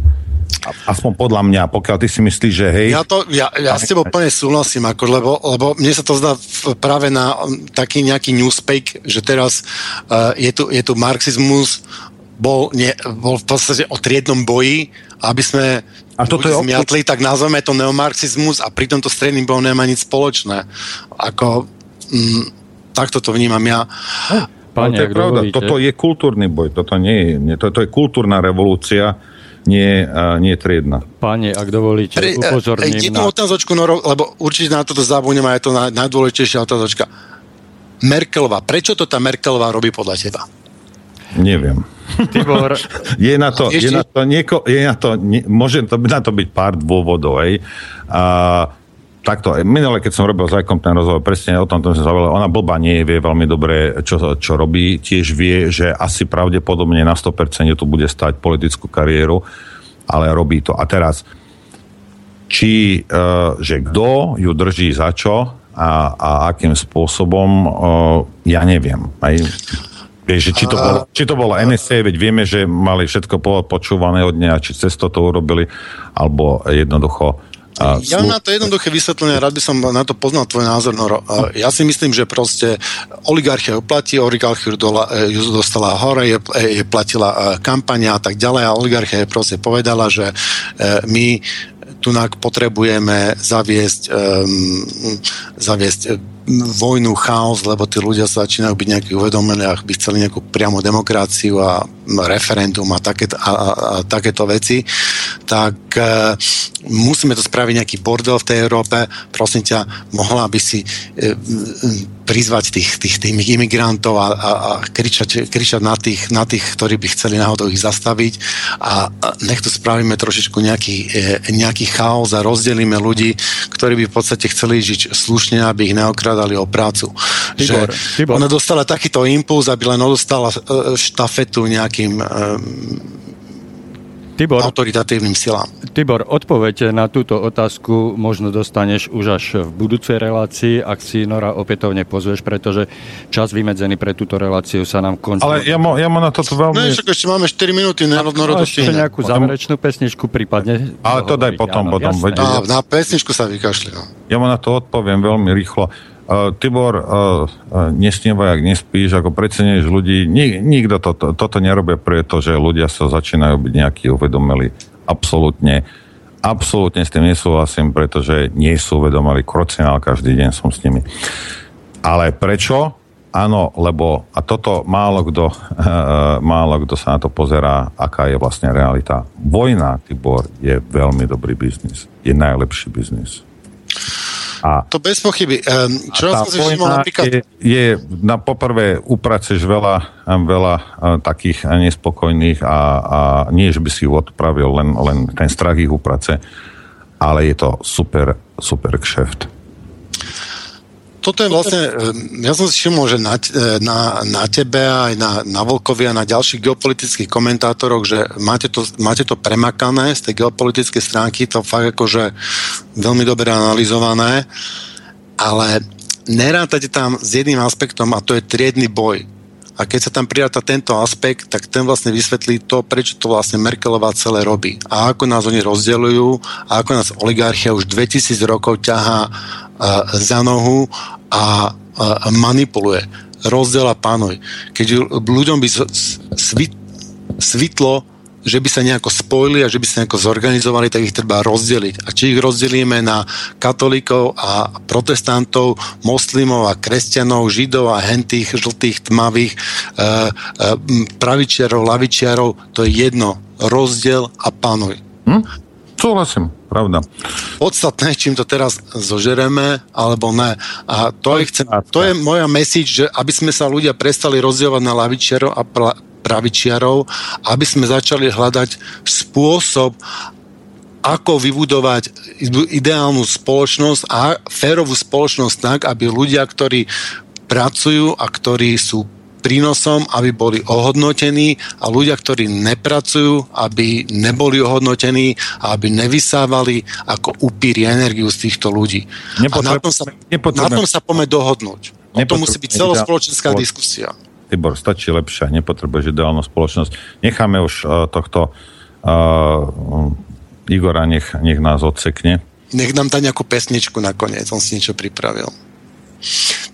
Aspoň podľa mňa, pokiaľ ty si myslíš, že hej... Ja, to, ja, ja s tebou plne súhlasím, ako, lebo, lebo mne sa to zdá práve na um, taký nejaký newspake, že teraz uh, je, tu, je tu marxizmus, bol, nie, bol v podstate o triednom boji, aby sme A toto je zmiatli, tak nazveme to neomarxizmus a pri tomto stredným boju nemá nič spoločné. Ako, mm, takto to vnímam ja. Pane, Ale to je pravda, dovolíte. toto je kultúrny boj, toto nie je, nie, to, to je kultúrna revolúcia, nie, uh, nie triedna. Pane, ak dovolíte, Pre, upozorním jednu na... otázočku, no, lebo určite na toto zabudnem a je to naj, najdôležitejšia otázočka. Merkelová, prečo to tá Merkelová robí podľa teba? Neviem. Tibor, Je na to, je na to, nieko, je na to, nie, môže to, na to byť pár dôvodov, hej. A, takto, minule, keď som robil s Ajkom ten rozhovor, presne o tom som sa hovoril, ona blba nie vie veľmi dobre, čo, čo robí, tiež vie, že asi pravdepodobne na 100% tu bude stať politickú kariéru, ale robí to. A teraz, či, uh, že kto ju drží za čo a, a akým spôsobom, uh, ja neviem. Aj, vieš, či, to bolo, či to bolo NSA, veď vieme, že mali všetko po- počúvané od nej, a či cez to urobili, alebo jednoducho uh, Ja mám na to jednoduché vysvetlenie, rád by som na to poznal tvoj názor, Noro. A Ja si myslím, že proste oligarchia ju platí, oligarchia ju dola- e, ju dostala hore, je, je platila e, kampania a tak ďalej a oligarchia je proste povedala, že e, my tunak potrebujeme zaviesť, um, zaviesť e, vojnu, chaos, lebo tí ľudia sa začínajú byť nejaký uvedomení a by chceli nejakú priamu demokraciu a referendum a, také, a, a, a takéto veci, tak e, musíme to spraviť nejaký bordel v tej Európe. Prosím ťa, mohla by si e, m, prizvať tých, tých, tých imigrantov a, a, a kričať, kričať na, tých, na tých, ktorí by chceli náhodou ich zastaviť a, a nech tu spravíme trošičku nejaký, e, nejaký chaos a rozdelíme ľudí, ktorí by v podstate chceli žiť slušne, aby ich neokradali o prácu. Tibor, že Tibor. ona dostala takýto impuls, aby len odostala e, štafetu nejakým e, Tibor, autoritatívnym silám. Tibor, odpoveď na túto otázku možno dostaneš už až v budúcej relácii, ak si Nora opätovne pozveš, pretože čas vymedzený pre túto reláciu sa nám končí. ale ja mám, ja mám na toto No veľmi... však ešte máme 4 minúty, nerovno No, to ešte nejakú záverečnú pesničku prípadne. Ale to daj potom, áno, potom, jasné. Á, na pesničku sa vykašli. No. Ja mu na to odpoviem veľmi rýchlo. Uh, Tibor, uh, uh, nesnívaj, ak nespíš, ako precenuješ ľudí. Ni, nikto toto, toto nerobia preto, že ľudia sa začínajú byť nejakí uvedomili. Absolútne. Absolútne s tým nesúhlasím, pretože nie sú uvedomili. Krocinál každý deň som s nimi. Ale prečo? áno, lebo a toto málo kto, málo kto sa na to pozerá, aká je vlastne realita. Vojna, Tibor, je veľmi dobrý biznis. Je najlepší biznis. A, to bez pochyby. Um, čo som si všimol napríklad... Je, je na poprvé upraceš veľa, veľa uh, takých nespokojných a, a nie, že by si ju odpravil, len, len ten strach ich uprace, ale je to super, super kšeft toto je vlastne, ja som si všimol, že na, na, na tebe aj na, na Volkovi a na ďalších geopolitických komentátoroch, že máte to, máte to premakané z tej geopolitickej stránky, to fakt akože veľmi dobre analyzované, ale nerátate tam s jedným aspektom a to je triedny boj. A keď sa tam pridáta tento aspekt, tak ten vlastne vysvetlí to, prečo to vlastne Merkelová celé robí. A ako nás oni rozdeľujú a ako nás oligarchia už 2000 rokov ťahá za nohu a manipuluje. Rozdiel a pánuj. Keď ľuďom by svitlo, že by sa nejako spojili a že by sa nejako zorganizovali, tak ich treba rozdeliť. A či ich rozdelíme na katolíkov a protestantov, moslimov a kresťanov, židov a hentých, žltých, tmavých, e, e, pravičiarov, lavičiarov, to je jedno. Rozdiel a pánuj. Hm? Súhlasím, pravda. Podstatné, čím to teraz zožereme, alebo ne. A to, je, chcem, to je moja message, že aby sme sa ľudia prestali rozdielovať na lavičiarov a pra, pravičiarov, aby sme začali hľadať spôsob, ako vybudovať ideálnu spoločnosť a férovú spoločnosť tak, aby ľudia, ktorí pracujú a ktorí sú prínosom, aby boli ohodnotení a ľudia, ktorí nepracujú, aby neboli ohodnotení a aby nevysávali ako upíri energiu z týchto ľudí. A na tom sa, na tom sa pome dohodnúť. O tom musí byť celospoločenská diskusia. Tibor, stačí lepšia, nepotrebuješ ideálnu spoločnosť. Necháme už uh, tohto uh, Igora, nech, nech nás odsekne. Nech nám dá nejakú pesničku nakoniec, on si niečo pripravil.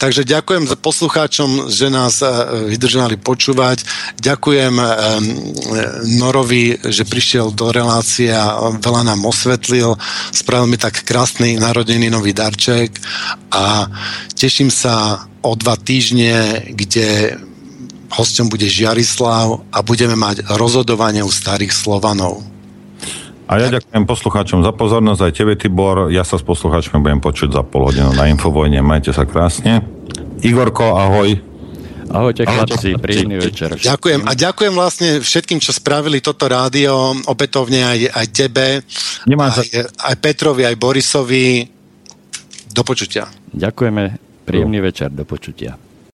Takže ďakujem poslucháčom, že nás eh, vydržali počúvať. Ďakujem Norovi, že prišiel do relácie a veľa nám osvetlil. Spravil mi tak krásny narodený nový darček a teším sa o dva týždne, kde hostom bude Žiarislav a budeme mať rozhodovanie u starých Slovanov. A ja ďakujem poslucháčom za pozornosť, aj tebe, Tibor. Ja sa s poslucháčmi budem počuť za pol hodinu na Infovojne. Majte sa krásne. Igorko, ahoj. Ahojte, chlapci, príjemný večer. Ďakujem a ďakujem vlastne všetkým, čo spravili toto rádio, opätovne aj, aj tebe, aj, aj Petrovi, aj Borisovi. Do počutia. Ďakujeme, príjemný večer, do počutia.